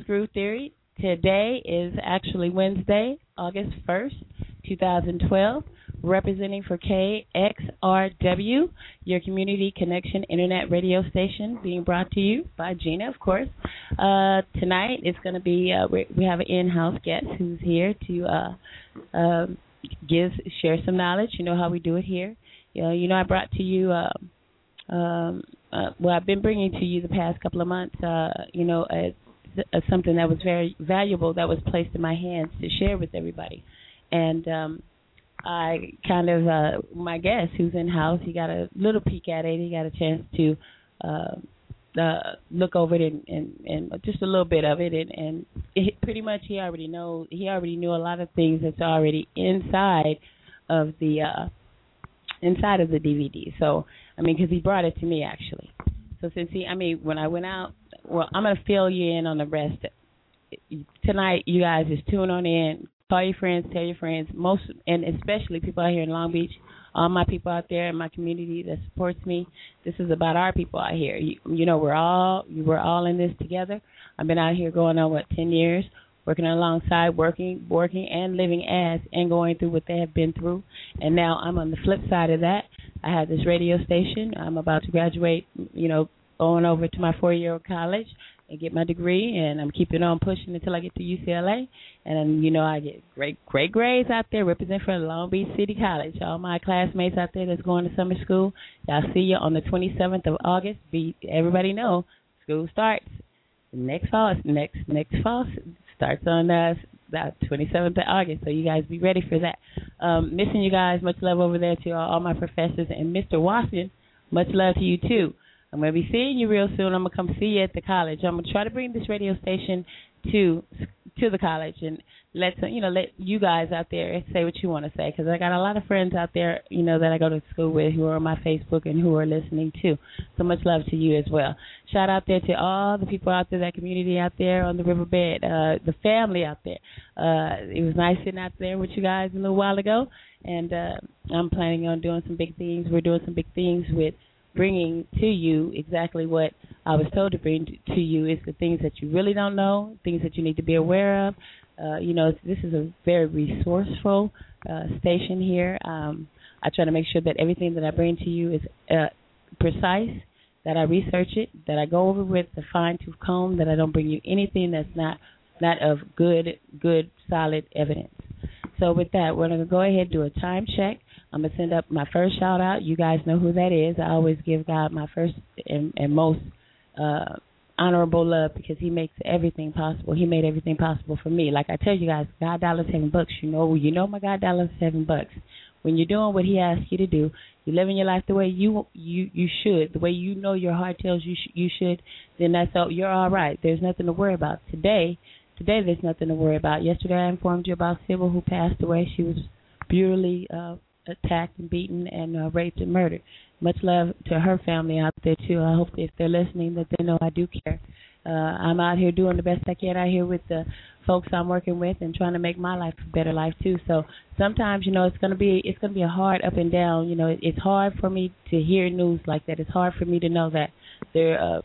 Gena's Groove Theory. Today is actually Wednesday, August 1st, 2012. Representing for KXRW, your community connection internet radio station, being brought to you by Gena, of course. Uh, tonight it's going to be uh, we, have an in-house guest who's here to uh, um, give share some knowledge. You know how we do it here. You know, you know I brought to you. um um, uh, well, I've been bringing to you the past couple of months, uh, you know, as something that was very valuable that was placed in my hands to share with everybody. And um, I kind of uh my guest who's in house, he got a little peek at it. He got a chance to uh, uh look over it and, and and just a little bit of it and and it, pretty much he already knows he already knew a lot of things that's already inside of the uh inside of the DVD. So I mean, because he brought it to me actually. So since he, I mean, when I went out, well, I'm gonna fill you in on the rest tonight. You guys just tune on in, call your friends, tell your friends, most and especially people out here in Long Beach. All my people out there in my community that supports me. This is about our people out here. You, you know, we're all we're all in this together. I've been out here going on what ten years working alongside, working, working, and living as, and going through what they have been through. And now I'm on the flip side of that. I have this radio station. I'm about to graduate, you know, going over to my four-year old college and get my degree, and I'm keeping on pushing until I get to UCLA. And then, you know, I get great, great grades out there, representing for Long Beach City College. All my classmates out there that's going to summer school, y'all see you on the 27th of August. Be everybody know school starts next fall. Next next fall starts on uh, the 27th of August. So you guys be ready for that. Um, missing you guys. Much love over there to all, all my professors and Mr. Watson. Much love to you too. I'm gonna be seeing you real soon. I'm gonna come see you at the college. I'm gonna try to bring this radio station to to the college and let you know let you guys out there say what you want to say because I got a lot of friends out there you know that I go to school with who are on my Facebook and who are listening too. So much love to you as well. Shout out there to all the people out there, that community out there on the riverbed, uh, the family out there. Uh, it was nice sitting out there with you guys a little while ago, and uh, I'm planning on doing some big things. We're doing some big things with bringing to you exactly what I was told to bring to you is the things that you really don't know, things that you need to be aware of. Uh, you know, this is a very resourceful uh, station here. Um, I try to make sure that everything that I bring to you is uh, precise, that I research it, that I go over with a fine tooth comb, that I don't bring you anything that's not not of good, good, solid evidence. So with that, we're to go ahead and do a time check. I'm gonna send up my first shout out. You guys know who that is. I always give God my first and, and most uh, honorable love because He makes everything possible. He made everything possible for me. Like I tell you guys, God dollars seven bucks. You know, you know my God dollars seven bucks. When you're doing what He asks you to do, you're living your life the way you you you should, the way you know your heart tells you sh- you should. Then that's all. You're all right. There's nothing to worry about today. Today there's nothing to worry about. Yesterday I informed you about Sybil who passed away. She was brutally uh, attacked and beaten and uh, raped and murdered. Much love to her family out there too. I hope if they're listening that they know I do care. Uh, I'm out here doing the best I can out here with the folks I'm working with and trying to make my life a better life too. So sometimes you know it's gonna be it's gonna be a hard up and down. You know it, it's hard for me to hear news like that. It's hard for me to know that they're uh,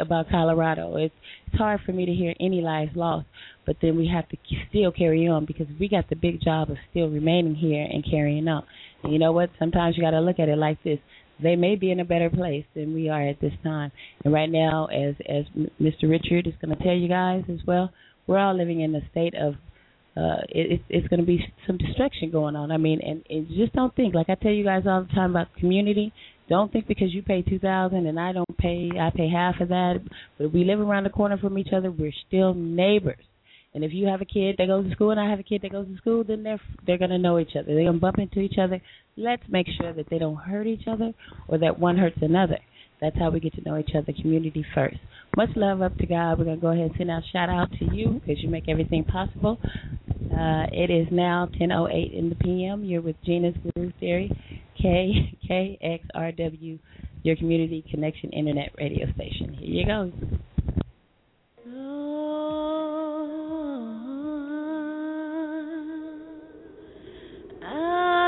about Colorado. It's it's hard for me to hear any lives lost but then we have to still carry on because we got the big job of still remaining here and carrying on. And you know what? Sometimes you got to look at it like this. They may be in a better place than we are at this time. And right now, as as Mr. Richard is going to tell you guys as well, we're all living in a state of uh it, it's going to be some destruction going on. I mean, and, and just don't think like I tell you guys all the time about community. Don't think because you pay two thousand and I don't pay, I pay half of that. But we live around the corner from each other. We're still neighbors. And if you have a kid that goes to school and I have a kid that goes to school, then they're they're gonna know each other. They're gonna bump into each other. Let's make sure that they don't hurt each other or that one hurts another. That's how we get to know each other. Community first. Much love up to God. We're gonna go ahead and send out shout out to you because you make everything possible. Uh, it is now 10:08 in the p.m. You're with Gena's Groove Theory, K K X R W, your community connection internet radio station. Here you go. I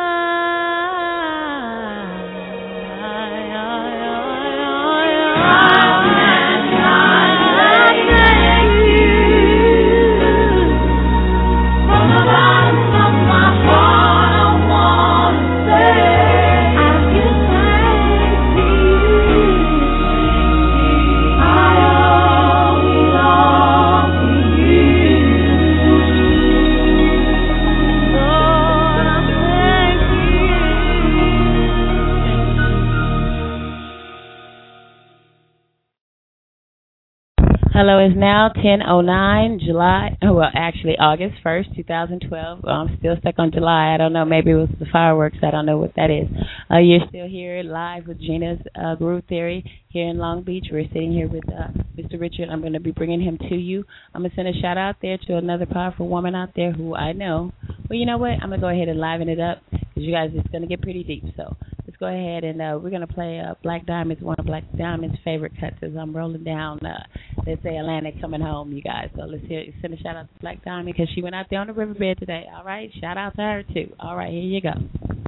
Hello, it's now 10.09, July, oh, well, actually August 1st, 2012. Well, I'm still stuck on July. I don't know, maybe it was the fireworks. I don't know what that is. Uh, you're still here live with Gena's uh, Groove Theory here in Long Beach. We're sitting here with uh, Mr. Richard. I'm going to be bringing him to you. I'm going to send a shout out there to another powerful woman out there who I know. Well, you know what? I'm going to go ahead and liven it up because you guys, it's going to get pretty deep. So go ahead and uh, we're going to play uh, Black Diamonds, one of Black Diamond's favorite cuts as I'm rolling down, uh, let's say, Atlantic coming home, you guys. So let's hear, send a shout out to Black Diamond because she went out there on the riverbed today. All right. Shout out to her, too. All right. Here you go.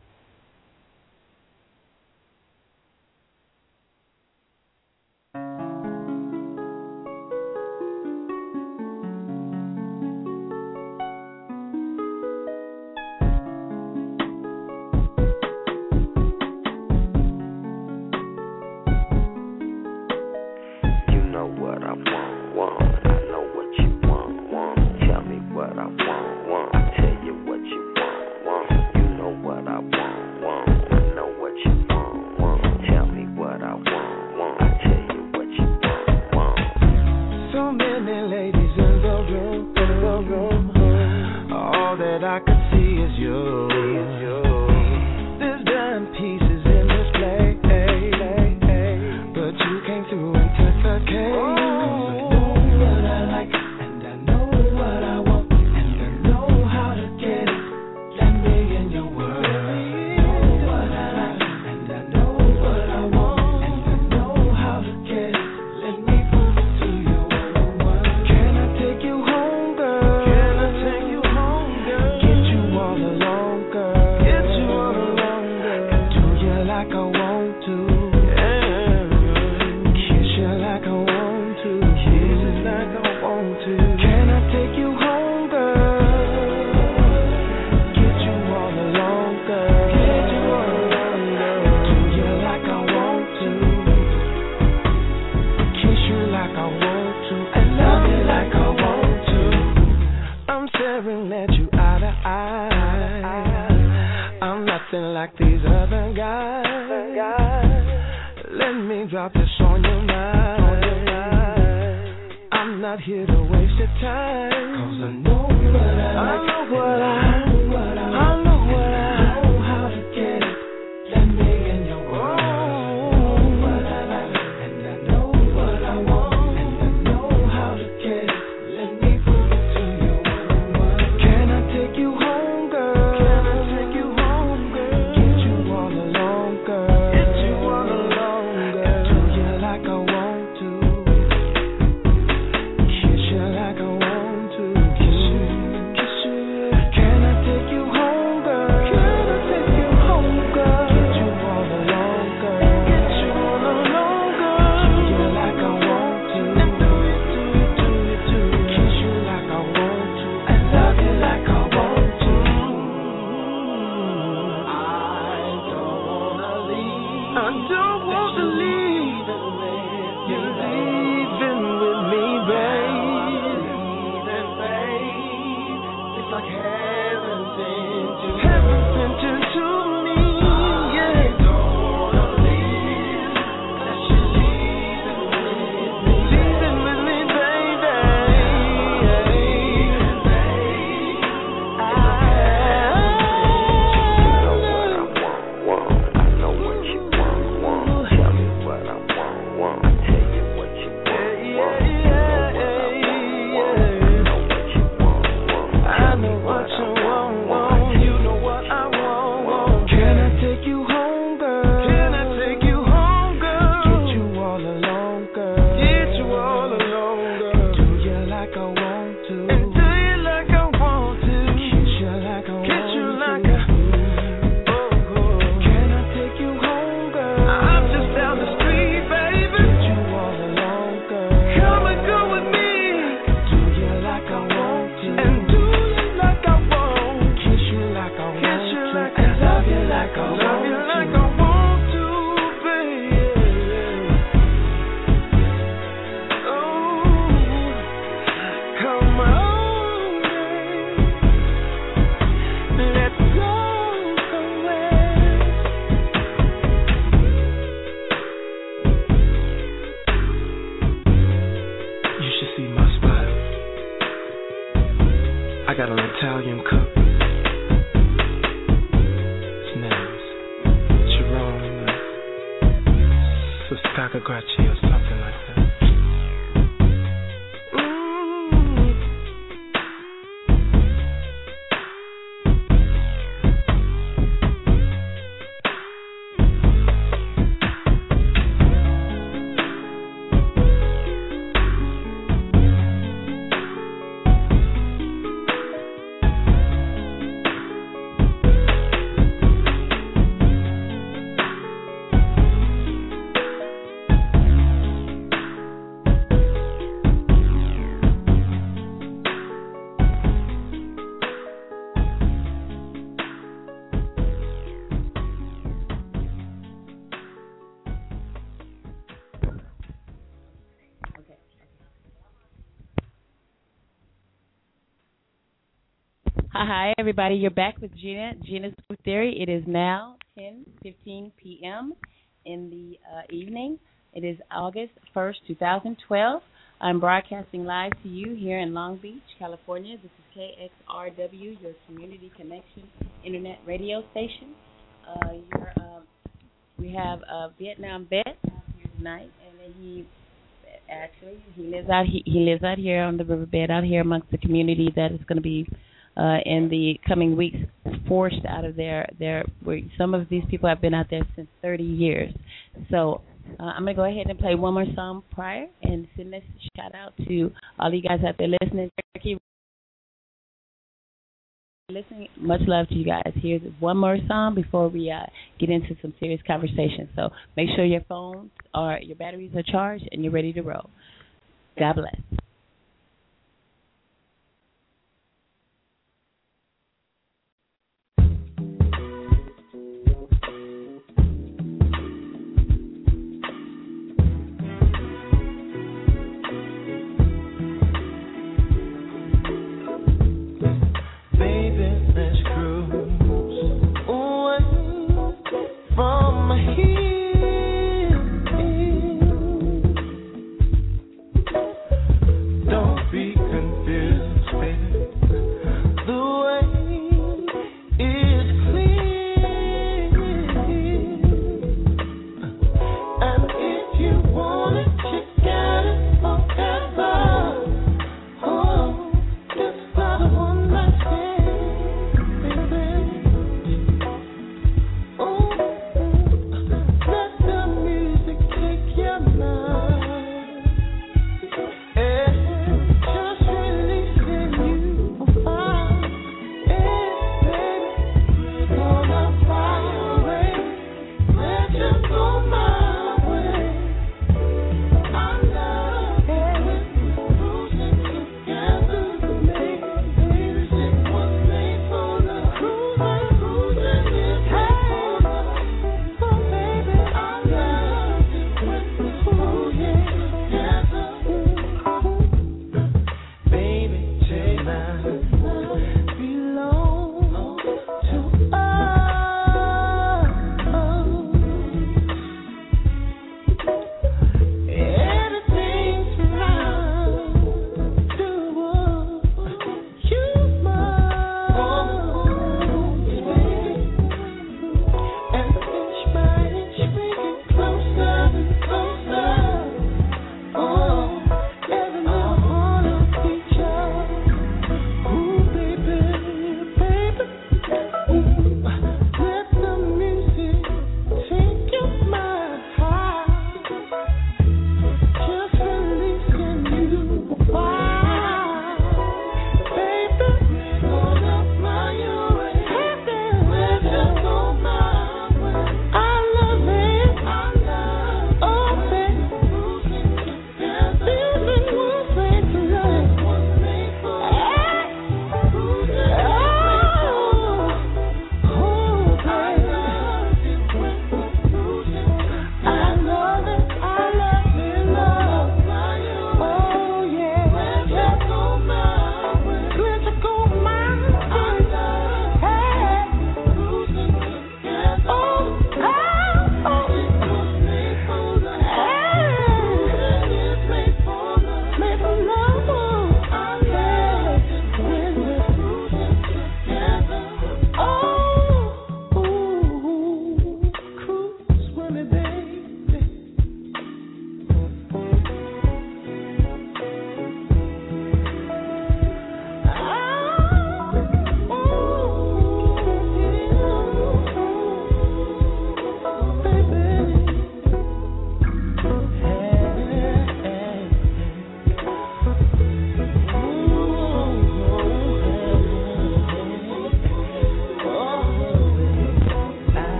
Hi, everybody. You're back with Gena, Gena's Groove Theory. It is now 10:15 p.m. in the uh, evening. It is August 1st, 2012. I'm broadcasting live to you here in Long Beach, California. This is KXRW, your community connection internet radio station. Uh, um, we have a Vietnam vet here tonight, and he actually he lives out he, he lives out here on the riverbed out here amongst the community that is going to be uh, in the coming weeks forced out of their their where some of these people have been out there since 30 years. So uh, I'm gonna go ahead and play one more song prior and send this shout out to all you guys out there listening. Listening. Much love to you guys. Here's one more song before we uh, get into some serious conversation. So make sure your phones or your batteries are charged and you're ready to roll. God bless.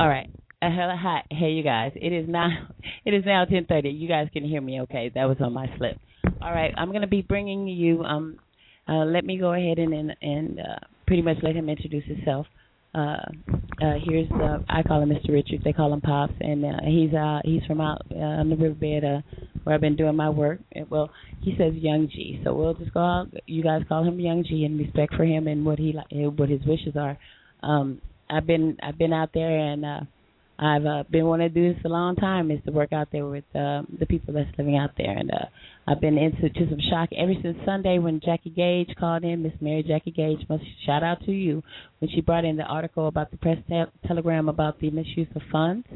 All right. Uh, hello, hi, hey, you guys. It is now it is now ten thirty. You guys can hear me, okay? That was on my slip. All right, I'm to be bringing you. Um, uh, let me go ahead and and, and uh, pretty much let him introduce himself. Uh, uh, here's uh, I call him Mr. Richards. They call him Pops, and uh, he's uh, he's from out uh, on the riverbed uh, where I've been doing my work. And, well, he says Young G, so we'll just go. You guys call him Young G in respect for him and what he li- what his wishes are. Um, I've been I've been out there and. uh I've uh, been wanting to do this a long time is to work out there with uh, the people that's living out there, and uh, I've been into to some shock ever since Sunday when Jackie Gage called in. Miss Mary Jackie Gage, must shout out to you when she brought in the article about the press te- telegram about the misuse of funds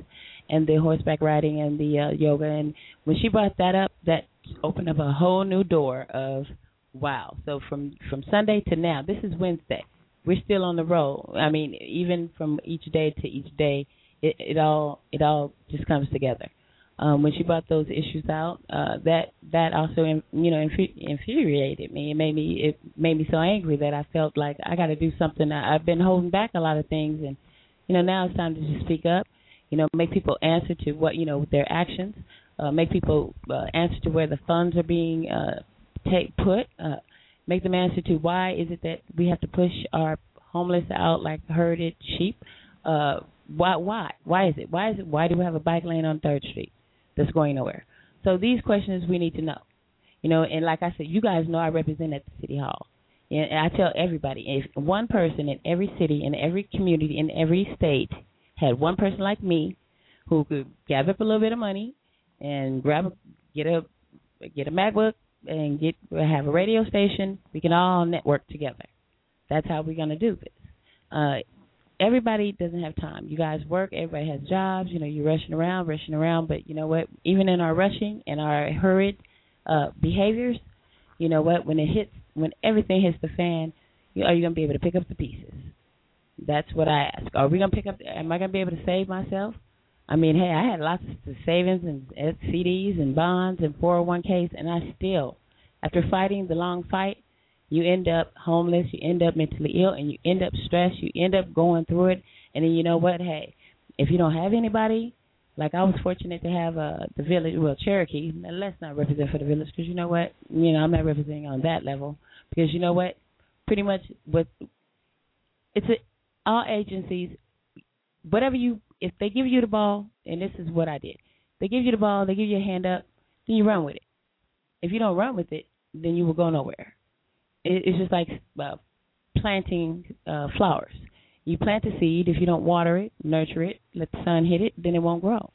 and the horseback riding and the uh, yoga, and when she brought that up, that opened up a whole new door of wow. So from from Sunday to now, this is Wednesday. We're still on the road. I mean, even from each day to each day it, it all it all just comes together. Um, when she brought those issues out, uh, that that also you know infu- infuriated me. It made me it made me so angry that I felt like I got to do something. I, I've been holding back a lot of things, and you know now it's time to just speak up. You know, make people answer to what you know their actions. Uh, make people uh, answer to where the funds are being uh, take put. Uh, make them answer to why is it that we have to push our homeless out like herded sheep. Uh, why? Why? Why is it? Why is it? Why do we have a bike lane on Third Street that's going nowhere? So these questions we need to know. You know, and like I said, you guys know I represent at the city hall, and I tell everybody if one person in every city, in every community, in every state had one person like me who could gather up a little bit of money and grab a, get a get a MacBook and get have a radio station, we can all network together. That's how we're gonna do this. Uh, everybody doesn't have time. You guys work, everybody has jobs, you know, you're rushing around, rushing around, but you know what? Even in our rushing and our hurried uh behaviors, you know what, when it hits when everything hits the fan, you, are you gonna be able to pick up the pieces? That's what I ask. Are we gonna pick up am I gonna be able to save myself? I mean, hey, I had lots of savings and CDs and bonds and 401ks, and I still, after fighting the long fight, you end up homeless, you end up mentally ill, and you end up stressed, you end up going through it, and then you know what? Hey, if you don't have anybody, like I was fortunate to have uh, the village, well Cherokee. Let's not represent for the village because you know what? You know I'm not representing on that level because you know what? Pretty much with it's a, all agencies, whatever you if they give you the ball, and this is what I did. They give you the ball, they give you a hand up, then you run with it. If you don't run with it, then you will go nowhere it, it's just like uh, planting uh, flowers. You plant the seed. If you don't water it, nurture it, let the sun hit it, then it won't grow.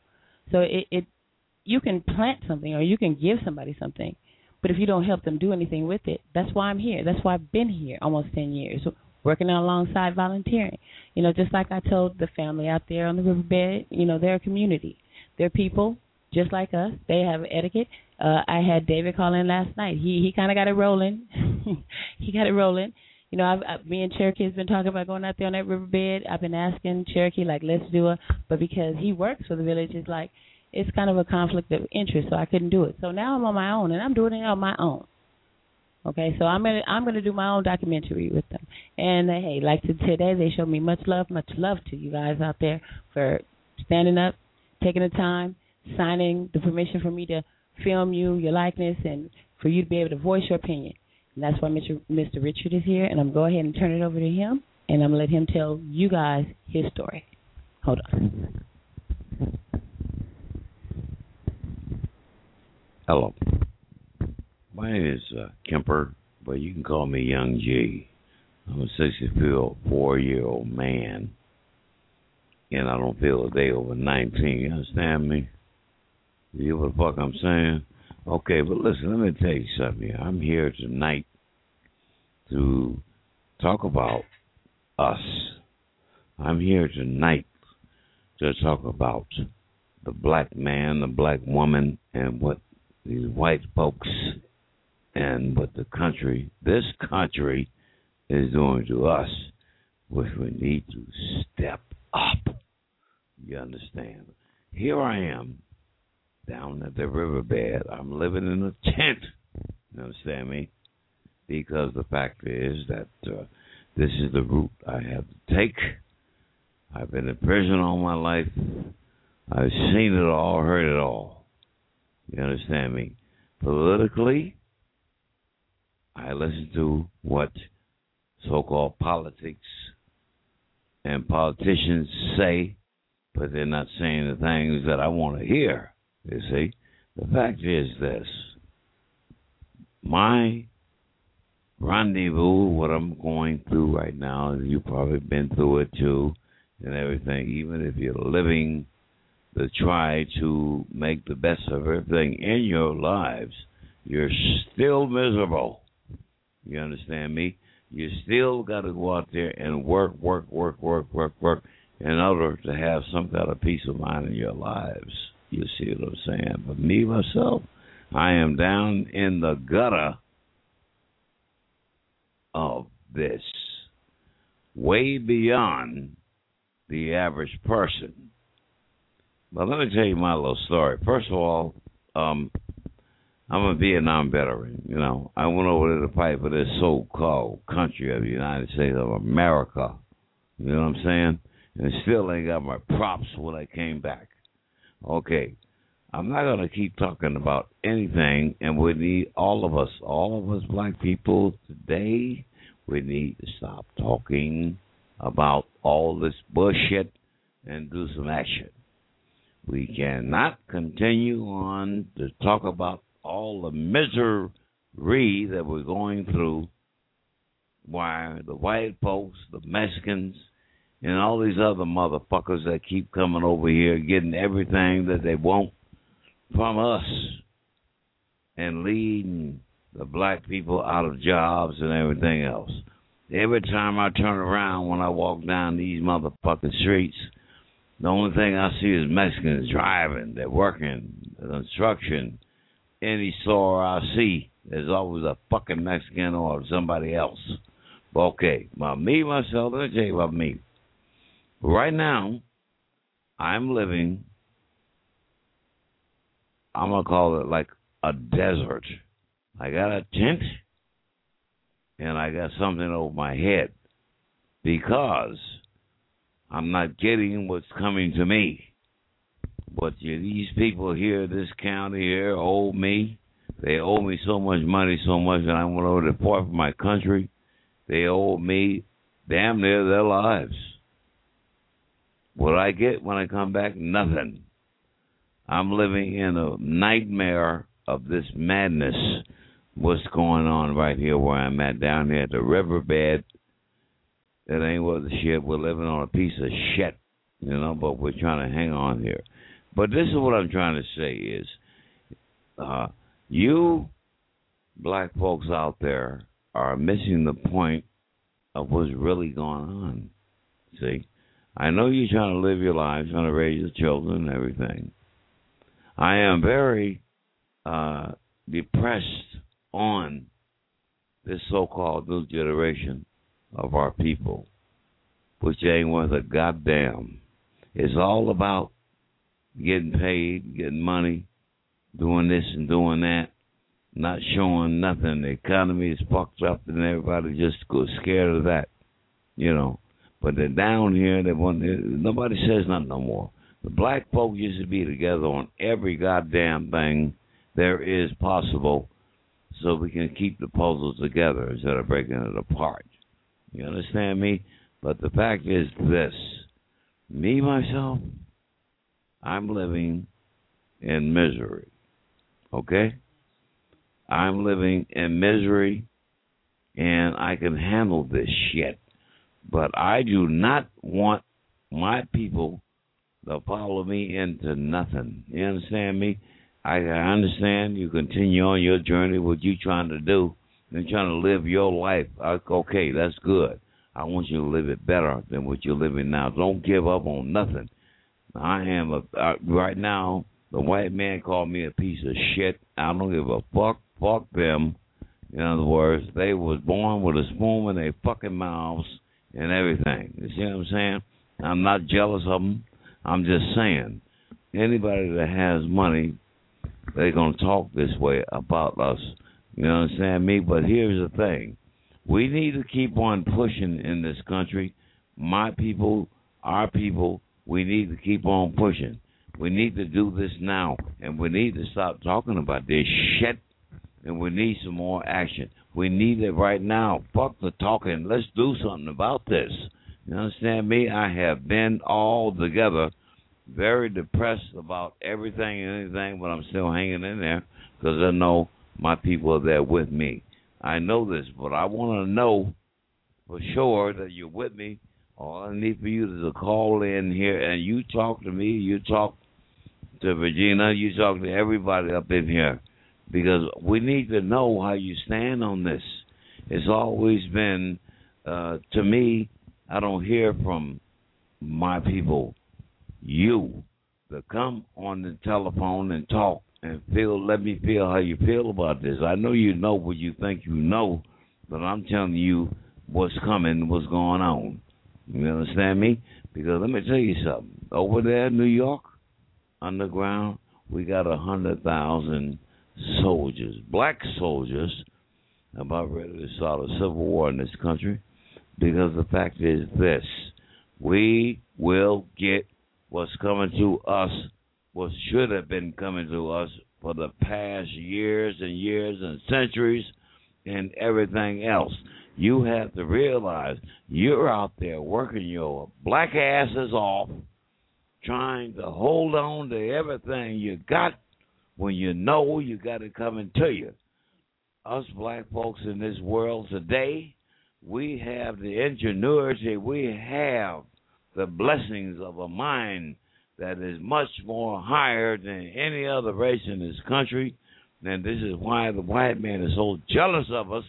So it, it you can plant something or you can give somebody something, but if you don't help them do anything with it, that's why I'm here. That's why I've been here almost ten years, working alongside volunteering. You know, just like I told the family out there on the riverbed, you know, they're a community. They're people just like us. They have etiquette. Uh, I had David call in last night. He he kind of got it rolling. he got it rolling. You know, I've, I, me and Cherokee has been talking about going out there on that riverbed. I've been asking Cherokee like, let's do it, but because he works for the village, it's like it's kind of a conflict of interest, so I couldn't do it. So now I'm on my own, and I'm doing it on my own. Okay, so I'm gonna I'm gonna do my own documentary with them. And uh, hey, like to today, they showed me much love, much love to you guys out there for standing up, taking the time, signing the permission for me to film you, your likeness, and for you to be able to voice your opinion. And that's why Mr. Mr. Richard is here, and I'm going ahead and turn it over to him, and I'm to let him tell you guys his story. Hold on. Hello. My name is uh, Kemper, but you can call me Young G. I'm a 64 year old man, and I don't feel a day over 19. You understand me? You hear what the fuck I'm saying? Okay, but listen, let me tell you something. I'm here tonight to talk about us. I'm here tonight to talk about the black man, the black woman, and what these white folks and what the country, this country, is doing to us, which we need to step up. You understand? Here I am down at the riverbed. I'm living in a tent. You understand me? Because the fact is that uh, this is the route I have to take I've been in prison all my life. I've seen it all, heard it all. You understand me? Politically, I listen to what so called politics and politicians say, but they're not saying the things that I want to hear. You see? The fact is this my rendezvous, what I'm going through right now, you've probably been through it too, and everything, even if you're living to try to make the best of everything in your lives, you're still miserable. You understand me? You still got to go out there and work, work, work, work, work, work in order to have some kind of peace of mind in your lives. You see what I'm saying? But me, myself, I am down in the gutter of this, way beyond the average person. But let me tell you my little story. First of all, um, I'm a Vietnam veteran. You know, I went over there to fight for this so-called country of the United States of America. You know what I'm saying? And still ain't got my props when I came back. Okay, I'm not to keep talking about anything, and we need all of us, all of us black people today, we need to stop talking about all this bullshit and do some action. We cannot continue on to talk about all the misery that we're going through why the white folks, the Mexicans, and all these other motherfuckers that keep coming over here getting everything that they want from us and leading the black people out of jobs and everything else. Every time I turn around when I walk down these motherfucking streets, the only thing I see is Mexicans driving, they're working, construction. Any store I see, there's always a fucking Mexican or somebody else. Okay, my me, myself, let me tell me. Right now, I'm living, I'm to call it like a desert. I got a tent and I got something over my head because I'm not getting what's coming to me. But these people here, this county here, owe me. They owe me so much money, so much that I'm over to depart from my country. They owe me damn near their lives. What I get when I come back? Nothing. I'm living in a nightmare of this madness. What's going on right here where I'm at down here at the riverbed? That ain't worth the shit. We're living on a piece of shit, you know, but we're trying to hang on here. But this is what I'm trying to say is uh, you black folks out there are missing the point of what's really going on. See? I know you're trying to live your lives, trying to raise your children and everything. I am very uh, depressed on this so-called new generation of our people, which ain't worth a goddamn. It's all about getting paid, getting money, doing this and doing that, not showing nothing. The economy is fucked up, and everybody just goes scared of that, you know. But they're down here. They want. Nobody says nothing no more. The black folk used to be together on every goddamn thing there is possible, so we can keep the puzzles together instead of breaking it apart. You understand me? But the fact is this: me myself, I'm living in misery. Okay? I'm living in misery and I can handle this shit. But I do not want my people to follow me into nothing. You understand me? I, understand you continue on your journey, what you trying to do, and trying to live your life. Uh, okay, that's good. I want you to live it better than what you're living now. Don't give up on nothing. I am a right now. The white man called me a piece of shit. I don't give a fuck. Fuck them. In other words, they was born with a spoon in their fucking mouths and everything. You see what I'm saying? I'm not jealous of them. I'm just saying, anybody that has money, they're gonna talk this way about us. You understand me? But here's the thing: we need to keep on pushing in this country. My people our people, we need to keep on pushing. We need to do this now, and we need to stop talking about this shit. And we need some more action. We need it right now. Fuck the talking. Let's do something about this. You understand me? I have been all together very depressed about everything and anything, but I'm still hanging in there because I know my people are there with me. I know this, but I want to know for sure that you're with me. All I need for you is to call in here and you talk to me. You talk to Regina. You talk to everybody up in here because we need to know how you stand on this. It's always been, uh, to me, I don't hear from my people, you, to come on the telephone and talk and feel, let me feel how you feel about this. I know you know what you think you know, but I'm telling you what's coming, what's going on. You understand me? Because let me tell you something. Over there in New York, underground, we got a hundred thousand soldiers, black soldiers, about ready to start a civil war in this country. Because the fact is this we will get what's coming to us, what should have been coming to us for the past years and years and centuries and everything else. You have to realize you're out there working your black asses off, trying to hold on to everything you got when you know you got it coming to you. Us black folks in this world today, we have the ingenuity, we have the blessings of a mind that is much more higher than any other race in this country. And this is why the white man is so jealous of us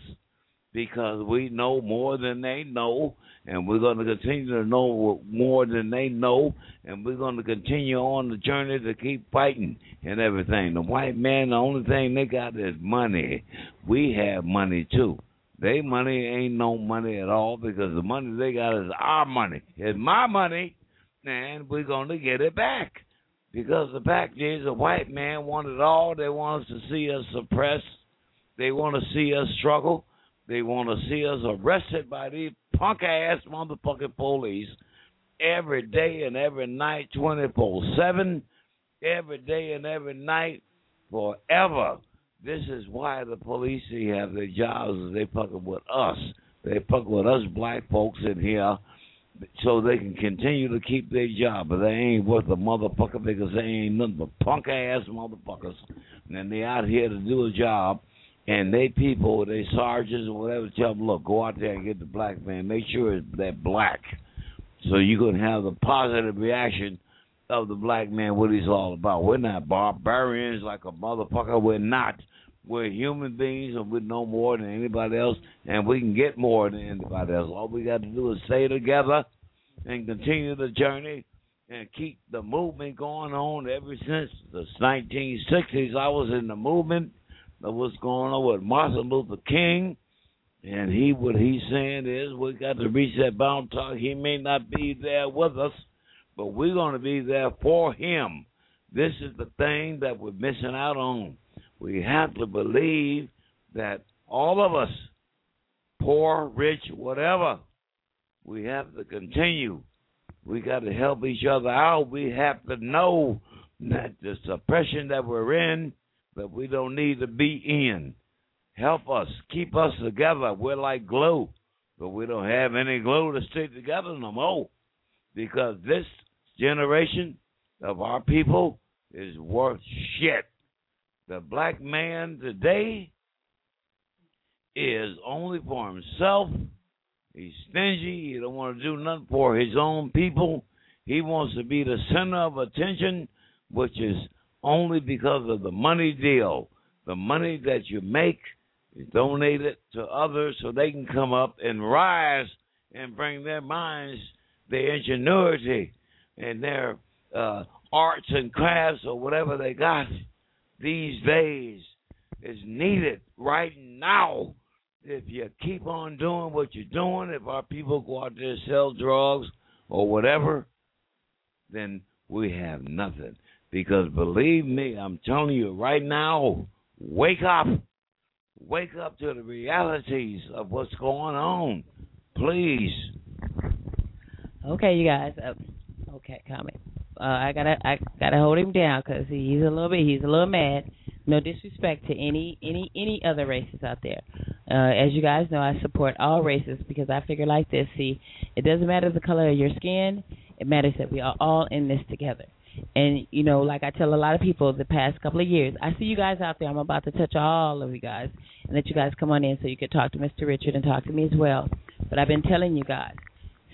because we know more than they know, and we're going to continue to know more than they know, and we're going to continue on the journey to keep fighting and everything. The white man, the only thing they got is money. We have money too. They money ain't no money at all because the money they got is our money. It's my money, and we're going to get it back. Because the fact is, the white man wanted it all. They want us to see us suppressed. They want to see us struggle. They want to see us arrested by these punk ass motherfucking police every day and every night, 24 7, every day and every night, forever. This is why the police have their jobs, they fucking with us. They fuck with us black folks in here so they can continue to keep their job, but they ain't worth a motherfucker because they ain't nothing but punk ass motherfuckers. And they out here to do a job and they people, they sergeants or whatever, tell them, look, go out there and get the black man. Make sure that black, so you can have the positive reaction of the black man. What he's all about. We're not barbarians like a motherfucker. We're not. We're human beings, and we're no more than anybody else, and we can get more than anybody else. All we got to do is stay together and continue the journey and keep the movement going on ever since the 1960s. I was in the movement of what's going on with Martin Luther King. And he, what he's saying is, we got to reach that bound talk. He may not be there with us, but we're going to be there for him. This is the thing that we're missing out on. We have to believe that all of us, poor, rich, whatever, we have to continue. We got to help each other out. We have to know that the suppression that we're in that we don't need to be in. Help us, keep us together. We're like glue, but we don't have any glue to stick together no more because this generation of our people is worth shit. The black man today is only for himself. He's stingy. He don't want to do nothing for his own people. He wants to be the center of attention, which is only because of the money deal. The money that you make is donated to others so they can come up and rise and bring their minds, their ingenuity, and their uh, arts and crafts or whatever they got these days is needed right now. If you keep on doing what you're doing, if our people go out there sell drugs or whatever, then we have nothing. Because believe me, I'm telling you right now, wake up. Wake up to the realities of what's going on. Please. Okay, you guys. Uh, okay, comment. Uh, I gotta I gotta hold him down because he's a little bit he's a little mad. No disrespect to any any any other races out there. Uh, as you guys know, I support all races because I figure like this. See, it doesn't matter the color of your skin. It matters that we are all in this together. And you know, like I tell a lot of people the past couple of years, I see you guys out there. I'm about to touch all of you guys and let you guys come on in so you could talk to Mr. Richard and talk to me as well. But I've been telling you guys,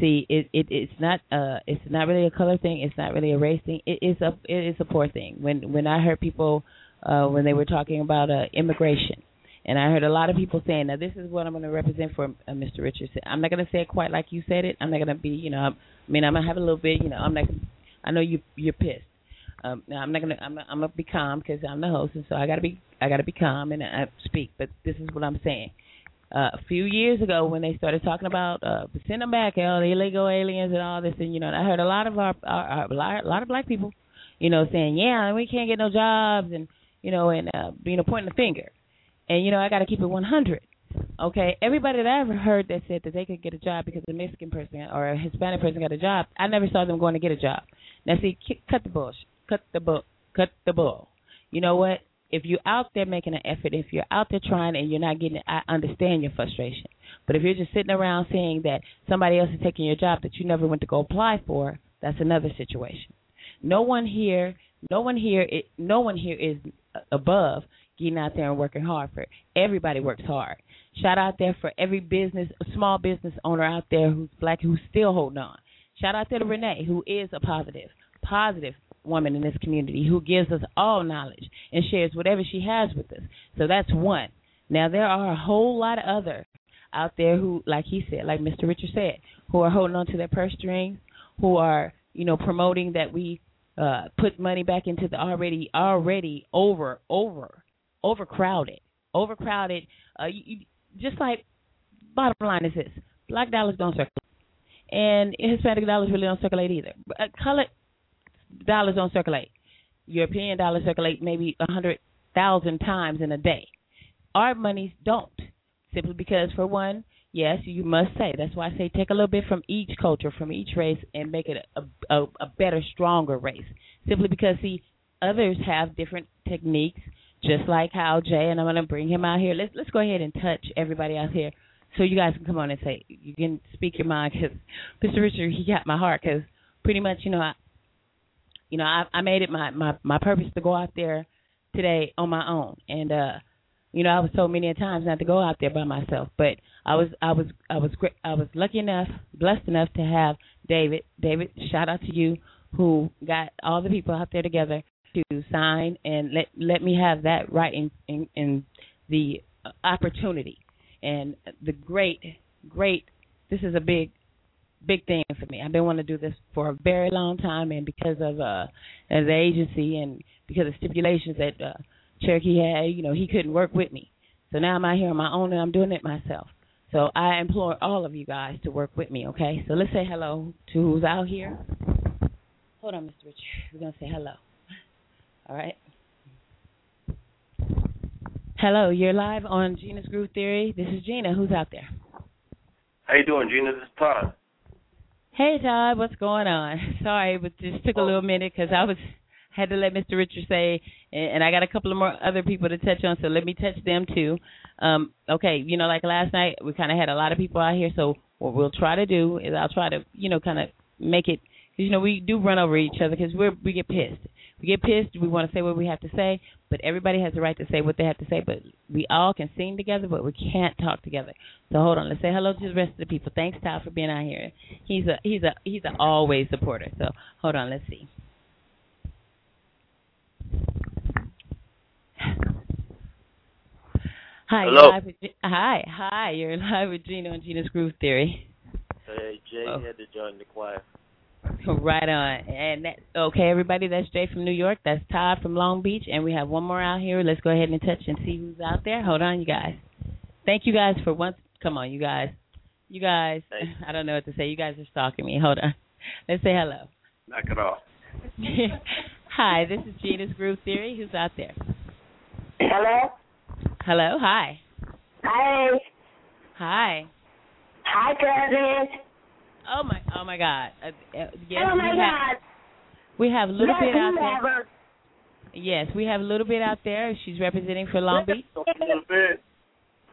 see, it, it it's not uh it's not really a color thing. It's not really a race thing. It is a it is a poor thing. When when I heard people uh when they were talking about uh immigration. And I heard a lot of people saying, "Now this is what I'm going to represent for uh, Mr. Richardson." I'm not going to say it quite like you said it. I'm not going to be, you know, I'm, I mean, I'm to have a little bit, you know, I'm not I know you you're pissed. Um, now I'm not gonna I'm I'm gonna be calm because I'm the host, and so I gotta be I gotta be calm and I speak. But this is what I'm saying. Uh, a few years ago, when they started talking about uh, send them back, all the illegal aliens and all this, and you know, I heard a lot of our, our, our a lot of black people, you know, saying, yeah, we can't get no jobs, and you know, and uh, you know, pointing the finger. And you know, I got to keep it 100. Okay, everybody that I ever heard that said that they could get a job because a Mexican person or a Hispanic person got a job, I never saw them going to get a job. Now, see, cut the bullshit, cut the bull, cut the bull. You know what? If you're out there making an effort, if you're out there trying and you're not getting it, I understand your frustration. But if you're just sitting around saying that somebody else is taking your job that you never went to go apply for, that's another situation. No one here, no one here, no one here is above getting out there and working hard for it. Everybody works hard. Shout out there for every business, small business owner out there who's black who's still holding on. Shout out to Renee, who is a positive, positive woman in this community who gives us all knowledge and shares whatever she has with us. So that's one. Now there are a whole lot of other out there who, like he said, like Mr. Richard said, who are holding on to their purse strings, who are, you know, promoting that we uh put money back into the already already over over overcrowded overcrowded uh you, you, just like bottom line is this black dollars don't circulate and hispanic dollars really don't circulate either. Uh, colored dollars don't circulate. European dollars circulate maybe a hundred thousand times in a day. Our monies don't simply because for one yes you must say that's why i say take a little bit from each culture from each race and make it a, a, a better stronger race. Simply because see others have different techniques just like how Jay and I'm going to bring him out here. Let's let's go ahead and touch everybody out here, so you guys can come on and say you can speak your mind because Mr. Richard he got my heart because pretty much you know I, you know I I made it my my my purpose to go out there today on my own and uh you know I was told many times not to go out there by myself but I was I was I was great I was lucky enough blessed enough to have David David shout out to you who got all the people out there together to sign and let let me have that right in in, in the opportunity and the great great this is a big big thing for me. I've been wanting to do this for a very long time and because of uh as the agency and because of stipulations that uh Cherokee had, you know, he couldn't work with me. So now I'm out here on my own and I'm doing it myself. So I implore all of you guys to work with me, okay? So let's say hello to who's out here. Hold on, Mr. Richard. We're gonna say hello. All right. Hello, you're live on Gena's Groove Theory. This is Gena. Who's out there? How you doing, Gena? This is Todd. Hey, Todd. What's going on? Sorry, but just took a little minute because I was had to let Mr. Richard say, and, I got a couple of more other people to touch on, so let me touch them too. Um, okay, you know, like last night, we kind of had a lot of people out here, so what we'll try to do is I'll try to, you know, kind of make it, cause, you know, we do run over each other because we're we get pissed we get pissed, we want to say what we have to say, but everybody has the right to say what they have to say. But we all can sing together, but we can't talk together. So hold on, let's say hello to the rest of the people. Thanks, Todd, for being out here. He's a he's a he's an always supporter. So hold on, let's see. Hi, Hello. live with, hi, hi. You're live with Gena on Gena's Groove Theory. Hey, Jay Oh. had to join the choir. Right on. And that, okay, everybody, that's Jay from New York. That's Todd from Long Beach. And we have one more out here. Let's go ahead and touch and see who's out there. Hold on, you guys. Thank you guys for once. Come on, you guys. You guys, I don't know what to say. You guys are stalking me. Hold on. Let's say hello. Knock it off. Hi, this is Gena's Groove Theory. Who's out there? Hello? Hello. Hi. Hi. Hi. Hi, cousin. Oh my, oh my God. Uh, uh, yes, oh my we God. have we have a little yes, bit out you there. her. Yes, we have a little bit out there. She's representing for Long Beach. Don't be in bed.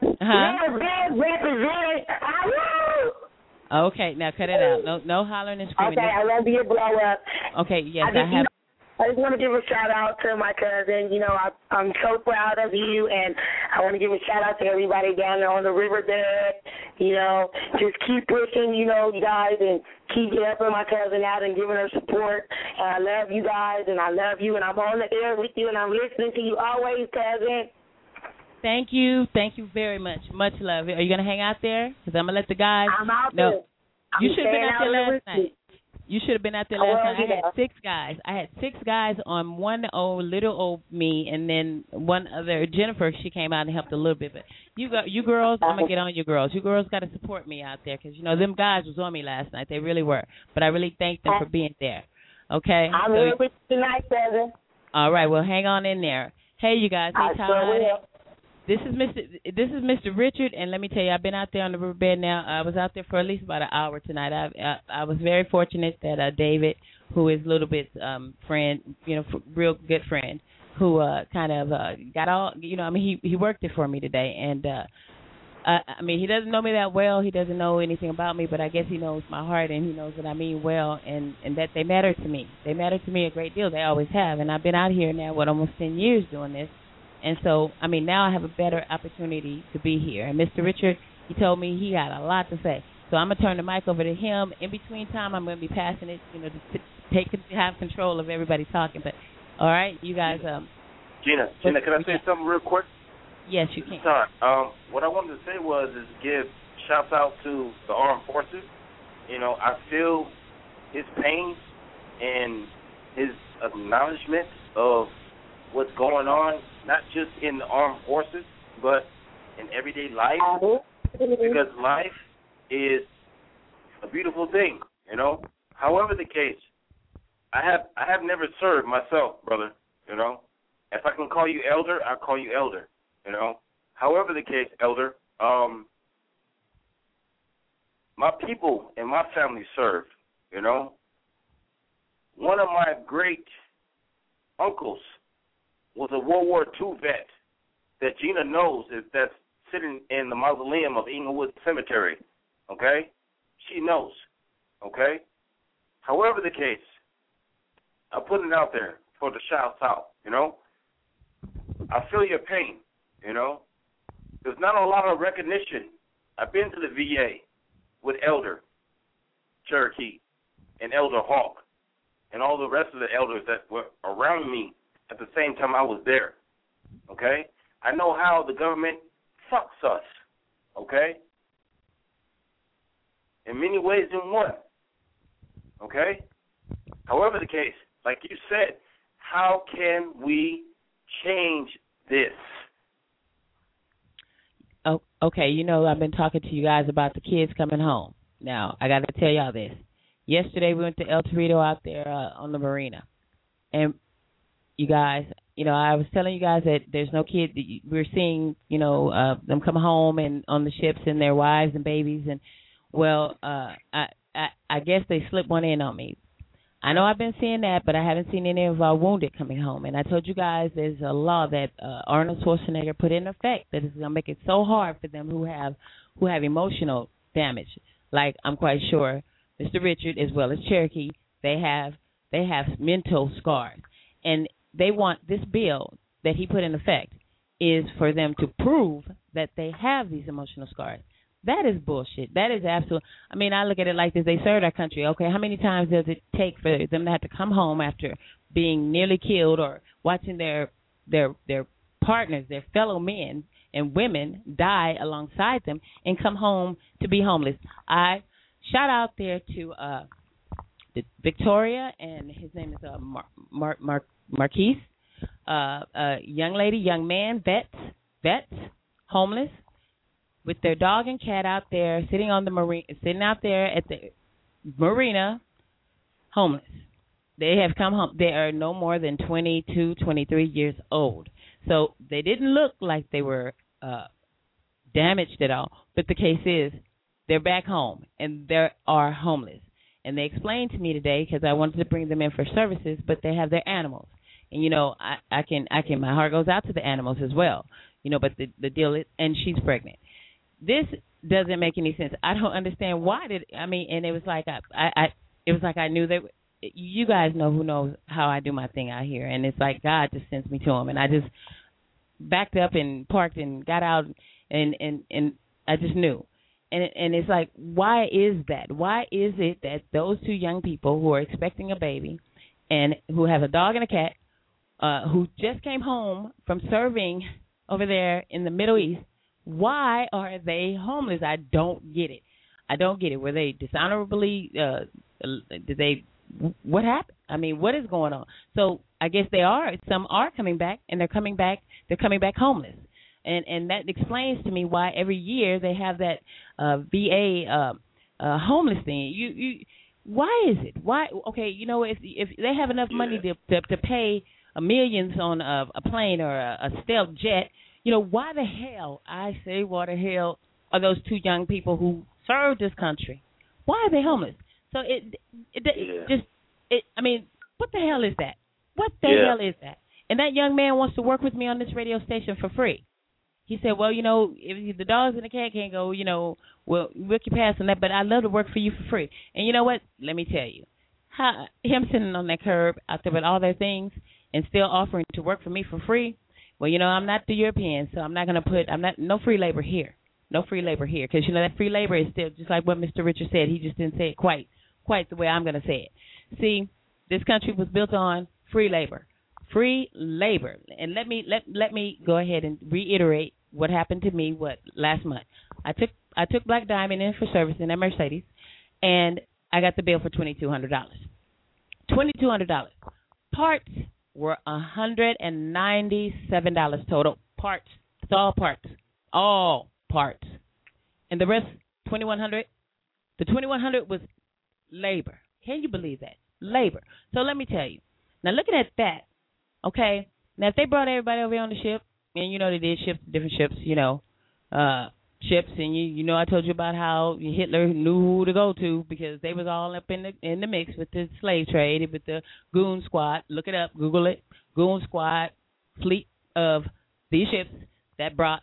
Huh? Yes, yes, represented. Ah, woo! Okay, now cut it out. No, no hollering and screaming. Okay, I won't be a blow up. Okay, yes, I I have. I just want to give a shout out to my cousin. You know, I, I'm so proud of you, and I want to give a shout out to everybody down there on the riverbed. You know, just keep pushing, you know, you guys, and keep helping my cousin out and giving her support. And I love you guys, and I love you, and I'm on the air with you, and I'm listening to you always, cousin. Thank you, thank you very much. Much love. Are you gonna hang out there? Because I'm gonna let the guys. I'm out no, there. You should have been out there last night. You should have been out there last night. I had six guys. I had six guys on one old little old me, and then one other Jennifer. She came out and helped a little bit. But you got you girls. I'm gonna get on you girls. You girls got to support me out there because you know them guys was on me last night. They really were. But I really thank them for being there. Okay. I'm So- here with you tonight, cousin. all right. Well, hang on in there. Hey, you guys. Hey, Todd. sure. This is Mr. This is Mr. Richard, and let me tell you, I've been out there on the riverbed now. I was out there for at least about an hour tonight. I I, I was very fortunate that uh, David, who is a Little Bit's um friend, you know, f- real good friend, who uh kind of uh got all, you know, I mean, he he worked it for me today, and uh I, I mean, he doesn't know me that well. He doesn't know anything about me, but I guess he knows my heart and he knows that I mean well, and and that they matter to me. They matter to me a great deal. They always have, and I've been out here now, what almost ten years doing this, and so I mean now I have a better opportunity to be here. And Mr. Richard, he told me he had a lot to say, so I'm gonna turn the mic over to him. In between time, I'm gonna be passing it, you know, to take have control of everybody talking. But all right, you guys, um, Gena, Gena, can I say something real quick? yes, you can. Time. Um, what I wanted to say was is give shouts out to the armed forces. You know, I feel his pain and his acknowledgement of what's going on, not just in the armed forces, but in everyday life. Because life is a beautiful thing, you know. However the case, I have I have never served myself, brother. You know, if I can call you elder, I'll call you elder. You know, however the case, elder. Um, my people and my family served. You know, one of my great uncles was a World War II vet that Gena knows is that's sitting in the mausoleum of Inglewood Cemetery. Okay, she knows. Okay. However the case, I put it out there for the shouts out. You know, I feel your pain. You know, there's not a lot of recognition. I've been to the VA with Elder Cherokee and Elder Hawk and all the rest of the elders that were around me at the same time I was there. Okay? I know how the government fucks us. Okay? In many ways in one. Okay? However the case, like you said, how can we change this? Oh, okay. You know, I've been talking to you guys about the kids coming home. Now, I got to tell y'all this. Yesterday, we went to El Torito out there uh, on the marina, and you guys, you know, I was telling you guys that there's no kid. We're seeing, you know, uh, them come home and on the ships and their wives and babies, and well, uh, I, I, I guess they slipped one in on me. I know I've been seeing that, but I haven't seen any of our wounded coming home. And I told you guys there's a law that uh, Arnold Schwarzenegger put in effect that is going to make it so hard for them who have who have emotional damage. Like I'm quite sure Mr. Richard as well as Cherokee, they have they have mental scars, and they want this bill that he put in effect is for them to prove that they have these emotional scars. That is bullshit. That is absolute. I mean, I look at it like this: they served our country. Okay, how many times does it take for them to have to come home after being nearly killed or watching their their their partners, their fellow men and women die alongside them, and come home to be homeless? I shout out there to uh Victoria and his name is uh Mar Mar, Mar Marquise, uh, uh, young lady, young man, vets, vets, homeless with their dog and cat out there sitting on the marine sitting out there at the marina homeless. They have come home. They are no more than twenty two twenty three years old. So they didn't look like they were uh damaged at all. But the case is they're back home and they are homeless. And they explained to me today because I wanted to bring them in for services, but they have their animals. And you know, I I can I can my heart goes out to the animals as well. You know, but the the deal is, and she's pregnant. This doesn't make any sense. I don't understand why did I mean, and it was like I I, I it was like I knew that you guys know who knows how I do my thing out here, and it's like God just sends me to him, and I just backed up and parked and got out, and and and I just knew, and and it's like why is that? Why is it that those two young people who are expecting a baby, and who have a dog and a cat, uh, who just came home from serving over there in the Middle East, why are they homeless? I don't get it. I don't get it. Were they dishonorably? Uh, did they what happened? I mean, what is going on? So I guess they are. Some are coming back, and they're coming back. They're coming back homeless, and and that explains to me why every year they have that uh, VA uh, uh, homeless thing. You you, why is it? Why? Okay, you know if if they have enough money to to, to pay a millions on a, a plane or a, a stealth jet, you know why the hell I say why the hell are those two young people who served this country? Why are they homeless? So it it, it Yeah. just it. I mean, what the hell is that? What the Yeah. hell is that? And that young man wants to work with me on this radio station for free. He said, "Well, you know, if the dogs and the cat can't go, you know, well, we can pass on that, but I'd love to work for you for free." And you know what? Let me tell you, how him sitting on that curb out there with all their things and still offering to work for me for free. Well, you know, I'm not the European, so I'm not going to put I'm not no free labor here. No free labor here because you know that free labor is still just like what Mr. Richard said. He just didn't say it quite quite the way I'm going to say it. See, this country was built on free labor. Free labor. And let me let let me go ahead and reiterate what happened to me what last month. I took I took Black Diamond in for service in that Mercedes and I got the bill for twenty two hundred dollars. Twenty two hundred dollars. Parts were a hundred and ninety seven dollars total. Parts. It's all parts. All parts. And the rest twenty one hundred. The twenty one hundred was labor. Can you believe that? Labor. So let me tell you. Now looking at that, okay. Now if they brought everybody over on the ship, and you know they did ships, different ships, you know, uh, ships, and you you know I told you about how Hitler knew who to go to because they was all up in the in the mix with the slave trade, with the goon squad. Look it up, Google it. Goon squad fleet of these ships that brought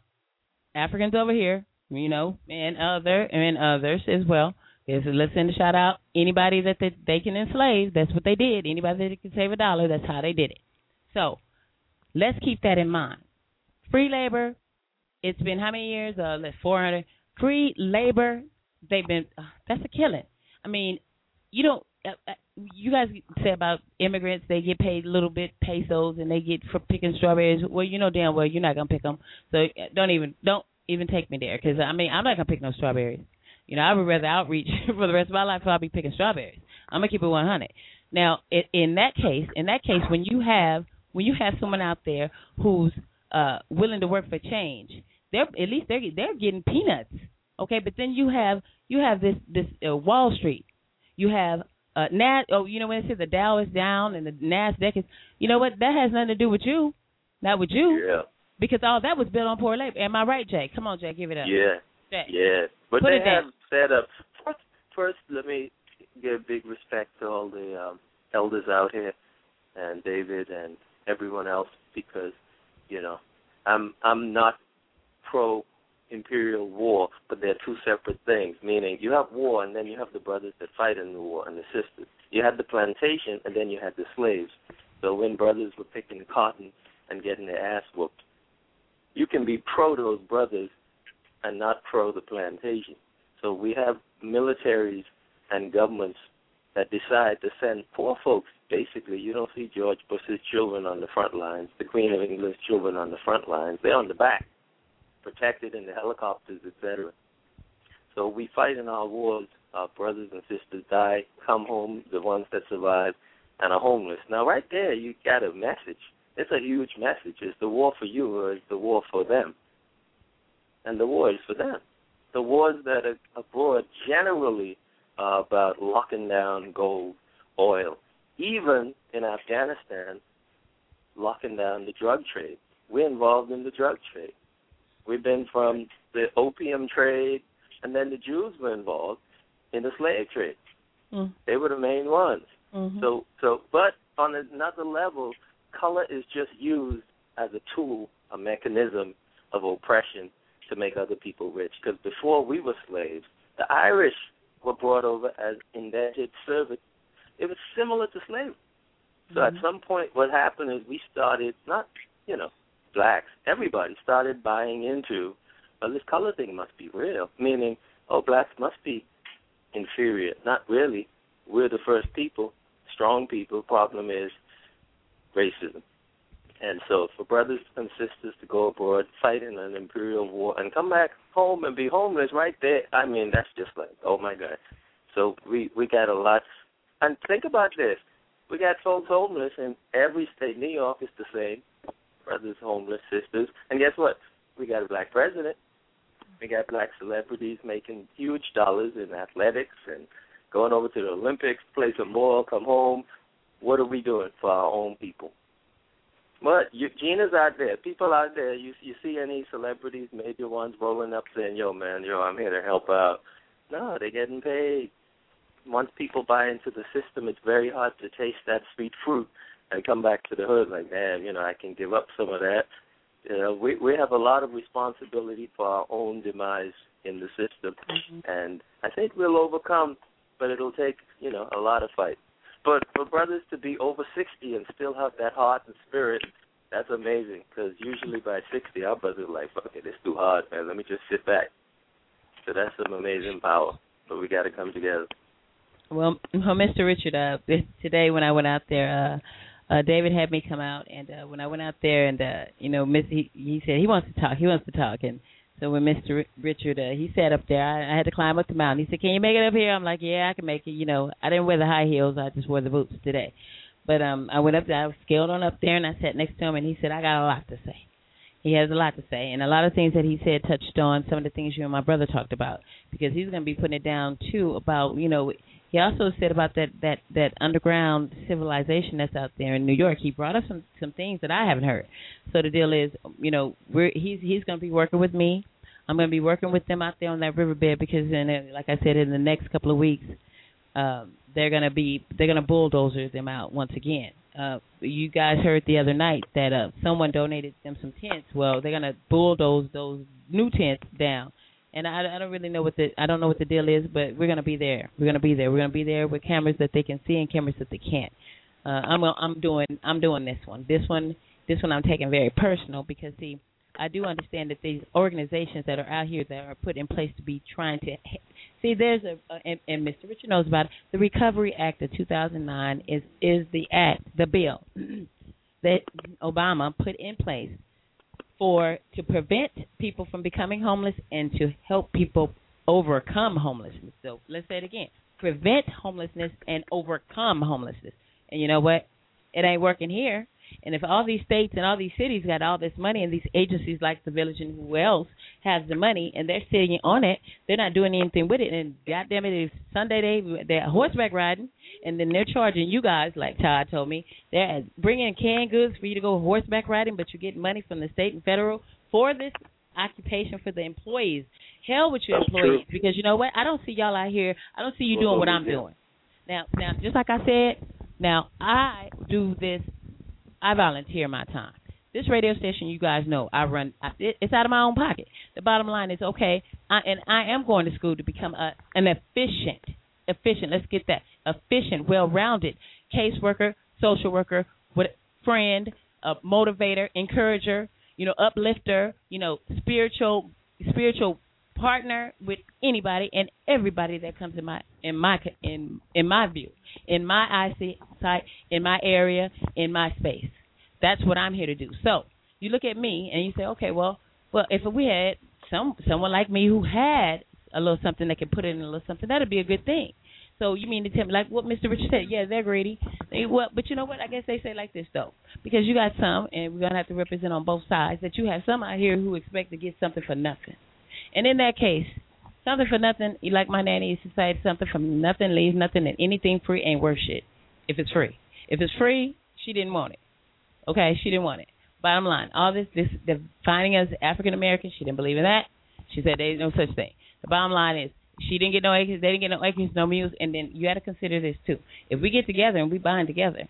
Africans over here, you know, and other and others as well. Is let's send a shout out anybody that they, they can enslave. That's what they did. Anybody that can save a dollar, that's how they did it. So let's keep that in mind. Free labor. It's been how many years? Uh, let's four hundred. Free labor. They've been. Uh, that's a killing. I mean, you don't. Uh, uh, you guys say about immigrants, they get paid a little bit pesos and they get for picking strawberries. Well, you know damn well you're not gonna pick them, so uh, don't even don't even take me there because I mean I'm not gonna pick no strawberries. You know, I would rather outreach for the rest of my life. So I'll be picking strawberries. I'm gonna keep it 100. Now, in that case, in that case, when you have when you have someone out there who's uh willing to work for change, they're at least they're they're getting peanuts. Okay, but then you have you have this this uh, Wall Street. You have uh Nas. Oh, you know when it says the Dow is down and the Nasdaq is. You know what? That has nothing to do with you. Not with you. Yeah. Because all that was built on poor labor. Am I right, Jay? Come on, Jay, give it up. Yeah. Yeah. But Put they it down. have set up. First, first, let me give big respect to all the um, elders out here, and David and everyone else, because you know, I'm I'm not pro imperial war, but they're two separate things. Meaning, you have war, and then you have the brothers that fight in the war, and the sisters. You had the plantation, and then you had the slaves. So when brothers were picking cotton and getting their ass whooped, you can be pro those brothers and not pro the plantation. So we have militaries and governments that decide to send poor folks. Basically, you don't see George Bush's children on the front lines, the Queen of England's children on the front lines. They're on the back, protected in the helicopters, etc. So we fight in our wars. Our brothers and sisters die, come home, the ones that survive, and are homeless. Now, right there, you got a message. It's a huge message. Is the war for you, or is the war for them? And the war is for them. The wars that are abroad generally about locking down gold, oil, even in Afghanistan, locking down the drug trade. We're involved in the drug trade. We've been from the opium trade and then the Jews were involved in the slave trade. Mm. They were the main ones. Mhm. So, so, but on another level, color is just used as a tool, a mechanism of oppression to make other people rich. Because before we were slaves, the Irish were brought over as indentured servants. It was similar to slavery. So at mm-hmm. some point, what happened is we started not, you know, blacks. Everybody started buying into, well, this color thing must be real. Meaning, oh, blacks must be inferior. Not really. We're the first people, strong people. Problem is racism. And so, for brothers and sisters to go abroad, fight in an imperial war, and come back home and be homeless right there, I mean, that's just like, oh my God. So we we got a lot. And think about this: we got folks homeless in every state. New York is the same. Brothers homeless, sisters, and guess what? We got a black president. We got black celebrities making huge dollars in athletics and going over to the Olympics, play some ball, come home. What are we doing for our own people? But you, Gena's out there. People out there. You you see any celebrities, major ones, rolling up saying, "Yo, man, yo, I'm here to help out." No, they're getting paid. Once people buy into the system, it's very hard to taste that sweet fruit and come back to the hood like, man, you know, I can give up some of that. You know, we we have a lot of responsibility for our own demise in the system, mm-hmm. and I think we'll overcome. But it'll take, you know, a lot of fight. But for brothers to be over 60 and still have that heart and spirit, that's amazing. Because usually by 60, our brothers are like, fuck it, it's too hard, man. Let me just sit back. So that's some amazing power. But we got to come together. Well, well, Mr. Richard, uh, today when I went out there, uh, uh, David had me come out, and uh, when I went out there, and uh, you know, Miss, he, he said he wants to talk. He wants to talk, and so when Mr. Richard, uh, he sat up there, I, I had to climb up the mountain. He said, "Can you make it up here?" I'm like, "Yeah, I can make it." You know, I didn't wear the high heels. I just wore the boots today. But um, I went up there. I scaled on up there, and I sat next to him, and he said, "I got a lot to say." He has a lot to say, and a lot of things that he said touched on some of the things you and my brother talked about because he's going to be putting it down too about you know. He also said about that that that underground civilization that's out there in New York. He brought up some some things that I haven't heard. So the deal is, you know, we're he's he's going to be working with me. I'm going to be working with them out there on that riverbed because, in uh, like I said, in the next couple of weeks, um, they're going to be they're going to bulldozer them out once again. Uh, you guys heard the other night that uh, someone donated them some tents. Well, they're going to bulldoze those new tents down. And I, I don't really know what the I don't know what the deal is, but we're going to be there. We're going to be there. We're going to be there with cameras that they can see and cameras that they can't. Uh, I'm I'm doing I'm doing this one. This one this one I'm taking very personal because see I do understand that these organizations that are out here that are put in place to be trying to see there's a, a and, and Mr. Richard knows about it. The Recovery Act of 2009 is is the act, the bill that Obama put in place for to prevent people from becoming homeless and to help people overcome homelessness. So let's say it again: prevent homelessness and overcome homelessness. And you know what? It ain't working here. And if all these states and all these cities got all this money and these agencies like the village and who else has the money and they're sitting on it, they're not doing anything with it. And goddamn it, it's Sunday they they're horseback riding and then they're charging you guys, like Todd told me, they're bringing canned goods for you to go horseback riding, but you get money from the state and federal for this occupation for the employees. Hell with your That's employees true. because you know what? I don't see y'all out here. I don't see you doing what I'm do. doing. Now, now, just like I said, now I do this. I volunteer my time. This radio station, you guys know, I run. I, it, it's out of my own pocket. The bottom line is, okay, I, and I am going to school to become a, an efficient, efficient. Let's get that efficient, well-rounded caseworker, social worker, with friend, a motivator, encourager, you know, uplifter, you know, spiritual, spiritual partner with anybody and everybody that comes in my in my in in my view, in my eyesight, in my area, in my space. That's what I'm here to do. So you look at me and you say, okay, well, well, if we had some someone like me who had a little something that could put in a little something, that'd be a good thing. So you mean to tell me, like what Mr. Richard said? Yeah, they're greedy. They, well, but you know what? I guess they say like this though, because you got some, and we're gonna have to represent on both sides. That you have some out here who expect to get something for nothing, and in that case, something for nothing, like my nanny used to say, something from nothing leaves nothing, and anything free ain't worth shit. If it's free, if it's free, she didn't want it. Okay, she didn't want it. Bottom line, all this, this defining us African Americans, she didn't believe in that. She said there's no such thing. The bottom line is she didn't get no acres, they didn't get no acres, no mules, and then you got to consider this too. If we get together and we bind together,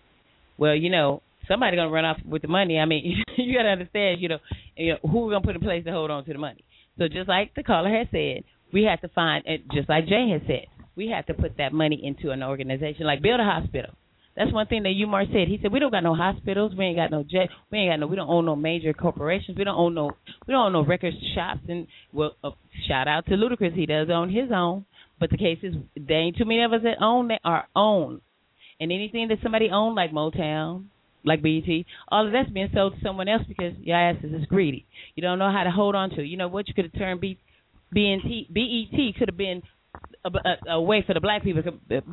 well, you know, somebody gonna run off with the money. I mean, you got to understand, you know, you know who we're gonna put in place to hold on to the money. So just like the caller has said, we have to find, just like Jay has said, we have to put that money into an organization, like build a hospital. That's one thing that Umar said. He said we don't got no hospitals, we ain't got no jet, we ain't got no, we don't own no major corporations, we don't own no, we don't own no record shops. And well, uh, shout out to Ludacris, he does own his own. But the case is, there ain't too many of us that own that are own. And anything that somebody owned, like Motown, like BET, all of that's being sold to someone else because your ass is greedy. You don't know how to hold on to. You know what? You could have turned B, BNT, BET could have been a, a, a way for the black people.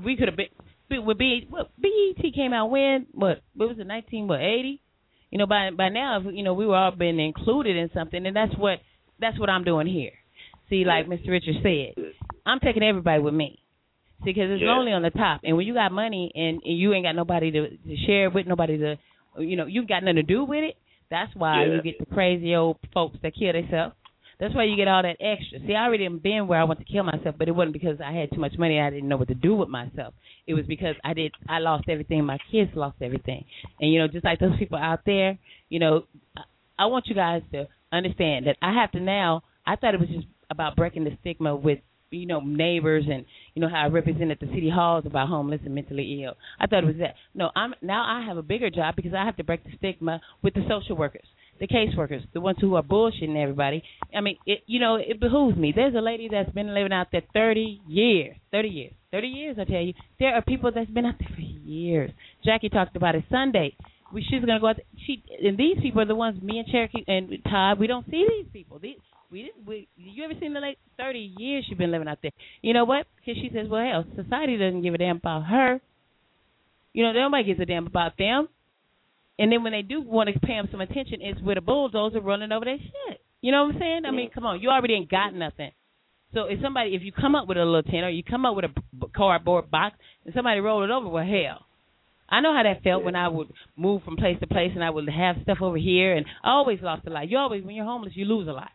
We could have been with B. What BET came out when? What? What was it? Nineteen? What? Eighty? You know, by by now, you know, we were all been included in something, and that's what that's what I'm doing here. See, like Mr. Richard said, I'm taking everybody with me. See, because it's Yeah. lonely on the top, and when you got money and, and you ain't got nobody to, to share it with, nobody to, you know, you got nothing to do with it. That's why Yeah. you get the crazy old folks that kill themselves. That's why you get all that extra. See, I already been where I want to kill myself, but it wasn't because I had too much money. I didn't know what to do with myself. It was because I did. I lost everything. My kids lost everything. And you know, just like those people out there, you know, I, I want you guys to understand that I have to now. I thought it was just about breaking the stigma with you know neighbors and you know how I represented the city halls about homeless and mentally ill. I thought it was that. No, I'm now I have a bigger job because I have to break the stigma with the social workers, the caseworkers, the ones who are bullshitting everybody. I mean, it you know it behooves me. There's a lady that's been living out there 30 years, 30 years, 30 years. I tell you, there are people that's been out there for years. Jackie talked about it Sunday. We, she's gonna go out. There. She and these people are the ones. Me and Cherokee and Todd. We don't see these people. These we didn't. We, you ever seen the lady? Thirty years she's been living out there. You know what? Because she says, well, hell, society doesn't give a damn about her. You know, nobody gives a damn about them. And then when they do want to pay them some attention, it's with a bulldozer running over their shit. You know what I'm saying? I mean, come on, you already ain't got nothing. So if somebody, if you come up with a little tin or you come up with a cardboard box and somebody roll it over, well, hell, I know how that felt when I would move from place to place and I would have stuff over here, and I always lost a lot. You always, when you're homeless, you lose a lot.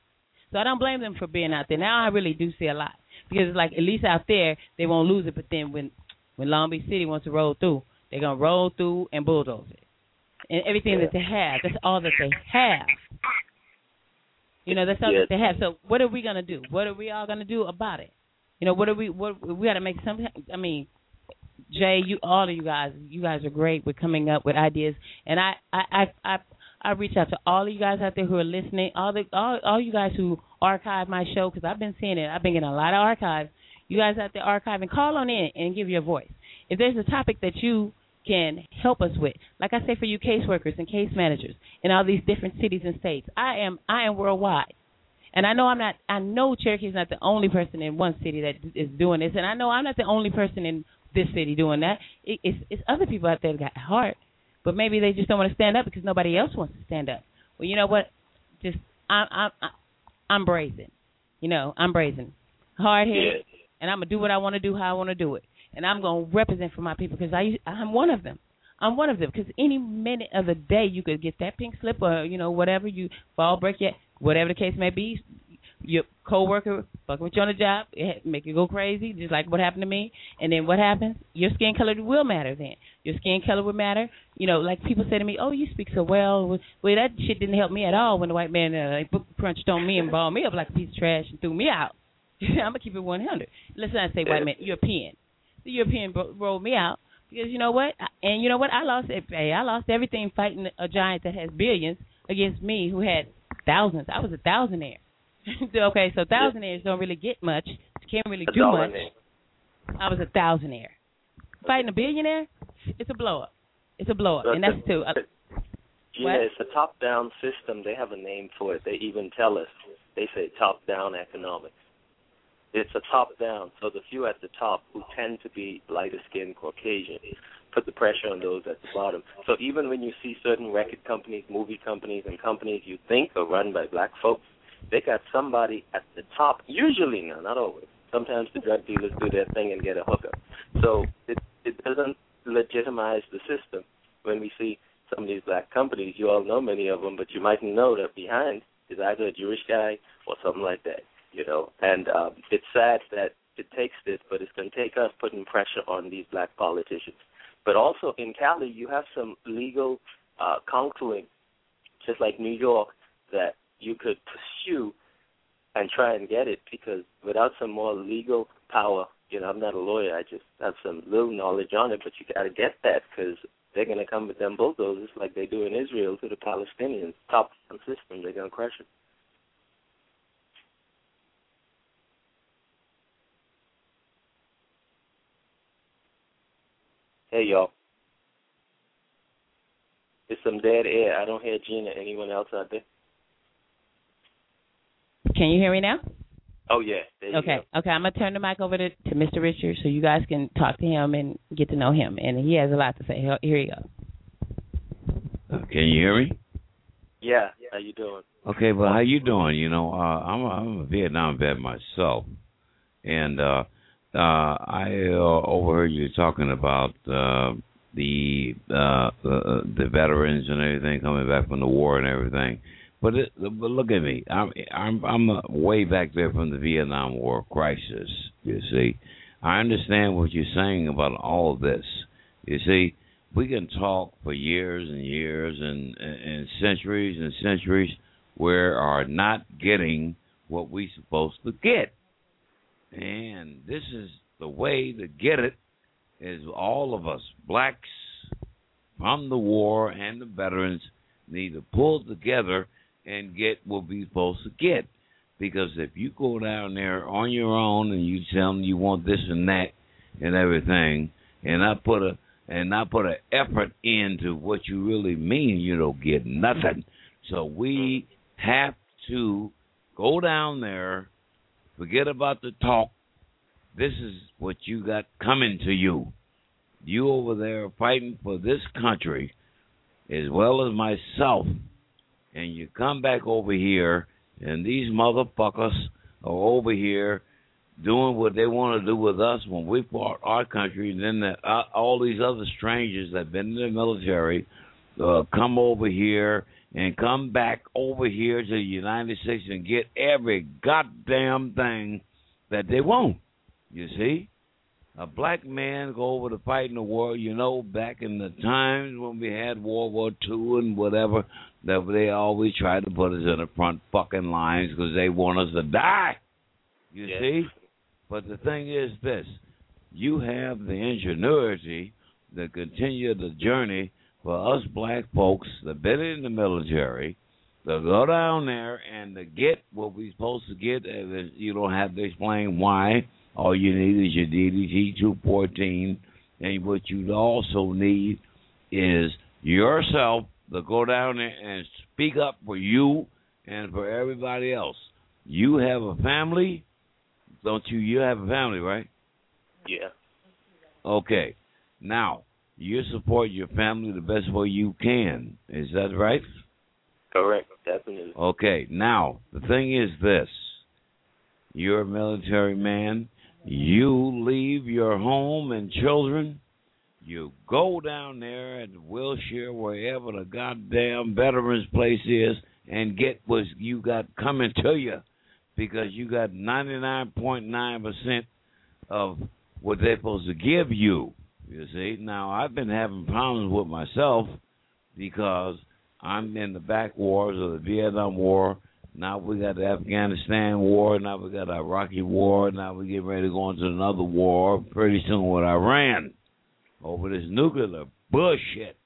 So I don't blame them for being out there. Now I really do see a lot because it's like at least out there they won't lose it, but then when when Long Beach City wants to roll through, they're gonna roll through and bulldoze it, and everything that they have, that's all that they have. You know, that's all Yeah. that they have. So what are we gonna do? What are we all gonna do about it? You know, what are we? What we got to make some. I mean, Jay, you all of you guys, you guys are great with coming up with ideas, and I, I, I, I, I reach out to all of you guys out there who are listening, all the, all, all you guys who archive my show because I've been seeing it. I've been getting a lot of archives. You guys out there archiving, call on in and give your voice. If there's a topic that you can help us with, like I say for you caseworkers and case managers in all these different cities and states, I am, I am worldwide. And I know I'm not. I know Cherokee's not the only person in one city that is doing this, and I know I'm not the only person in this city doing that. It, it's it's other people out there that got heart, but maybe they just don't want to stand up because nobody else wants to stand up. Well, you know what? Just I'm I'm I'm brazen. You know, I'm brazen, hard headed, and I'm gonna do what I want to do how I want to do it, and I'm gonna represent for my people because I I'm one of them. I'm one of them because any minute of the day you could get that pink slip or you know whatever you fall break your whatever the case may be. Your coworker fucking with you on the job, it make you go crazy, just like what happened to me. And then what happens? Your skin color will matter. Then your skin color will matter. You know, like people say to me, "Oh, you speak so well." Well, that shit didn't help me at all when the white man uh, crunched on me and balled me up like a piece of trash and threw me out. I'm gonna keep it 100. Let's not say white man, European. The European bro- rolled me out because you know what? And you know what? I lost. Hey, I lost everything fighting a giant that has billions against me who had thousands. I was a thousandaire. okay, so thousandaires don't really get much. Can't really do much. I was a thousandaire. Fighting a billionaire, it's a blow up. It's a blow up, and that's too. Uh, Gina, What? it's a top-down system. They have a name for it. They even tell us. They say top-down economics. It's a top-down. So the few at the top who tend to be lighter-skinned Caucasian put the pressure on those at the bottom. So even when you see certain record companies, movie companies, and companies you think are run by black folks, they got somebody at the top. Usually, now, not always. Sometimes the drug dealers do their thing and get a hookup. So it it doesn't legitimize the system when we see some of these black companies. You all know many of them, but you mightn't know that behind is either a Jewish guy or something like that. You know, and um, it's sad that it takes this, but it's going to take us putting pressure on these black politicians. But also in Cali, you have some legal uh, counseling, just like New York, that you could pursue and try and get it because without some more legal power, you know, I'm not a lawyer. I just have some little knowledge on it, but you got to get that because they're going to come with them bulldozers like they do in Israel to the Palestinians. Top system, they're going to crush it. Hey, y'all. It's some dead air. I don't hear Gina. Anyone else out there? Can you hear me now? Oh yeah. There you Okay, go. okay. I'm gonna turn the mic over to, to Mr. Richard so you guys can talk to him and get to know him, and he has a lot to say. Here here you go. Can you hear me? Yeah. How you doing? Okay, but how you doing? You know, uh, I'm a, I'm a Vietnam vet myself, and uh, uh, I uh, overheard you talking about uh, the uh, uh, the veterans and everything coming back from the war and everything. But it, but look at me. I'm I'm I'm way back there from the Vietnam War crisis. You see, I understand what you're saying about all of this. You see, we can talk for years and years and and centuries and centuries. We are not getting what we supposed to get, and this is the way to get it. Is all of us blacks from the war and the veterans need to pull together and get what we supposed to get. Because if you go down there on your own and you tell them you want this and that and everything, and I put a and I put an effort into what you really mean, you don't get nothing. So we have to go down there, forget about the talk. This is what you got coming to you. You over there fighting for this country as well as myself and you come back over here, and these motherfuckers are over here doing what they want to do with us when we fought our country, and then the, uh, all these other strangers that have been in the military uh, come over here and come back over here to the United States and get every goddamn thing that they want. You see? A black man go over to fight in the war, you know, back in the times when we had World War Two and whatever, that they always tried to put us in the front fucking lines because they want us to die. You Yeah. see? But the thing is this you have the ingenuity to continue the journey for us black folks that been in the military to go down there and to get what we're supposed to get. And you don't have to explain why. All you need is your DDT 214. And what you also need is yourself to go down there and speak up for you and for everybody else. You have a family, don't you? You have a family, right? Yeah. Okay. Now, you support your family the best way you can. Is that right? Correct. Definitely. Okay. Now, the thing is this you're a military man. You leave your home and children. You go down there at Wilshire, wherever the goddamn veterans place is, and get what you got coming to you because you got 99.9% of what they're supposed to give you. You see, now I've been having problems with myself because I'm in the back wars of the Vietnam War. Now we got the Afghanistan war. Now we got the Iraqi war. Now we get ready to go into another war pretty soon with Iran over this nuclear bullshit.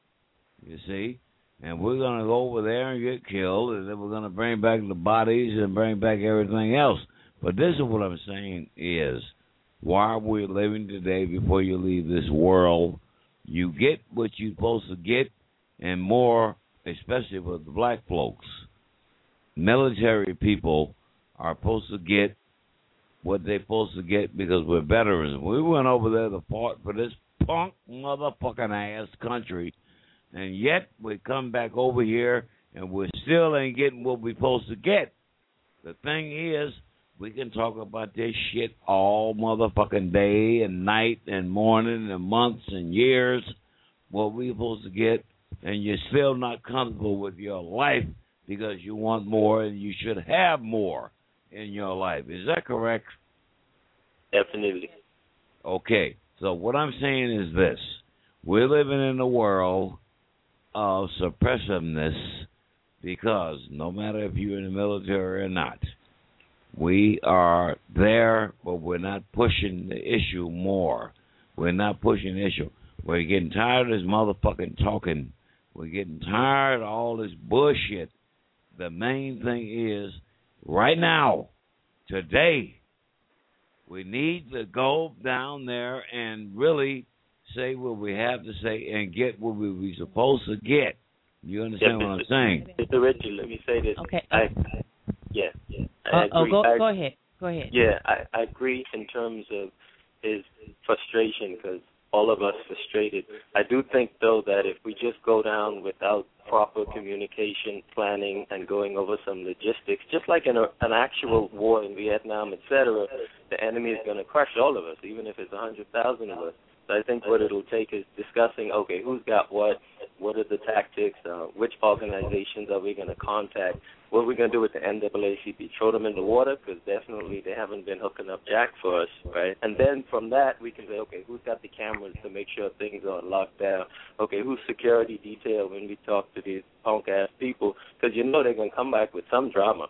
You see, and we're gonna go over there and get killed, and then we're gonna bring back the bodies and bring back everything else. But this is what I'm saying is, while we're living today, before you leave this world, you get what you're supposed to get, and more, especially with the black folks. Military people are supposed to get what they're supposed to get because we're veterans. We went over there to fight for this punk motherfucking ass country, and yet we come back over here and we still ain't getting what we're supposed to get. The thing is, we can talk about this shit all motherfucking day and night and morning and months and years, what we're supposed to get, and you're still not comfortable with your life because you want more and you should have more. in your life. Is that correct? Definitely. Okay. So what I'm saying is this: we're living in a world of suppressiveness because no matter if you're in the military or not, we are there, but we're not pushing the issue more. We're not pushing the issue. We're getting tired of this motherfucking talking. We're getting tired of all this bullshit. The main thing is, right now, today, we need to go down there and really say what we have to say and get what we we supposed to get. You understand Yeah, what I'm saying? Mr. Richard, let me say this. Okay. I, yeah, yeah. I Uh, oh, go I- go ahead. Go ahead. Yeah, I, I agree in terms of his frustration because all of us frustrated. I do think though that if we just go down without proper communication, planning, and going over some logistics, just like in a, an actual war in Vietnam, etc., the enemy is going to crush all of us, even if it's a hundred thousand of us. So I think what it'll take is discussing, okay, who's got what, what are the tactics, uh, which organizations are we going to contact, what are we going to do with the NAACP? Throw them in the water because definitely they haven't been hooking up jack for us, right? And then from that we can say, okay, who's got the cameras to make sure things are locked down? Okay, who's security detail when we talk to these punk ass people? Because you know they're going to come back with some drama.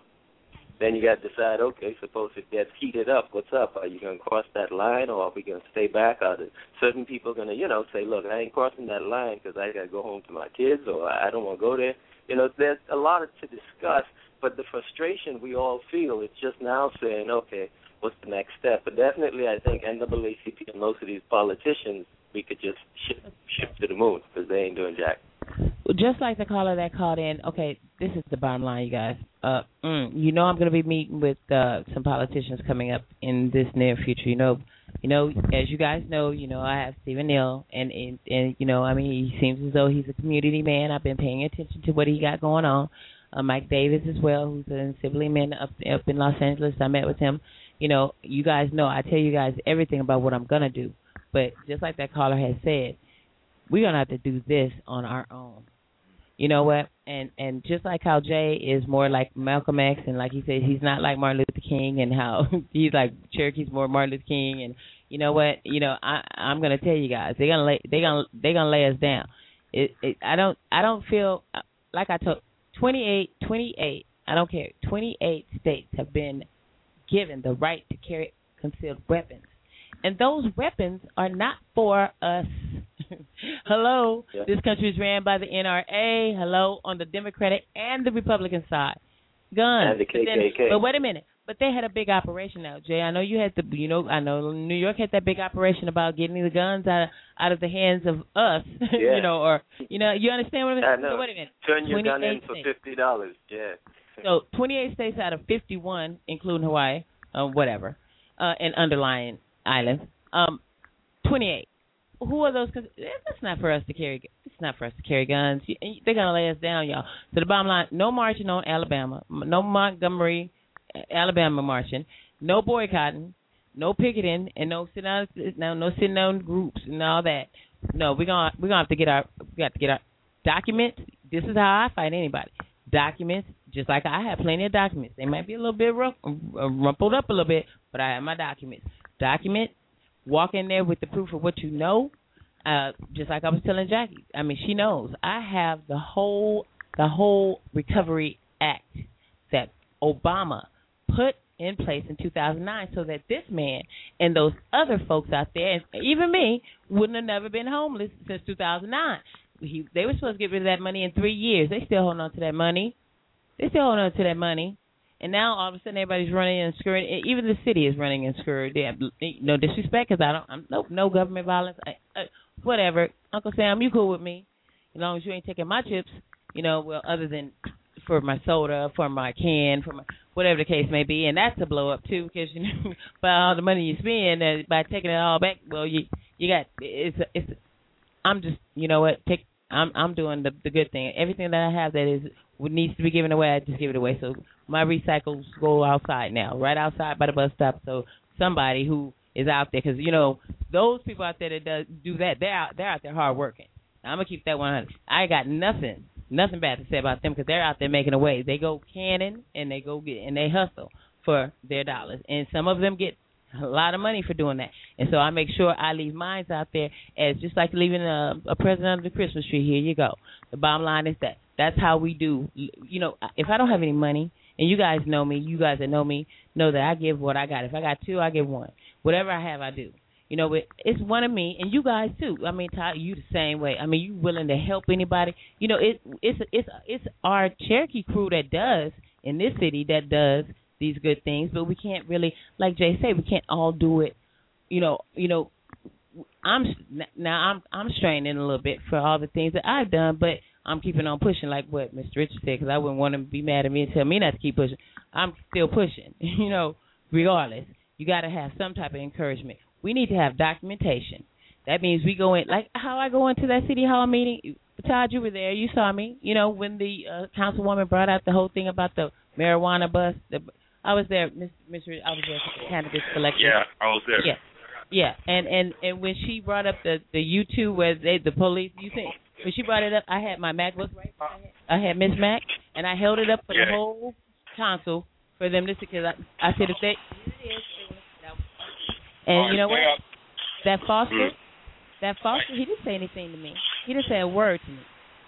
Then you got to decide, okay, suppose it gets heated up, what's up? Are you going to cross that line or are we going to stay back? Are there certain people going to, you know, say, look, I ain't crossing that line because I got to go home to my kids or I don't want to go there? You know, there's a lot to discuss, but the frustration we all feel is just now saying, okay, what's the next step? But definitely, I think NAACP and most of these politicians, we could just ship, ship to the moon because they ain't doing jack. Just like the caller that called in, okay, this is the bottom line, you guys. Uh, mm, you know, I'm going to be meeting with uh, some politicians coming up in this near future. You know, you know, as you guys know, you know, I have Steven Neal, and and, and you know, I mean, he seems as though he's a community man. I've been paying attention to what he got going on. Uh, Mike Davis as well, who's an assemblyman up up in Los Angeles. I met with him. You know, you guys know I tell you guys everything about what I'm gonna do. But just like that caller has said, we're gonna have to do this on our own. You know what? And and just like how Jay is more like Malcolm X, and like he said, he's not like Martin Luther King, and how he's like Cherokee's more Martin Luther King, and you know what? You know, I I'm gonna tell you guys, they're gonna lay they're gonna they're gonna lay us down. It, it I don't I don't feel like I told 28 28 I don't care 28 states have been given the right to carry concealed weapons, and those weapons are not for us. Hello, Yeah. this country is ran by the NRA. Hello, on the Democratic and the Republican side, guns. And the But then- But wait a minute. But they had a big operation now, Jay. I know you had the, you know, I know New York had that big operation about getting the guns out of, out of the hands of us, Yeah. you know, or you know, you understand what I mean? I know. So wait a minute. Turn your gun in for fifty dollars. Yeah. So 28 states out of 51, including Hawaii, uh, whatever, uh, and underlying islands. Um, 28. Who are those? Cause it's not for us to carry. It's not for us to carry guns. They're gonna lay us down, y'all. So the bottom line: no marching on Alabama, no Montgomery, Alabama marching, no boycotting, no picketing, and no sitting down, no no sitting down groups and all that. No, we're gonna we're gonna have to get our we got to get our documents. This is how I fight anybody. Documents, just like I have plenty of documents. They might be a little bit rough, uh, rumpled up a little bit, but I have my documents. Document, walk in there with the proof of what you know. Uh, just like I was telling Jackie. I mean, she knows. I have the whole the whole Recovery Act that Obama put in place in 2009 so that this man and those other folks out there, even me, wouldn't have never been homeless since 2009. He, they were supposed to get rid of that money in three years. They still holding on to that money. They still holding on to that money. And now all of a sudden everybody's running and screwing. Even the city is running and screwed. Yeah, no disrespect, because I don't. I'm no no government violence. I, I, whatever, Uncle Sam, you cool with me, as long as you ain't taking my chips. You know, well, other than for my soda, for my can, for my whatever the case may be, and that's a blow up too, because you know, by all the money you spend, uh, by taking it all back, well, you you got it's it's. I'm just, you know what, take. I'm I'm doing the the good thing. Everything that I have that is needs to be given away, I just give it away. So my recycles go outside now, right outside by the bus stop. So somebody who is out there, because you know those people out there that do that, they're out they're out there hard working. I'm gonna keep that 100. I got nothing nothing bad to say about them because they're out there making a way. They go canning and they go get and they hustle. for their dollars, and some of them get a lot of money for doing that. And so I make sure I leave mines out there as just like leaving a, a present under the Christmas tree. Here you go. The bottom line is that that's how we do. You know, if I don't have any money, and you guys know me, you guys that know me know that I give what I got. If I got two, I give one. Whatever I have, I do. You know, it, it's one of me, and you guys too. I mean, Ty, you the same way. I mean, you willing to help anybody. You know, it it's it's it's our Cherokee crew that does in this city that does these good things, but we can't really, like Jay said, we can't all do it. You know, you know, I'm now I'm I'm straining a little bit for all the things that I've done, but I'm keeping on pushing, like what Mr. Richard said, because I wouldn't want him to be mad at me and tell me not to keep pushing. I'm still pushing, you know, regardless. You got to have some type of encouragement. We need to have documentation. That means we go in, like how I go into that city hall meeting. Todd, you were there. You saw me. You know when the uh, councilwoman brought out the whole thing about the marijuana bus. The, I was there, Miss, Mr. I was there for the cannabis collection. Yeah, I was there. Yeah, yeah, and and and when she brought up the the YouTube where they the police, you think when she brought it up, I had my MacBook right. I had Miss Mac, and I held it up for Yeah. the whole council for them to see. Because I, I said if they, and you know what? That Foster, mm. that Foster, he didn't say anything to me. He didn't say a word to me.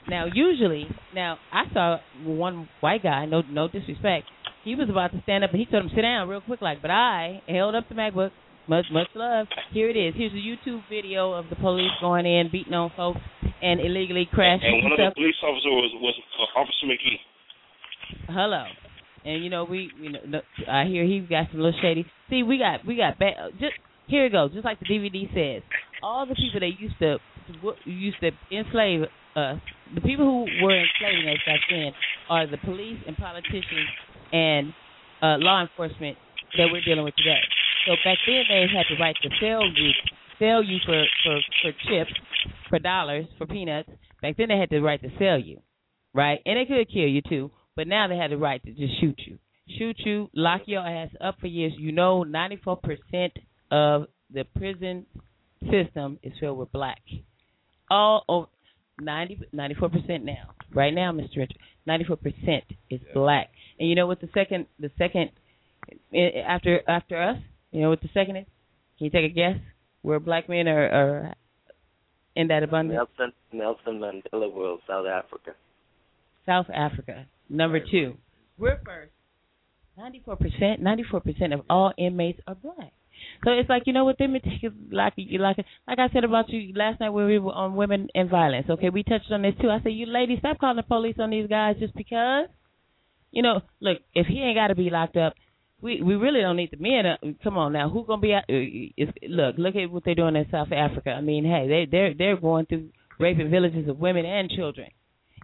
Now, usually, now I saw one white guy. No, no disrespect. He was about to stand up, and he told him sit down real quick, like. But I held up the MacBook. Much, much love. Here it is. Here's a YouTube video of the police going in, beating on folks, and illegally crashing And one of the police officers was, was uh, Officer McGee. Hello. And you know we, you know, I hear he got some little shady. See, we got, we got bad. Just here it goes. Just like the DVD says, all the people that used to, used to enslave us, the people who were enslaving us back then, are the police and politicians and uh, law enforcement that we're dealing with today. So back then they had the right to sell you, sell you for for for chips, for dollars, for peanuts. Back then they had the right to sell you, right? And they could kill you too. But now they have the right to just shoot you, shoot you, lock your ass up for years. You know, 94% of the prison system is filled with black. All over 94% now. Right now, Mr. Richard, 94% is black. And you know what the second, the second, eh, after after us, you know what the second is? Can you take a guess where black men are, are in that abundance? Nelson Nelson Mandela World, South Africa. South Africa, number two. We're first. Ninety-four percent, ninety-four percent of all inmates are black. So it's like you know what? Them it take like you like like I said about you last night when we were on women and violence. Okay, we touched on this too. I said, you ladies, stop calling the police on these guys just because. You know, look, if he ain't got to be locked up, we we really don't need the men. Uh, come on now, who gonna be? out- Uh, look, look at what they're doing in South Africa. I mean, hey, they they're they're going through raping villages of women and children,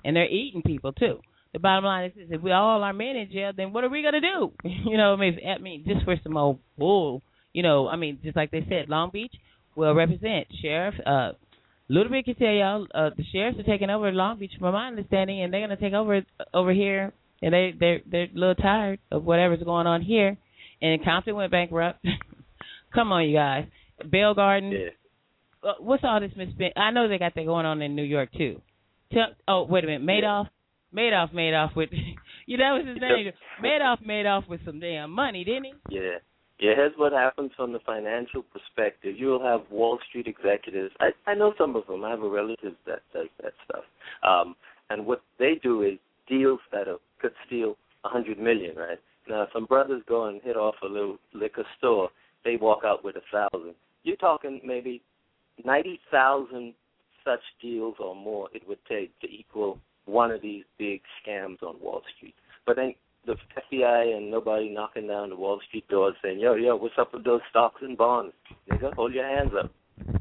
and they're eating people too. The bottom line is, if we all are men in jail, then what are we gonna do? You know, I mean, if- I mean, just for some old bull. You know, I mean, just like they said, Long Beach will represent sheriff. Uh, bit can tell y'all, uh, the sheriffs are taking over Long Beach, from my understanding, and they're gonna take over over here. And they they're they're a little tired of whatever's going on here. And Compton went bankrupt. Come on, you guys. Bell Garden. Uh, what's all this misspent? I know they got that going on in New York too. Tell, oh, wait a minute, Madoff. Madoff made off with, you know, that was his name. Madoff made off with some damn money, didn't he? Yeah. Yeah, here's what happens from the financial perspective. You'll have Wall Street executives. I, I know some of them. I have a relative that does that stuff. Um, and what they do is deals that are, could steal a hundred million, right? Now, some brothers go and hit off a little liquor store. They walk out with a thousand. You're talking maybe ninety thousand such deals or more it would take to equal one of these big scams on Wall Street. But then the FBI and nobody knocking down the Wall Street doors saying, "Yo, yo, what's up with those stocks and bonds? Nigga, hold your hands up.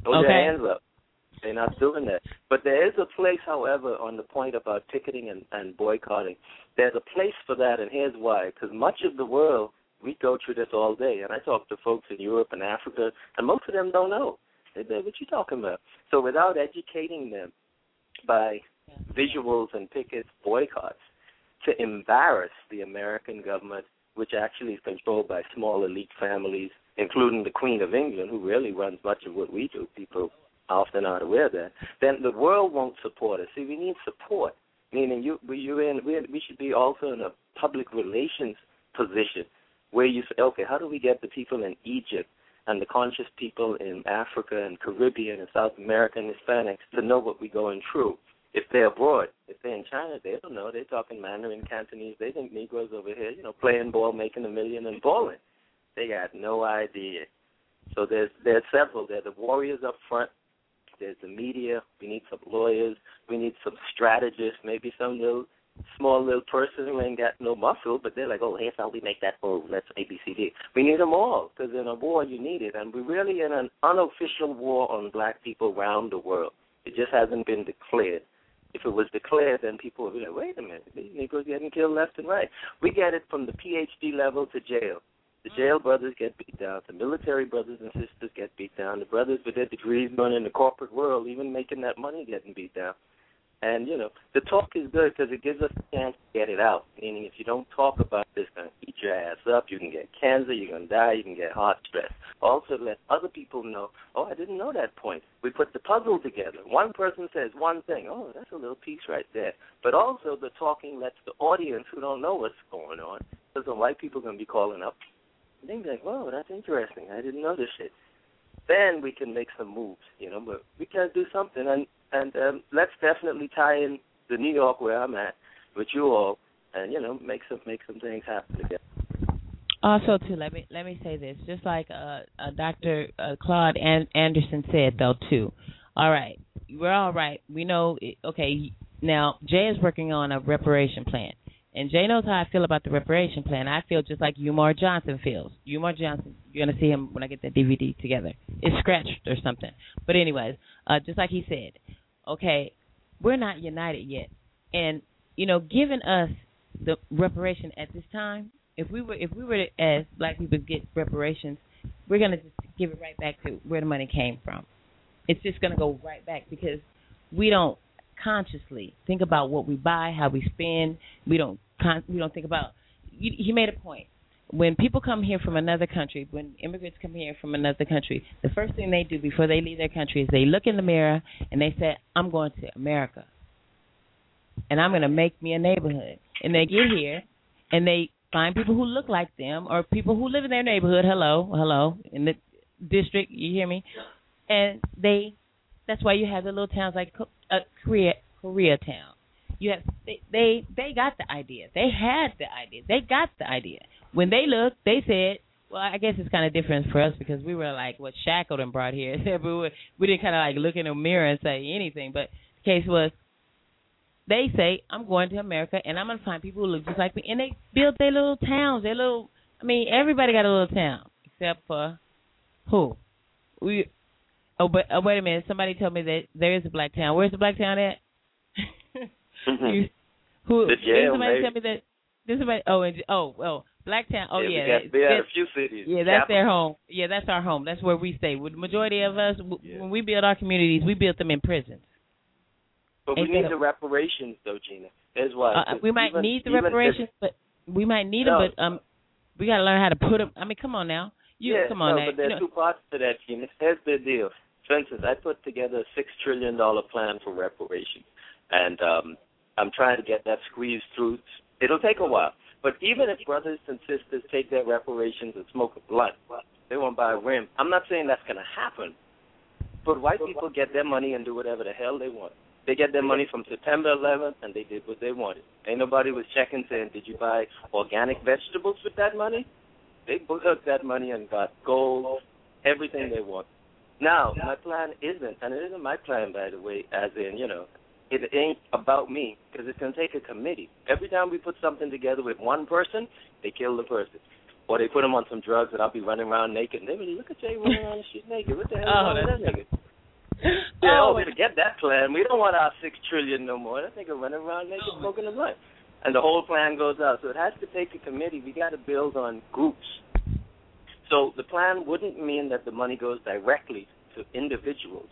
Hold Okay. your hands up." They're not doing that. But there is a place, however, on the point about ticketing and, and boycotting. There's a place for that, and here's why. Because much of the world, we go through this all day. And I talk to folks in Europe and Africa, and most of them don't know. They say, what you talking about? So without educating them by visuals and pickets, boycotts, to embarrass the American government, which actually is controlled by small elite families, including the Queen of England, who really runs much of what we do. People often aren't aware of that. Then the world won't support us. See, we need support. Meaning, you we you in we we should be also in a public relations position where you say, okay, how do we get the people in Egypt and the conscious people in Africa and Caribbean and South America and Hispanics to know what we're going through? If they're abroad, if they're in China, they don't know. They're talking Mandarin, Cantonese. They think Negroes over here, you know, playing ball, making a million and balling. They got no idea. So there's there's several. There's the warriors up front. There's the media. We need some lawyers. We need some strategists. Maybe some little small little person who ain't got no muscle, but they're like, oh, here's how we make that move. Let's ABCD. We need them all because in a war you need it, and we're really in an unofficial war on black people around the world. It just hasn't been declared. If it was declared, then people would be like, wait a minute, these Negroes getting killed left and right. We get it from the PhD level to jail. The jail brothers get beat down. The military brothers and sisters get beat down. The brothers with their degrees in the corporate world, even making that money, getting beat down. And you know, the talk is good because it gives us a chance to get it out. Meaning, if you don't talk about this, it's gonna eat your ass up. You can get cancer. You're gonna die. You can get heart stress. Also, let other people know. Oh, I didn't know that point. We put the puzzle together. One person says one thing. Oh, that's a little piece right there. But also, the talking lets the audience who don't know what's going on, because the white people are gonna be calling up. And they be like, "Whoa, that's interesting. I didn't know this shit." Then we can make some moves, you know. But we gotta do something, and and um, let's definitely tie in the New York where I'm at with you all, and you know, make some make some things happen together. Also, too, let me let me say this, just like uh, uh, Dr. Uh, Claude An- Anderson said, though, too. All right, we're all right. We know. It, okay, now Jay is working on a reparation plan, and Jay knows how I feel about the reparation plan. I feel just like Umar Johnson feels. Umar Johnson, you're gonna see him when I get that DVD together. It's scratched or something. But anyways, uh, just like he said, okay, we're not united yet, and you know, giving us the reparation at this time, if we were if we were to, as black people get reparations, we're gonna just give it right back to where the money came from. It's just gonna go right back because we don't consciously think about what we buy, how we spend. We don't con- we don't think about. He made a point. When people come here from another country, when immigrants come here from another country, the first thing they do before they leave their country is they look in the mirror and they say, "I'm going to America." and I'm going to make me a neighborhood. And they get here, and they find people who look like them or people who live in their neighborhood. Hello, hello, in the district. You hear me? And they, that's why you have the little towns like uh, Korea, Koreatown. You have they, they they got the idea. They had the idea. They got the idea. When they looked, they said, well, I guess it's kind of different for us because we were like what Shackleton brought here. we, were, we didn't kind of like look in the mirror and say anything. But the case was they say I'm going to America and I'm gonna find people who look just like me, and they build their little towns, their little. I mean, everybody got a little town except for who? We. Oh, but oh, wait a minute. Somebody told me that there is a black town. Where's the black town at? you, who? The jail, somebody maybe. tell me that? Did somebody? Oh, and, oh, oh, black town. Oh, yeah, yeah. we, got, that- a few cities. yeah, that's their home. Yeah, that's our home. That's where we stay. With the majority of us, w when we build our communities, we build them in prisons. But we need a- the reparations, though, Gina. Here's why. Uh, we might Even- need the reparations, but we might need No. them. But um, we got to learn how to put them. I mean, come on now. You yeah, come on no, now. but there you know, two parts to that, Gina. Here's the deal. For instance, I put together a six trillion dollar plan for reparations, and um, I'm trying to get that squeezed through. It'll take a while, but even if brothers and sisters take their reparations and smoke a blunt, they won't buy a rim. I'm not saying that's going to happen, but white people get their money and do whatever the hell they want. They get their money from September 11th, and they did what they wanted. Ain't nobody was checking saying, "Did you buy organic vegetables with that money?" They took that money and got gold, everything they want. Now, my plan isn't, and it isn't my plan, by the way, as in, you know, it ain't about me, because it's going to take a committee. Every time we put something together with one person, they kill the person. Or they put them on some drugs, and I'll be running around naked. And they be look at Jay running around the street naked. What the hell is Oh, wrong with that nigga? Yeah, Oh, oh, we forget that plan. We don't want our six trillion no more. That nigga running around naked smoking a blunt. And the whole plan goes out. So it has to take a committee. We got to build on groups. So the plan wouldn't mean that the money goes directly to individuals.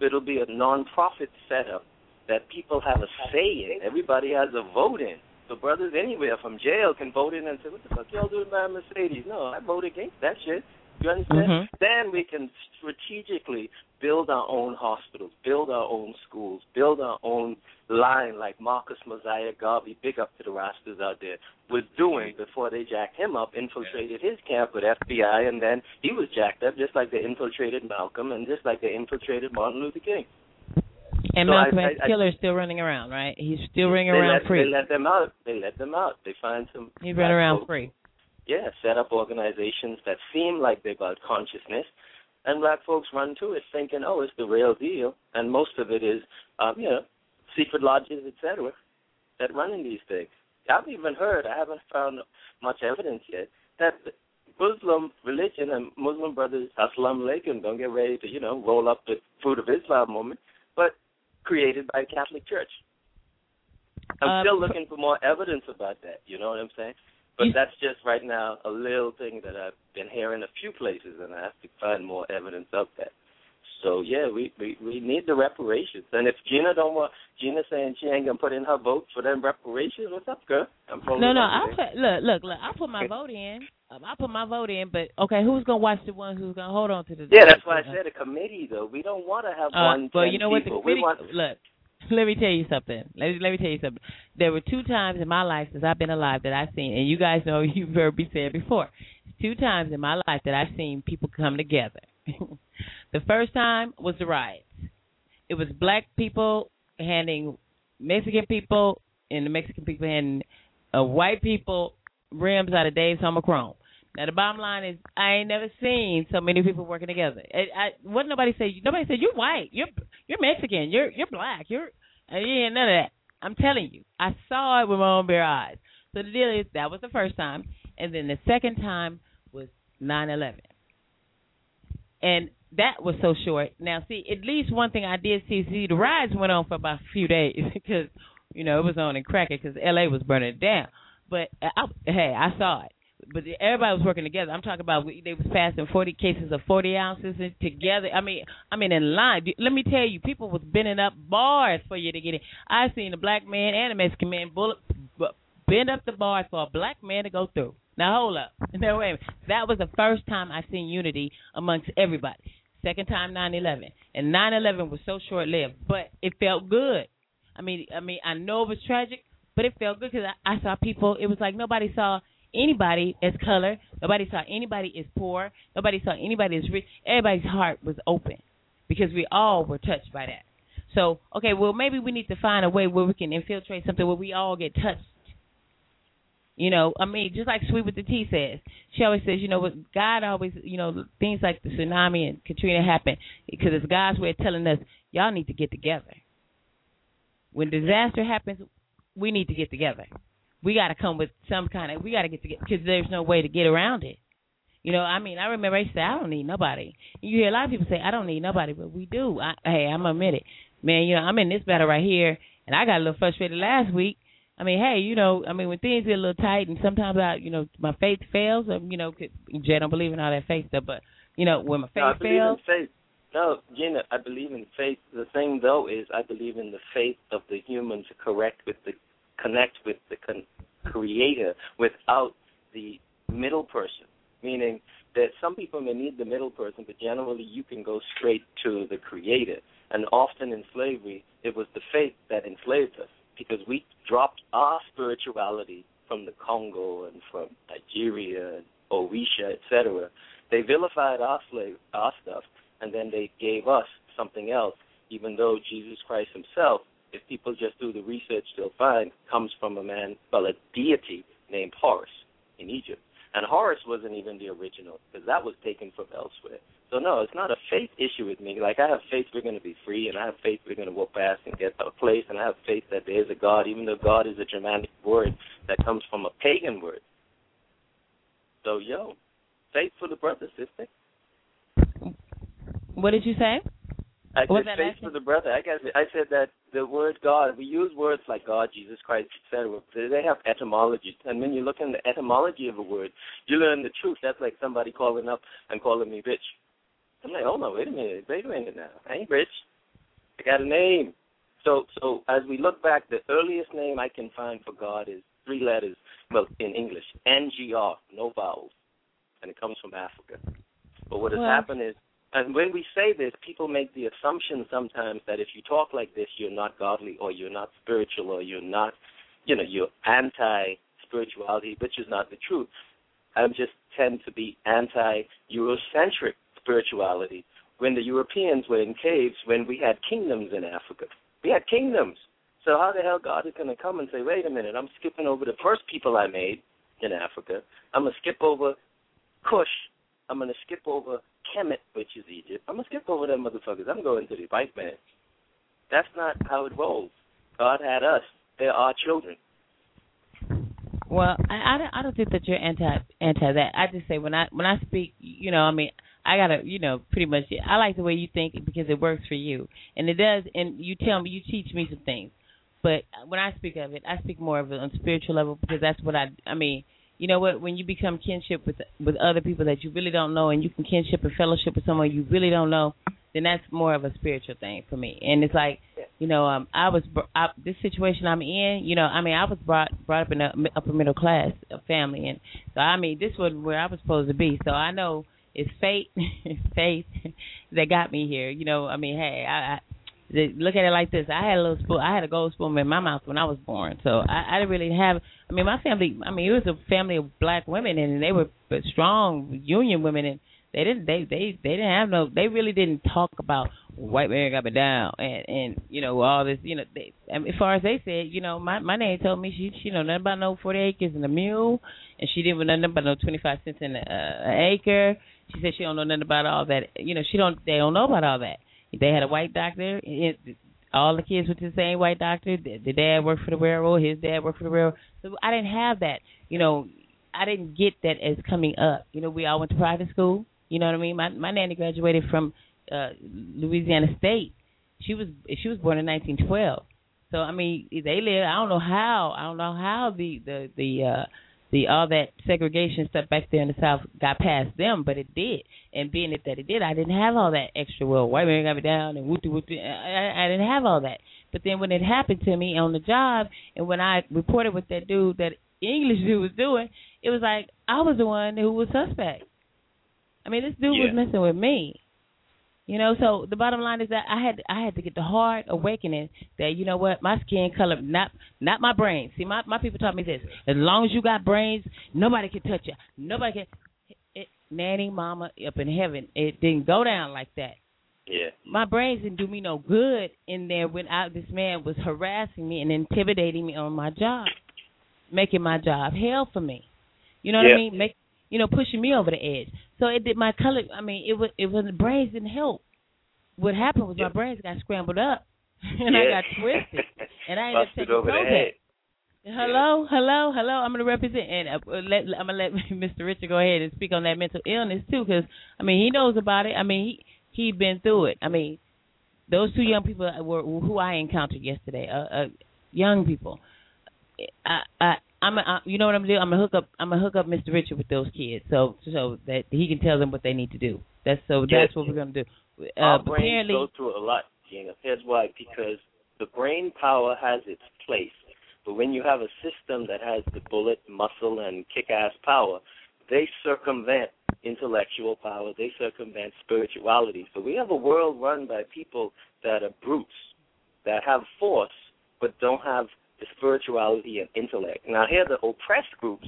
It'll be a non-profit setup that people have a say in. Everybody has a vote in. So brothers anywhere from jail can vote in and say, "What the fuck y'all doing by Mercedes?" No, I vote against that shit. You understand? Mhm. Then we can strategically build our own hospitals, build our own schools, build our own line like Marcus Mosiah Garvey, big up to the Rastas out there, was doing before they jacked him up, infiltrated his camp with FBI, and then he was jacked up just like they infiltrated Malcolm and just like they infiltrated Martin Luther King. And So Malcolm X Killer is still running around, right? He's still running around let, free. They let them out. They let them out. They find some. He's black running around folks free. yeah, set up organizations that seem like they're about consciousness, and black folks run to it thinking, oh, it's the real deal, and most of it is, um, you know, secret lodges, etc., that run in these things. I've even heard, I haven't found much evidence yet, that the Muslim religion and Muslim brothers, Assalamu alaikum, don't get ready to, you know, roll up the fruit of Islam moment, but created by the Catholic Church. I'm Uh, still looking for more evidence about that, you know what I'm saying? But that's just right now a little thing that I've been hearing a few places, and I have to find more evidence of that. So yeah, we we, we need the reparations. And if Gina don't want, Gina saying she ain't gonna put in her vote for them reparations, what's up, girl? I'm No, no, I'll put, look, look, look. I'll put my vote in. Um, I'll put my vote in. But okay, who's gonna watch the ones who's gonna hold on to the? Yeah, that's why I said a committee though. We don't want to have Uh, one. well, 10 you know what? The committee, want look, let me tell you something. Let me, let me tell you something. There were two times in my life since I've been alive that I've seen, and you guys know you've heard me say it before. Two times in my life that I've seen people come together. the first time was the riots. It was black people handing Mexican people, and the Mexican people handing uh, white people rims out of Dave's Home of Chrome. Now the bottom line is, I ain't never seen so many people working together. I, I what nobody say? Nobody said you're white, you're you're Mexican, you're you're black, you're you ain't none of that. I'm telling you, I saw it with my own bare eyes. So the deal is that was the first time, and then the second time was nine eleven, and that was so short. Now, see, at least one thing I did see, see, the riots went on for about a few days because you know it was on and cracking because L.A. was burning down. But I, hey, I saw it. But everybody was working together. I'm talking about they was passing 40 cases of 40 ounces together. I mean, I mean in line. Let me tell you, people was bending up bars for you to get in. I seen a black man and a Mexican man bullet bend up the bars for a black man to go through. Now hold up. No wait. That was the first time I seen unity amongst everybody. Second time 9/11, and 9/11 was so short lived, but it felt good. I mean, I mean, I know it was tragic, but it felt good because I, I saw people. It was like nobody saw anybody as color. Nobody saw anybody as poor. Nobody saw anybody as rich. Everybody's heart was open because we all were touched by that. So, okay, well, maybe we need to find a way where we can infiltrate something where we all get touched. You know, I mean, just like Sweet with the T says, she always says, you know, what God always, you know, things like the tsunami and Katrina happen because it's God's way of telling us, y'all need to get together. When disaster happens, we need to get together. We got to come with some kind of, we got to get together because there's no way to get around it. You know, I mean, I remember I say, I don't need nobody. You hear a lot of people say, I don't need nobody, but we do. I, hey, I'm admit it. Man, you know, I'm in this battle right here, and I got a little frustrated last week. I mean, hey, you know, I mean, when things get a little tight, and sometimes I, you know, my faith fails. Um, you know, 'cause Jay don't believe in all that faith stuff, but you know, when my faith no, I believe fails, in faith. No, Gina, I believe in faith. The thing though is, I believe in the faith of the human to correct with the connect with the con- creator without the middle person. Meaning that some people may need the middle person, but generally you can go straight to the creator. And often in slavery, it was the faith that enslaved us because we dropped our spirituality from the Congo and from Nigeria and Orisha, etc. They vilified our slave, our stuff, and then they gave us something else. Even though Jesus Christ Himself, if people just do the research, they'll find comes from a man, well, a deity named Horus in Egypt. And Horus wasn't even the original because that was taken from elsewhere. So no, it's not a faith issue with me. Like I have faith we're going to be free, and I have faith we're going to walk past and get a place, and I have faith that there is a God, even though God is a Germanic word that comes from a pagan word. So yo, faith for the brother, sister. what did you say? I said faith for the brother. I guess I said that the word God. We use words like God, Jesus Christ, etc. They have etymology, and when you look in the etymology of a word, you learn the truth. That's like somebody calling up and calling me bitch. I'm like, hold on, wait a minute, wait a minute now. I ain't rich. I got a name. So, so as we look back, the earliest name I can find for God is three letters. Well, in English, N-G-R, no vowels, and it comes from Africa. But what has Well- happened is, and when we say this, people make the assumption sometimes that if you talk like this, you're not godly or you're not spiritual or you're not, you know, you're anti spirituality, which is not the truth. I just tend to be anti Eurocentric spirituality. When the Europeans were in caves, when we had kingdoms in Africa, we had kingdoms. So how the hell God is going to come and say, wait a minute, I'm skipping over the first people I made in Africa. I'm going to skip over Cush. I'm going to skip over Kemet, which is Egypt. I'm going to skip over them motherfuckers. I'm going to the white man. That's not how it rolls. God had us. They're our children. Well, I, I don't I don't think that you're anti anti that. I just say when I when I speak, you know, I mean, I gotta, you know, pretty much. I like the way you think because it works for you, and it does. And you tell me, you teach me some things. But when I speak of it, I speak more of it on a spiritual level because that's what I. I mean, you know what? When you become kinship with with other people that you really don't know, and you can kinship and fellowship with someone you really don't know, then that's more of a spiritual thing for me. And it's like, you know, um, I was I, this situation I'm in. You know, I mean, I was brought brought up in a upper middle class family, and so I mean, this wasn't where I was supposed to be. So I know it's fate, fate that got me here. You know, I mean, hey, I. I Look at it like this. I had a little spoon. I had a gold spoon in my mouth when I was born. So I, I didn't really have. I mean, my family. I mean, it was a family of black women, and they were strong union women, and they didn't. They they they didn't have no. They really didn't talk about white man got me down, and and you know all this. You know, they, I as far as they said, you know, my my name told me she she know nothing about no forty acres and a mule, and she didn't know nothing about no twenty five cents in a, a acre. She said she don't know nothing about all that. You know, she don't. They don't know about all that. They had a white doctor. It, all the kids to the same white doctor. The, the dad worked for the railroad. His dad worked for the railroad. So I didn't have that. You know, I didn't get that as coming up. You know, we all went to private school. You know what I mean? My my nanny graduated from uh Louisiana State. She was she was born in 1912. So I mean, they live. I don't know how. I don't know how the the the uh the all that segregation stuff back there in the South got past them, but it did. And being it that it did, I didn't have all that extra. Well, white man got me down and whoopty whoopty. I, I didn't have all that. But then when it happened to me on the job, and when I reported what that dude, that English dude was doing, it was like I was the one who was suspect. I mean, this dude was messing with me. You know, so the bottom line is that I had I had to get the hard awakening that you know what my skin color not not my brain. See, my my people taught me this: as long as you got brains, nobody can touch you. Nobody can. It, nanny, mama, up in heaven, it didn't go down like that. Yeah. My brains didn't do me no good in there when I, this man was harassing me and intimidating me on my job, making my job hell for me. You know what Yeah. I mean? Make you know pushing me over the edge. So it did my color. I mean, it was it was the brains didn't help. What happened was my brains got scrambled up, and I got twisted, and I ended up taking over the Prozac. head. Hello, hello, hello. I'm gonna represent, and uh, let, I'm gonna let Mr. Richard go ahead and speak on that mental illness too, because I mean he knows about it. I mean he he'd been through it. I mean those two young people were who I encountered yesterday. Uh, uh young people. I I I'm a, I, you know what I'm gonna do? I'm gonna hook up I'm gonna hook up Mr. Richard with those kids, so so that he can tell them what they need to do. That's so that's what we're gonna do. Uh, Our brains apparently, go through a lot, Gena. Here's why: because the brain power has its place, but when you have a system that has the bullet, muscle, and kick-ass power, they circumvent intellectual power. They circumvent spirituality. So we have a world run by people that are brutes, that have force, but don't have the spirituality and intellect. Now here, the oppressed groups,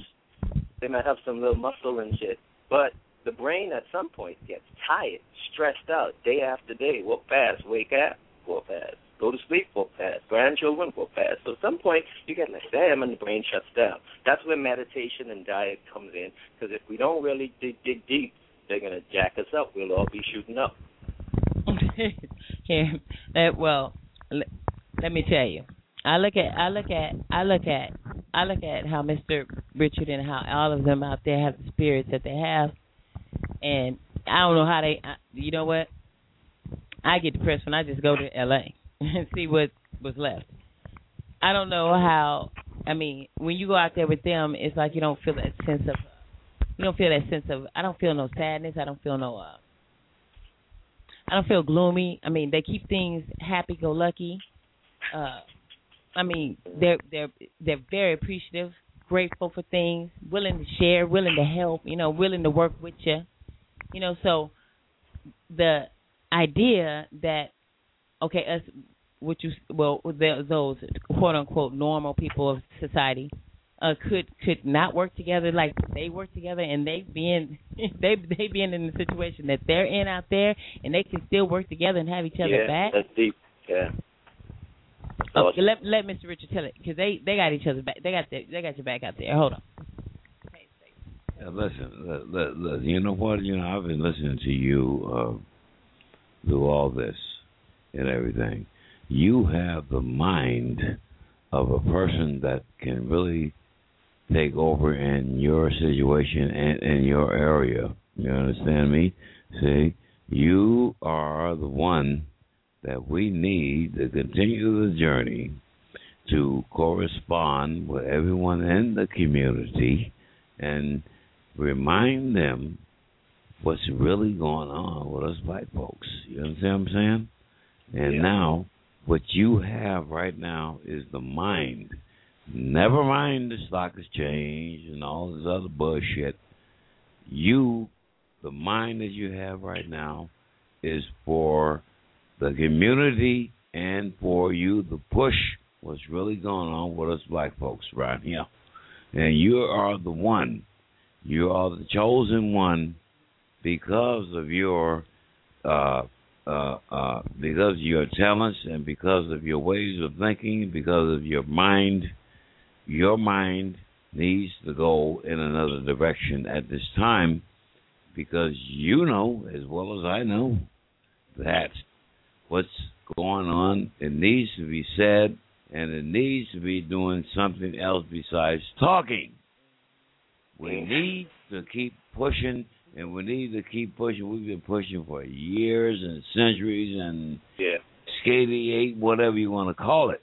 they might have some little muscle and shit, but the brain at some point gets tired, stressed out, day after day. Walk fast, wake up, walk fast, go to sleep, walk fast. Grandchildren, walk fast. So at some point, you get like, damn, and the brain shuts down. That's where meditation and diet comes in. Because if we don't really dig, dig deep, they're gonna jack us up. We'll all be shooting up. yeah, that, well, let, let me tell you. I look at I look at I look at I look at how Mr. Richard and how all of them out there have the spirits that they have, and I don't know how they. I- You know what? I get depressed when I just go to L.A. and see what was left. I don't know how. I mean, when you go out there with them, it's like you don't feel that sense of. You don't feel that sense of. I don't feel no sadness. I don't feel no. Uh, I don't feel gloomy. I mean, they keep things happy-go-lucky. Uh, I mean, they're they're they're very appreciative, grateful for things, willing to share, willing to help. You know, willing to work with you. You know, so the idea that okay, us what you well the, those quote unquote normal people of society uh could could not work together like they work together and they being they they being in the situation that they're in out there and they can still work together and have each other yeah, back. that's deep. Yeah. Okay, let let Mr. Richard tell it because they they got each other back. They got their, they got your back out there. Hold on. Yeah, listen, li- li- li- you know what? You know, I've been listening to you uh, do all this and everything. You have the mind of a person that can really take over in your situation and in your area. You understand me? See, you are the one that we need to continue the journey to correspond with everyone in the community and remind them what's really going on with us black folks. You understand what I'm saying? And now, what you have right now is the mind. Never mind the stock exchange and all this other bullshit. You, the mind that you have right now, is for the community and for you The push what's really going on with us black folks right here. And you are the one. You are the chosen one because of your uh, uh, uh, because of your talents and because of your ways of thinking, because of your mind. Your mind needs to go in another direction at this time because you know as well as I know that what's going on, it needs to be said and it needs to be doing something else besides talking. We need to keep pushing, and we need to keep pushing. We've been pushing for years and centuries and Yeah. skate whatever you want to call it.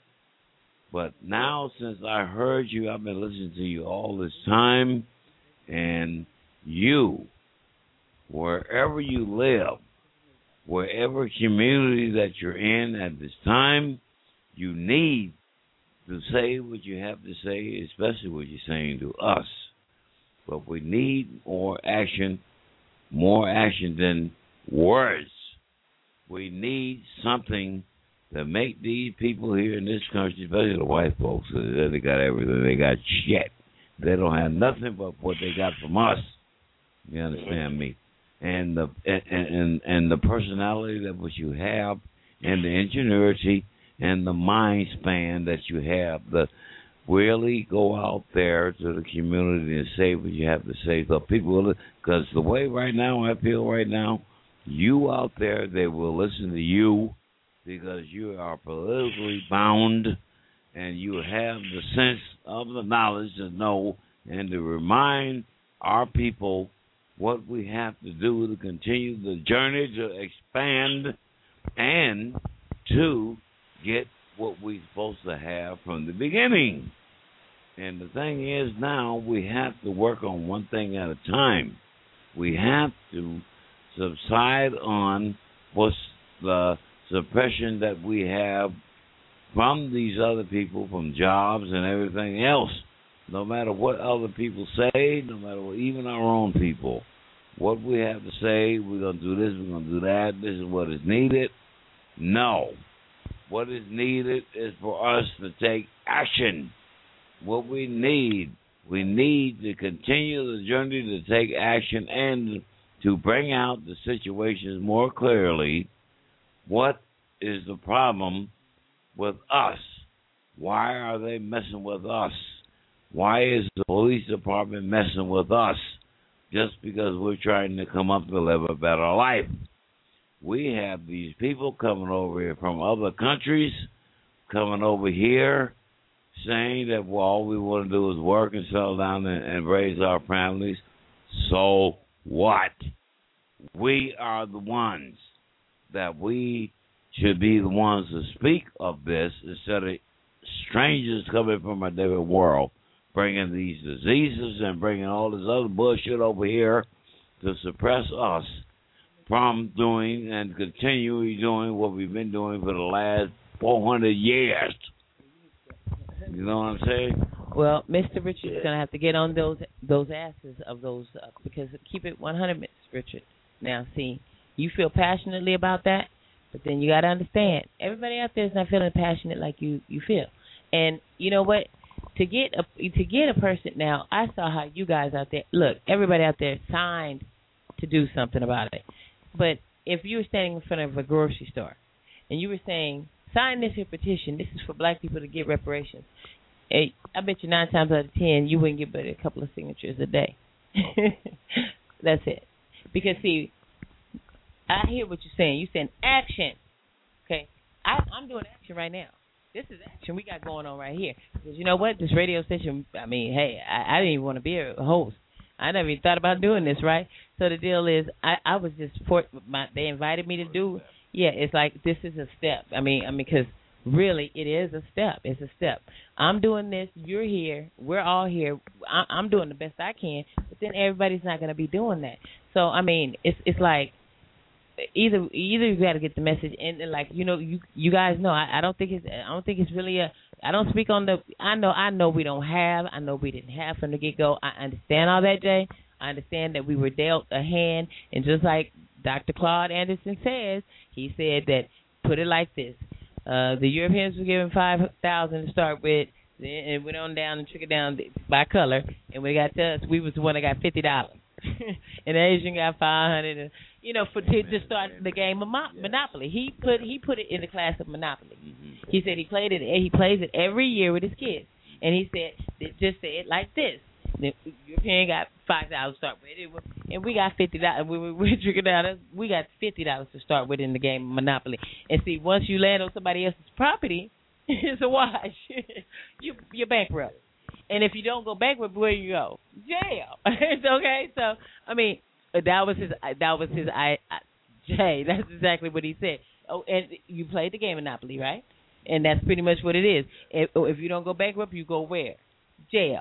But now, since I heard you, I've been listening to you all this time, and you, wherever you live, wherever community that you're in at this time, you need to say what you have to say, especially what you're saying to us. But we need more action, more action than words. We need something to make these people here in this country, especially the white folks, they got everything. They got shit. They don't have nothing but what they got from us. You understand me? And the and and, and the personality that what you have, and the ingenuity and the mind span that you have, the really go out there to the community and say what you have to say. So people, because the way right now I feel right now, you out there, they will listen to you because you are politically bound and you have the sense of the knowledge to know and to remind our people what we have to do to continue the journey to expand and to get what we're supposed to have from the beginning. And the thing is now we have to work on one thing at a time. We have to subside on what's the suppression that we have from these other people, from jobs and everything else. No matter what other people say, no matter what, even our own people, what we have to say, we're going to do this, we're going to do that, this is what is needed. No. What is needed is for us to take action. What we need, we need to continue the journey to take action and to bring out the situations more clearly. What is the problem with us? Why are they messing with us? Why is the police department messing with us? Just because we're trying to come up to live a better life. We have these people coming over here from other countries, coming over here, saying that well, all we want to do is work and settle down and, and raise our families. So what? We are the ones that we should be the ones to speak of this instead of strangers coming from a different world, bringing these diseases and bringing all this other bullshit over here to suppress us from doing and continually doing what we've been doing for the last 400 years. You know what I'm saying? Well, Mr. Richard's gonna have to get on those those asses of those uh, because keep it 100, Mr. Richard. Now, see, you feel passionately about that, but then you got to understand everybody out there is not feeling passionate like you you feel. And you know what? To get a to get a person now, I saw how you guys out there look. Everybody out there signed to do something about it. But if you were standing in front of a grocery store and you were saying, "Sign this here petition. This is for black people to get reparations," hey, I bet you nine times out of ten you wouldn't get but a couple of signatures a day. That's it. Because see, I hear what you're saying. You're saying action. Okay, I, I'm doing action right now. This is action we got going on right here. Because you know what? This radio station. I mean, hey, I, I didn't even want to be a host. I never even thought about doing this, right? So the deal is, I I was just for my. They invited me to do. Yeah, it's like this is a step. I mean, I mean, because really, it is a step. It's a step. I'm doing this. You're here. We're all here. I, I'm doing the best I can. But then everybody's not going to be doing that. So I mean, it's it's like either either you got to get the message and, and like you know you you guys know I, I don't think it's I don't think it's really a I don't speak on the I know I know we don't have I know we didn't have from the get go I understand all that Jay I understand that we were dealt a hand and just like Dr. Claude Anderson says he said that put it like this uh the Europeans were given five thousand to start with then it went on down and trickled down by color and we got to us we was the one that got fifty dollars and Asian got five hundred and you know, for to, to start the game of Mo- Monopoly. He put he put it in the class of Monopoly. Mm-hmm. He said he played it. And he plays it every year with his kids, and he said just say it like this. The European got five dollars to start with, and we got fifty dollars. We we, we drinking down. We got fifty dollars to start with in the game of Monopoly. And see, once you land on somebody else's property, it's a wash. you you're bankrupt. And if you don't go bankrupt, where you go? Jail. it's okay. So I mean, that was his. uh, That was his. I, I Jay. That's exactly what he said. Oh, and you played the game Monopoly, right? And that's pretty much what it is. If, if you don't go bankrupt, you go where? Jail.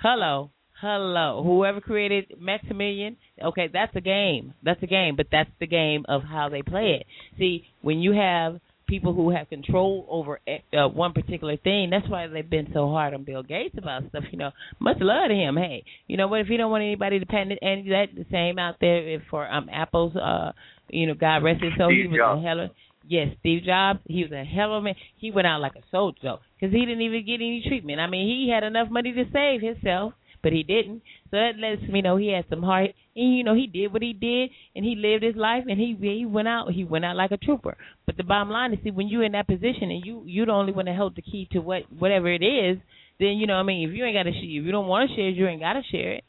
Hello, hello. Whoever created Maximilian, okay, that's a game. That's a game, but that's the game of how they play it. See, when you have people who have control over uh, one particular thing. That's why they've been so hard on Bill Gates about stuff. You know, much love to him. Hey, you know what? If you don't want anybody dependent, and that the same out there for um Apple's. uh You know, God rest his soul. Steve he was Jobs. a hell of yes, Steve Jobs. He was a hell of a man. He went out like a soldier because he didn't even get any treatment. I mean, he had enough money to save himself. But he didn't, so that lets me know he had some heart. And you know, he did what he did, and he lived his life, and he he went out. He went out like a trooper. But the bottom line is, see, when you're in that position and you you the only one that hold the key to what whatever it is, then you know, I mean, if you ain't got to share, if you don't want to share it, you ain't got to share it.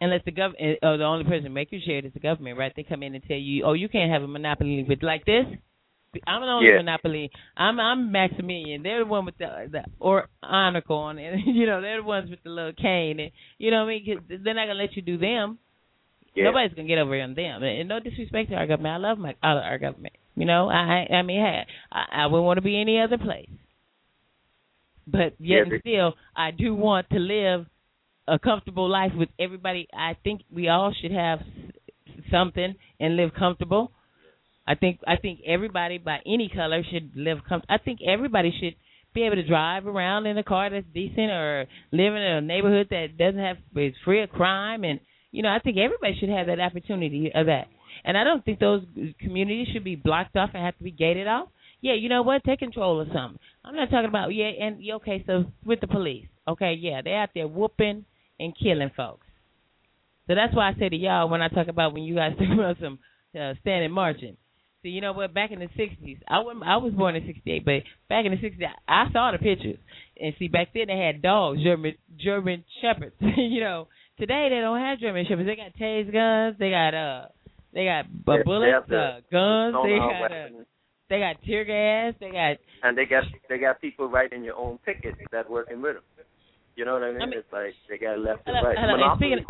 Unless the government, or uh, the only person make you share it is the government, right? They come in and tell you, oh, you can't have a monopoly with like this. I'm the only Yeah. monopoly. I'm I'm Maximilian. They're the one with the the or article on it. you know, they're the ones with the little cane. And, you know what I mean? Cause they're not gonna let you do them. Yeah. Nobody's gonna get over on them. And no disrespect to our government. I love my our, our government. You know, I I mean, hey, I, I wouldn't want to be any other place. But yet Yeah, and still, I do want to live a comfortable life with everybody. I think we all should have something and live comfortable. I think I think everybody by any color should live com- I think everybody should be able to drive around in a car that's decent or live in a neighborhood that doesn't have is free of crime and you know I think everybody should have that opportunity of that. And I don't think those communities should be blocked off and have to be gated off. Yeah, you know what? Take control of something. I'm not talking about yeah, and okay, so with the police, okay, yeah, they're out there whooping and killing folks. So that's why I say to y'all when I talk about when you guys talk about some uh, standing marching. See, you know what? Back in the '60s, I was I was born in '68, but back in the '60s, I saw the pictures. And see, back then they had dogs, German German shepherds. you know, today they don't have German shepherds. They got tase guns. They got uh, they got uh, they bullets, uh, guns. They got uh, they got tear gas. They got and they got they got people writing your own tickets that working with them. You know what I mean? I mean- it's like they got left and right. Monopoly, speaking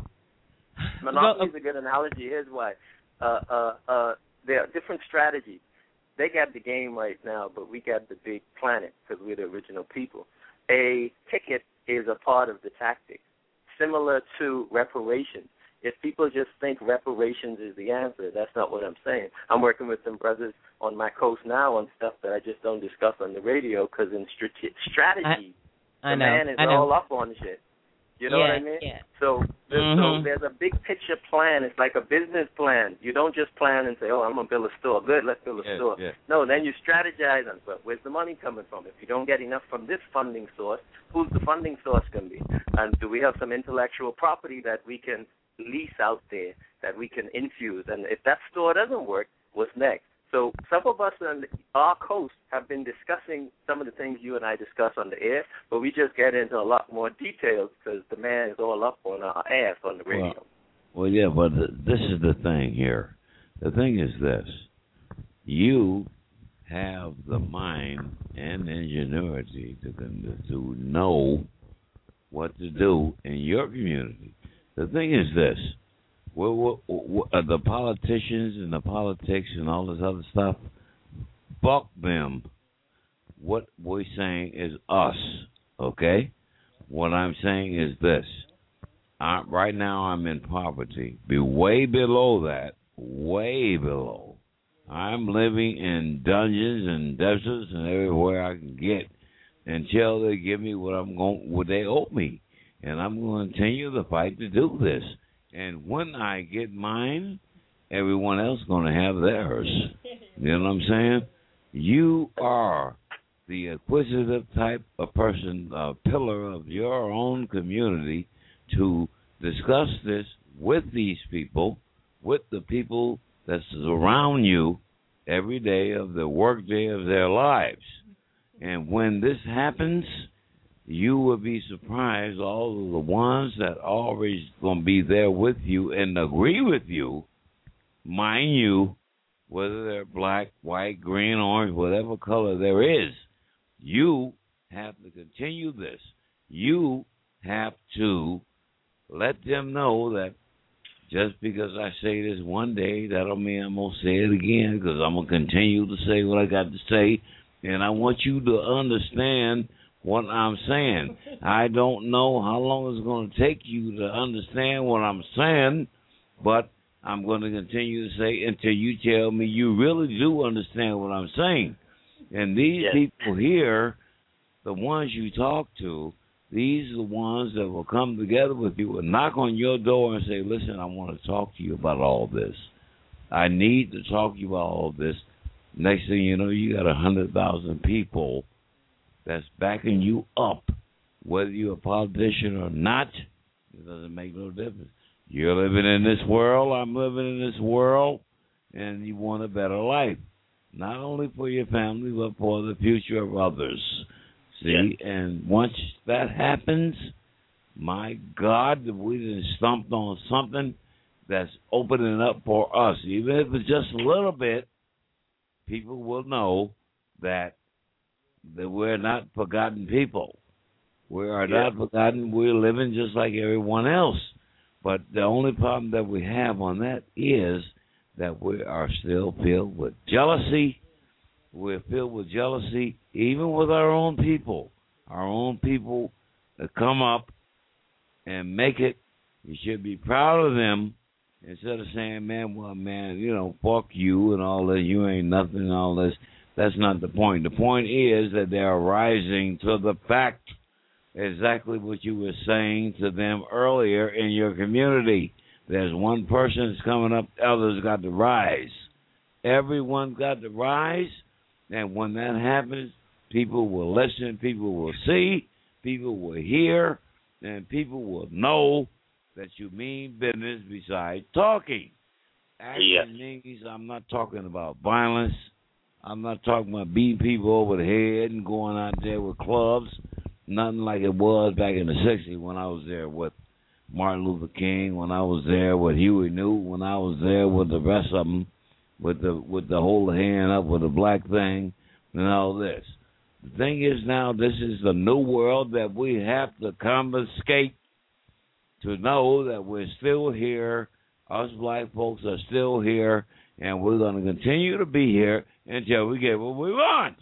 Monopoly is a good analogy. Here's why. Uh, uh, uh, there are different strategies. They got the game right now, but we got the big planet because we're the original people. A ticket is a part of the tactic, similar to reparations. If people just think reparations is the answer, that's not what I'm saying. I'm working with some brothers on my coast now on stuff that I just don't discuss on the radio because in strate- strategy, I the know, man is I know. all up on shit. You know yeah, what I mean? Yeah. So, there's, Mhm. so there's a big picture plan. It's like a business plan. You don't just plan and say, "Oh, I'm gonna build a store." Good, let's build a Yeah, store. yeah. No, then you strategize and well, where's the money coming from? If you don't get enough from this funding source, who's the funding source going to be? And do we have some intellectual property that we can lease out there that we can infuse? And if that store doesn't work, what's next? So some of us on our coast have been discussing some of the things you and I discuss on the air, but we just get into a lot more details because the man is all up on our ass on the radio. Well, well, yeah, but th- this is the thing here. The thing is this: you have the mind and ingenuity to to know what to do in your community. The thing is this: what, what, what, uh, the politicians and the politics and all this other stuff, fuck them. What we're saying is us, okay? What I'm saying is this: I, right now I'm in poverty. Be way below that, way below. I'm living in dungeons and deserts and everywhere I can get until they give me what I'm going, what they owe me, and I'm going to continue the fight to do this. And when I get mine, everyone else going to have theirs. You know what I'm saying? You are the acquisitive type of person, a pillar of your own community, to discuss this with these people, with the people that's around you every day of the workday of their lives. And when this happens, you will be surprised all of the ones that always going to be there with you and agree with you, mind you, whether they're black, white, green, orange, whatever color there is, you have to continue this. You have to let them know that just because I say this one day, that don't mean I'm going to say it again because I'm going to continue to say what I got to say. And I want you to understand what I'm saying. I don't know how long it's going to take you to understand what I'm saying, but I'm going to continue to say until you tell me you really do understand what I'm saying. And these Yes. people here, the ones you talk to, these are the ones that will come together with you and knock on your door and say, Listen, I want to talk to you about all this. I need to talk to you about all this. Next thing you know, you got a hundred thousand people that's backing you up. Whether you're a politician or not, it doesn't make no difference. You're living in this world, I'm living in this world, and you want a better life. Not only for your family, but for the future of others. See, and once that happens, my God, we done stumped on something that's opening up for us. Even if it's just a little bit, people will know that that we're not forgotten people. We are Yeah. not forgotten. We're living just like everyone else. But the only problem that we have on that is that we are still filled with jealousy. We're filled with jealousy, even with our own people. Our own people that come up and make it. You should be proud of them instead of saying, "Man, well, man, you know, fuck you and all this. You ain't nothing and all this." That's not the point. The point is that they are rising to the fact exactly what you were saying to them earlier in your community. There's one person that's coming up, others got to rise. Everyone's got to rise, and when that happens, people will listen, people will see, people will hear, and people will know that you mean business besides talking. Action Yes. means I'm not talking about violence. I'm not talking about beating people over the head and going out there with clubs. Nothing like it was back in the '60s when I was there with Martin Luther King, when I was there with Huey Newton, when I was there with the rest of them, with the with the the hand up with the black thing and all this. The thing is now, this is the new world that we have to confiscate to know that we're still here. Us black folks are still here, and we're going to continue to be here until we get what we want.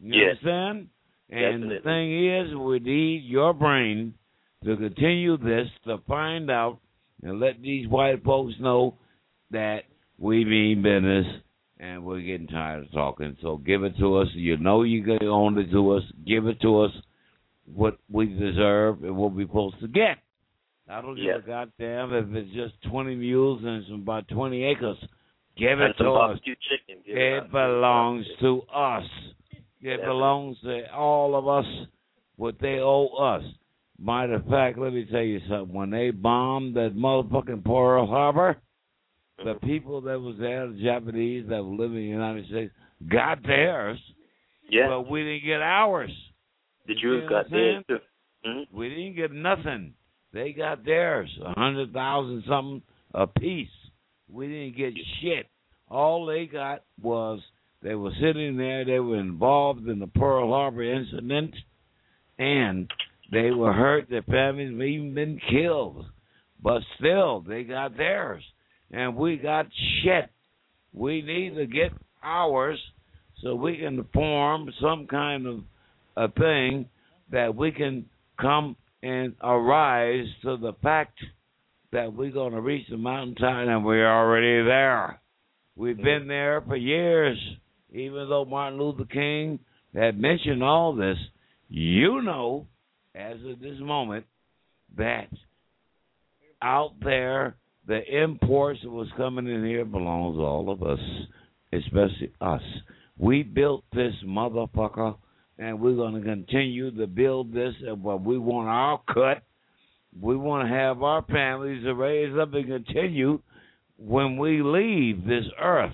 You Yes. understand? And the thing is, we need your brain to continue this to find out and let these white folks know that we mean business and we're getting tired of talking. So give it to us. You know you can own it to us. Give it to us what we deserve and what we're supposed to get. I don't give Yeah. a goddamn if it's just 20 mules and it's about 20 acres. Give it to us. chicken. Give it It belongs to us. It Definitely. belongs to all of us what they owe us. Matter of fact, let me tell you something. When they bombed that motherfucking Pearl Harbor, the Mm-hmm. people that was there, the Japanese that were living in the United States, got theirs, Yeah. but we didn't get ours. the you Jews know got what I'm saying? theirs too. hmm We didn't get nothing. They got theirs, a hundred thousand something a piece. We didn't get shit. All they got was they were sitting there. They were involved in the Pearl Harbor incident, and they were hurt. Their families even been killed, but still they got theirs, and we got shit. We need to get ours so we can form some kind of a thing that we can come and arise to the fact that we're going to reach the mountaintop and we're already there. We've been mm-hmm. there for years. Even though Martin Luther King had mentioned all this, you know, as of this moment, that out there, the imports that was coming in here belongs to all of us, especially us. We built this motherfucker, and we're going to continue to build this. And what we want our cut, we want to have our families to raise up and continue when we leave this earth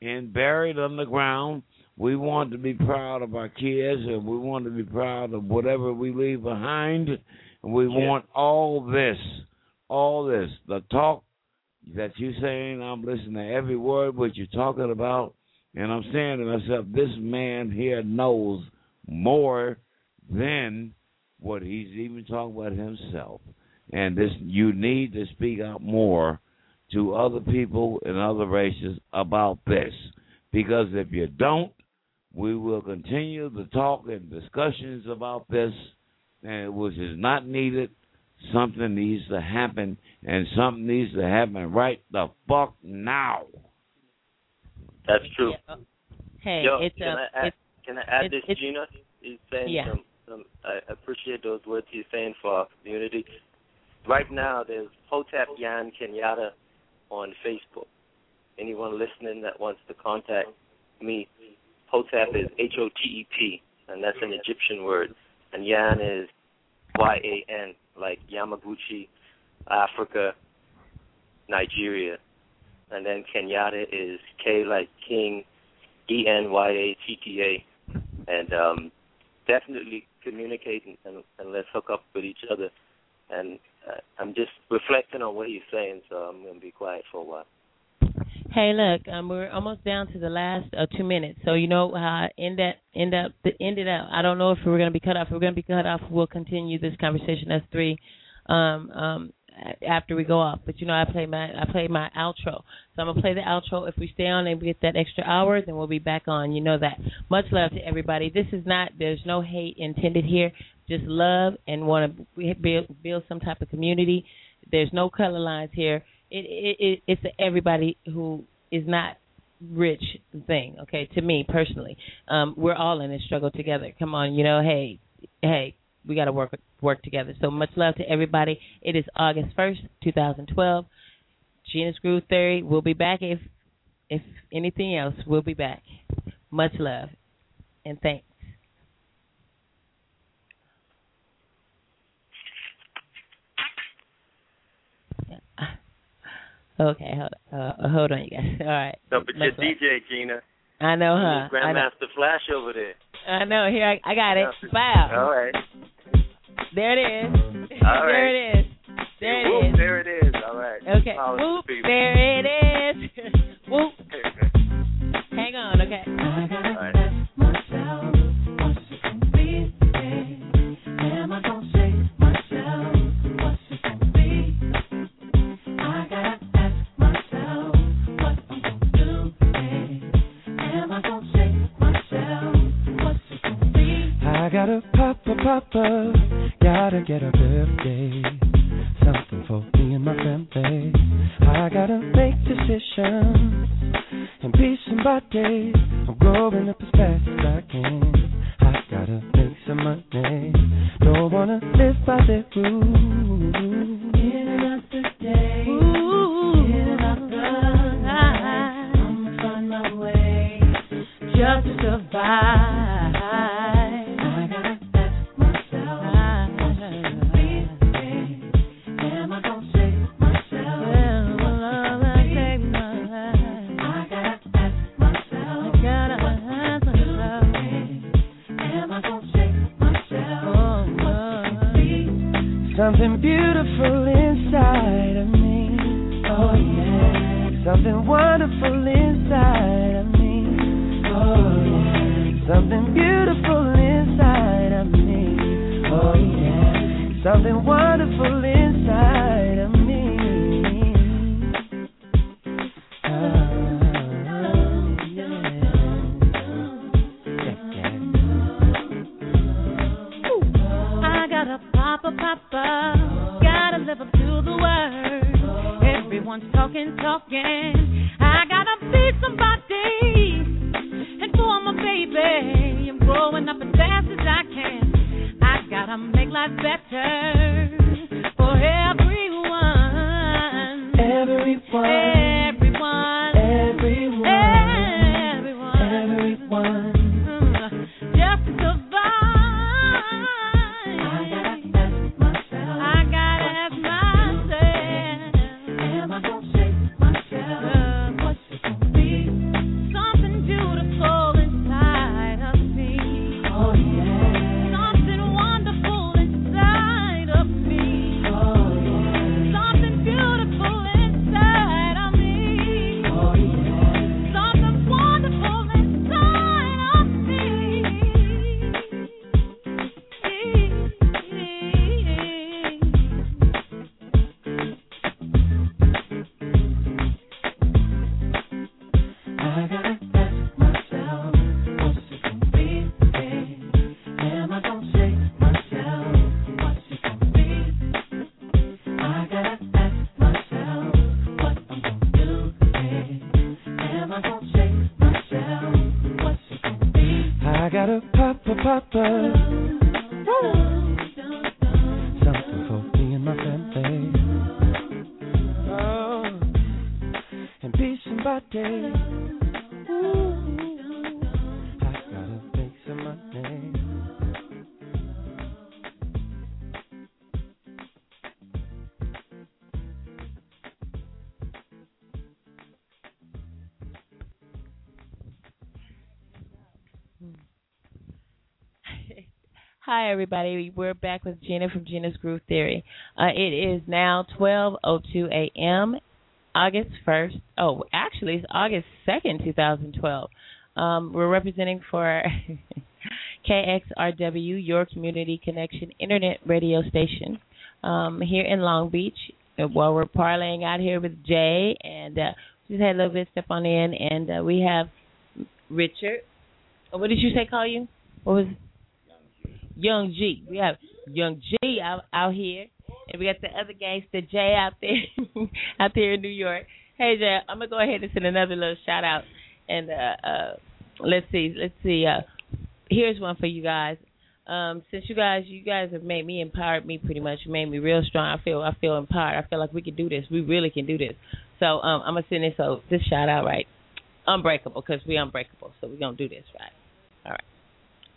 and buried on the ground. We want to be proud of our kids, and we want to be proud of whatever we leave behind. And we Yeah. want all this, all this, the talk that you're saying. I'm listening to every word what you're talking about, and I'm saying to myself, this man here knows more than what he's even talking about himself. And this, you need to speak out more to other people and other races about this, because if you don't, we will continue the talk and discussions about this, and which is not needed. Something needs to happen, and something needs to happen right the fuck now. That's true. Yeah. Hey, Yo, it's can uh, I add, it's can I add it's- this, it's- Gena? He's saying Yeah. some, some. I appreciate those words he's saying for our community. Right now, there's Hotep Yan Kenyatta on Facebook. Anyone listening that wants to contact me, Hotep is H O T E P, and that's an Egyptian word, and Yan is Y A N, like Yamaguchi, Africa, Nigeria, and then Kenyatta is K like King, E N Y A T T A, and um, definitely communicate and, and, and let's hook up with each other. And I'm just reflecting on what he's saying, so I'm gonna be quiet for a while. Hey, look, um, we're almost down to the last uh, two minutes. So you know how I end that end up the end out. I don't know if we're going to be cut off. If we're going to be cut off. We'll continue this conversation as three um, um, after we go off. But you know, I play my I play my outro. So I'm gonna play the outro. If we stay on and we get that extra hour, then we'll be back on. You know that. Much love to everybody. This is not. There's no hate intended here. Just love and want to build build some type of community. There's no color lines here. It, it, it it's everybody who is not rich thing. Okay, to me personally, um, we're all in this struggle together. Come on, you know, hey, hey, we got to work work together. So much love to everybody. It is August first, 2012. Gena's Groove Theory. We'll be back if if anything else. We'll be back. Much love and thanks. Okay, hold uh, hold on, you guys. All right. No, but your. DJ Gena, I know, huh? I know. Grandmaster Flash over there. I know. Here, I, I got it. All Wow. right. There it is. All there it is. There it Whoop, is. there it is. All right. Okay. Whoop. There it is. Whoop. Hang on. Okay. All right. Papa, Papa, gotta get a birthday. Something for me and my family. I gotta make decisions and be somebody. I'm growing up as fast as I can. I gotta make some money. Don't wanna live by the rules. In and day. In night. I'ma find my way just to survive. Something beautiful Everybody. We're back with Gena from Gena's Groove Theory. Uh, it is now 12:02 a.m. August 1st. Oh, actually, it's August 2nd, 2012. Um, we're representing for KXRW, your community connection internet radio station, um, here in Long Beach. Uh, While we're parlaying out here with Jay, and uh, just had a little bit step on in, and uh, we have Richard. What did you say? Call you? What was? Young G. We have Young G out out here, and we got the other gangster Jay out there, out there in New York. Hey Jay, I'm gonna go ahead and send another little shout out, and uh, uh, let's see, let's see. Uh, here's one for you guys. Um, since you guys, you guys have made me empowered me pretty much. Made me real strong. I feel, I feel empowered. I feel like we can do this. We really can do this. So um, I'm gonna send this. So this shout out right, unbreakable, because we unbreakable. So we're gonna do this right.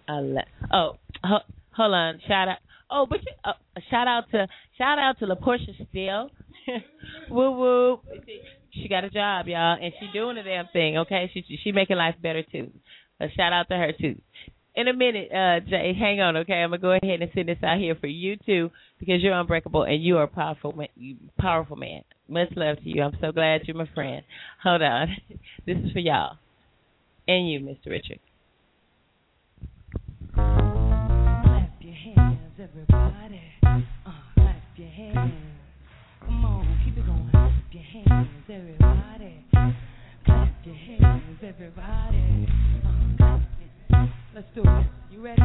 All right. I'll let, oh, ho, hold on. Shout out. Oh, but you, uh, shout out to shout out to LaPortia Steele. woo woo. She got a job, y'all, and she doing the damn thing. Okay, she she making life better too. A shout out to her too. In a minute, uh, Jay, hang on, okay? I'm gonna go ahead and send this out here for you too, because you're unbreakable and you are a powerful, ma- you powerful man. Much love to you. I'm so glad you're my friend. Hold on, this is for y'all and you, Mr. Richard. Everybody. Uh, clap your hands. Come on, keep it going. Clap your hands, everybody. Clap your hands, everybody. Uh. Let's do it. You ready?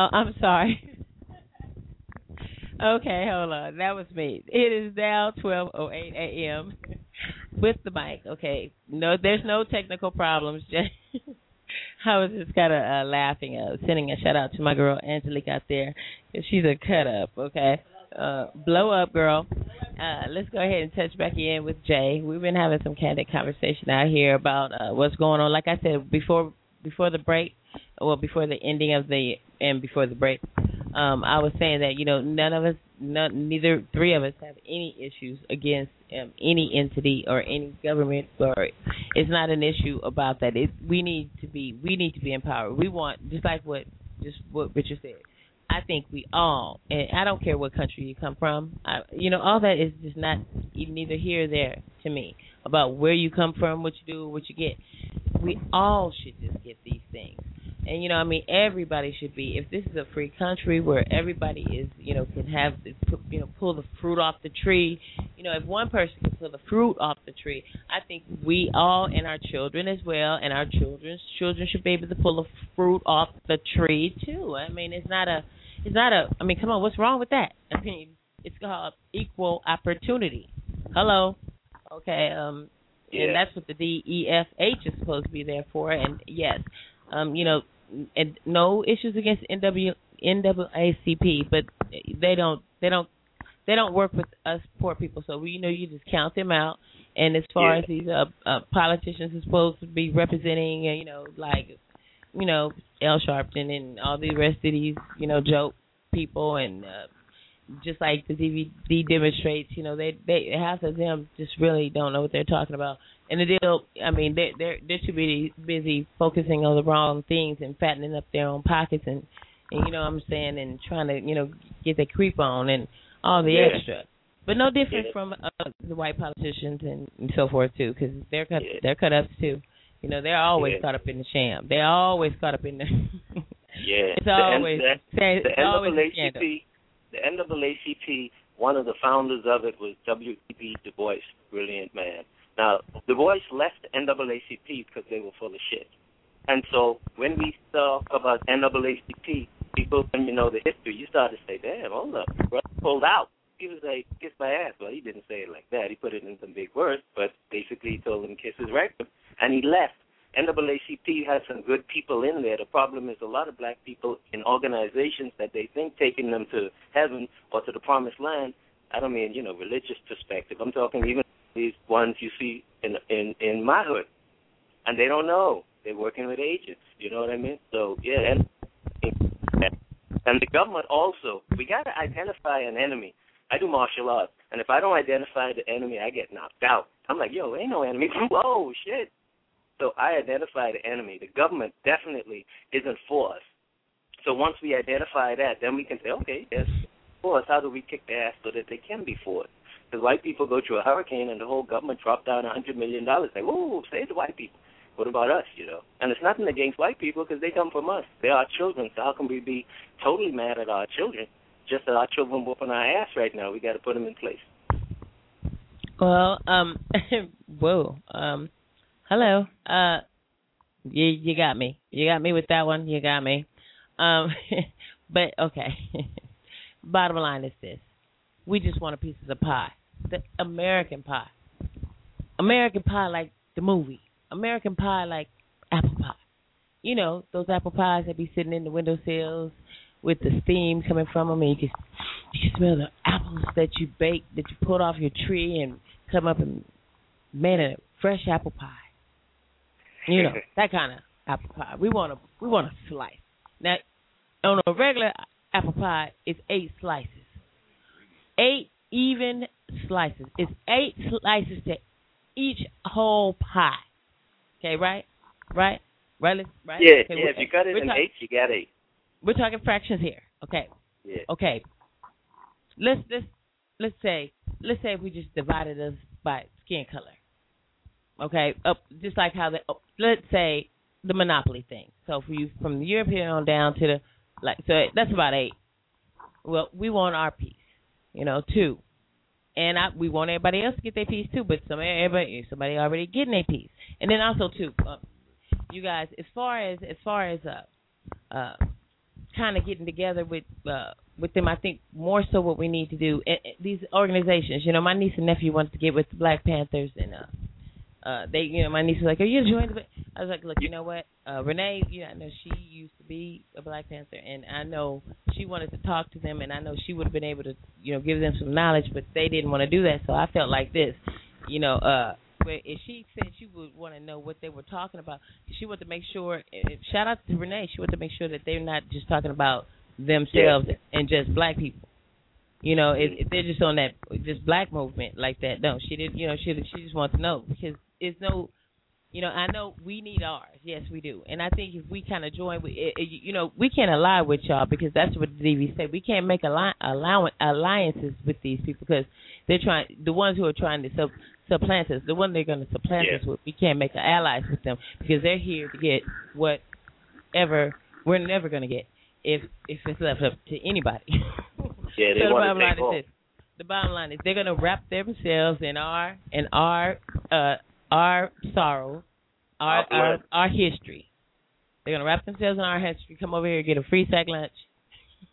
Oh, I'm sorry. okay, hold on. That was me. It is now 12:08 a.m. with the mic. Okay, no, there's no technical problems. Jay. I was just kind of uh, laughing, uh, sending a shout out to my girl Angelique out there. She's a cut up, okay? Uh, blow up, girl. Uh, let's go ahead and touch back in with Jay. We've been having some candid conversation out here about uh, what's going on. Like I said before, before the break, well, before the ending of the and before the break, um, I was saying that you know none of us, none, neither three of us have any issues against um, any entity or any government, or it's not an issue about that. It, we need to be, we need to be empowered. We want just like what just what Richard said. I think we all, and I don't care what country you come from. I, you know, all that is just not neither here or there to me about where you come from, what you do, what you get. We all should just get these things. And you know, I mean, everybody should be. If this is a free country where everybody is, you know, can have, you know, pull the fruit off the tree. You know, if one person can pull the fruit off the tree, I think we all and our children as well, and our children's children should be able to pull the fruit off the tree too. I mean, it's not a, it's not a. I mean, come on, what's wrong with that? I mean, it's called equal opportunity. Hello, okay, um, Yeah. and that's what the DEFH is supposed to be there for. And yes, um, you know, and no issues against NW NAACP, but they don't they don't they don't work with us poor people. So we you know you just count them out. And as far Yeah. as these uh, uh politicians are supposed to be representing, uh, you know, like you know Al Sharpton and all the rest of these you know joke people and. uh just like the DVD demonstrates, you know, they they half of them just really don't know what they're talking about. And the deal, I mean, they're they're they're too busy busy focusing on the wrong things and fattening up their own pockets and, and you know what I'm saying and trying to you know get their creep on and all the Yeah. extra. But no different Yeah. from uh, the white politicians and, and so forth too, because they're cut Yeah. they're cut ups too. You know, they're always Yeah. caught up in the sham. They're always caught up in the. Yeah. It's The always the, it's the always a scandal. NAACP, the NAACP, one of the founders of it was W.E.B. Du Bois, brilliant man. Now, Du Bois left NAACP because they were full of shit. And so when we talk about NAACP, people, when you know the history, you start to say, damn, hold up, brother pulled out. He was like, kiss my ass. Well, he didn't say it like that. He put it in some big words, but basically he told him kiss his rectum. And he left. NAACP has some good people in there. The problem is a lot of black people in organizations that they think taking them to heaven or to the promised land. I don't mean, you know, religious perspective. I'm talking even these ones you see in in in my hood, and they don't know. They're working with agents. You know what I mean? So yeah, and and the government also. We got to identify an enemy. I do martial arts, and if I don't identify the enemy, I get knocked out. I'm like, yo, ain't no enemy. Whoa, shit. So I identify the enemy. The government definitely isn't for us. So once we identify that, then we can say, okay, yes, for us. How do we kick their ass so that they can be for us? Because white people go through a hurricane and the whole government dropped down a hundred million dollars. Like, whoa, save the white people. What about us? You know, and it's nothing against white people because they come from us. They're our children. So how can we be totally mad at our children? Just that our children whooping our ass right now. We got to put them in place. Well, um, whoa, um, hello. Uh, you you got me. You got me with that one. You got me. Um, but okay. Bottom line is this: we just want a piece of the pie, the American pie. American pie, like the movie. American pie, like apple pie. You know those apple pies that be sitting in the windowsills with the steam coming from them, and you can you can smell the apples that you baked, that you pulled off your tree, and come up and made a fresh apple pie. You know that kind of apple pie. We want a we want a slice. Now, on a regular apple pie, it's eight slices. Eight even slices. It's eight slices to each whole pie. Okay, right, right, right, right. Yeah, okay, yeah. If you cut it in talk- eight, you got eight. We're talking fractions here. Okay. Yeah. Okay. Let's let's let's say let's say if we just divided us by skin color. Okay, up just like how the oh, let's say the monopoly thing. So for you from the European on down to the like so that's about eight. Well, we want our piece, you know, two, and I we want everybody else to get their piece too. But some everybody somebody already getting their piece, and then also too, uh, you guys as far as as far as uh uh kind of getting together with uh, with them. I think more so what we need to do. eh, eh, these organizations, you know, my niece and nephew wanted to get with the Black Panthers, and uh, uh, they, you know, my niece was like, "Are you joining?" the I was like, "Look, you know what, uh, Renee, you know, I know she used to be a Black Panther, and I know she wanted to talk to them, and I know she would have been able to, you know, give them some knowledge, but they didn't want to do that. So I felt like this, you know, uh, but if she said she would want to know what they were talking about, she wanted to make sure. Shout out to Renee. She wanted to make sure that they're not just talking about themselves and just black people. You know, if, if they're just on that just black movement like that, no, she didn't. You know, she she just wants to know because it's no. You know, I know we need ours. Yes, we do. And I think if we kind of join, with, eh, eh, you know, we can't ally with y'all because that's what the DV said. We can't make alli- allow- alliances with these people because they're trying. The ones who are trying to sub, supplant us, the one they're going to supplant Yeah. us with, we can't make allies with them because they're here to get whatever we're never going to get if if it's left up to anybody. Yeah, they so the want bottom to line take off. is this. The bottom line is they're gonna wrap themselves in our in our uh our sorrow, our Our our, our history. They're gonna wrap themselves in our history, come over here and get a free sack lunch.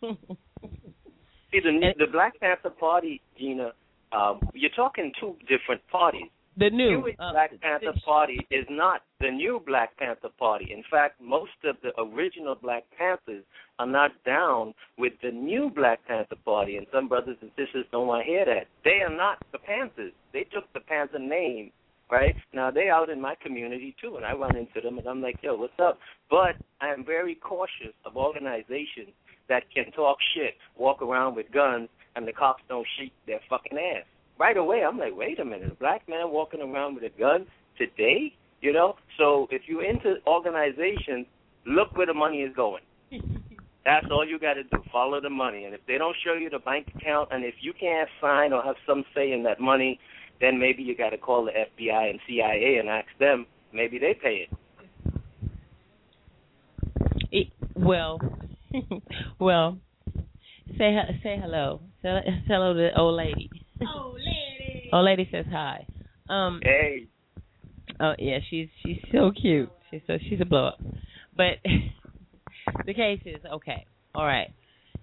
See, the the Black Panther Party, Gena, um, you're talking two different parties. The new New uh, Black Panther Party is not the new Black Panther Party. In fact, most of the original Black Panthers are not down with the new Black Panther Party, and some brothers and sisters don't want to hear that. They are not the Panthers. They took the Panther name, right? Now they out in my community too, and I run into them, and I'm like, yo, what's up? But I am very cautious of organizations that can talk shit, walk around with guns, and the cops don't shoot their fucking ass. Right away, I'm like, wait a minute, a black man walking around with a gun today? You know? So if you're into organizations, look where the money is going. That's all you got to do. Follow the money. And if they don't show you the bank account, and if you can't sign or have some say in that money, then maybe you got to call the FBI and CIA and ask them. Maybe they pay it. Well, well, say say hello. Say, say hello to the old lady. Old lady. Old lady says hi. Um. Hey. Oh yeah, she's she's so cute. She's so she's a blow up. But the case is okay. All right.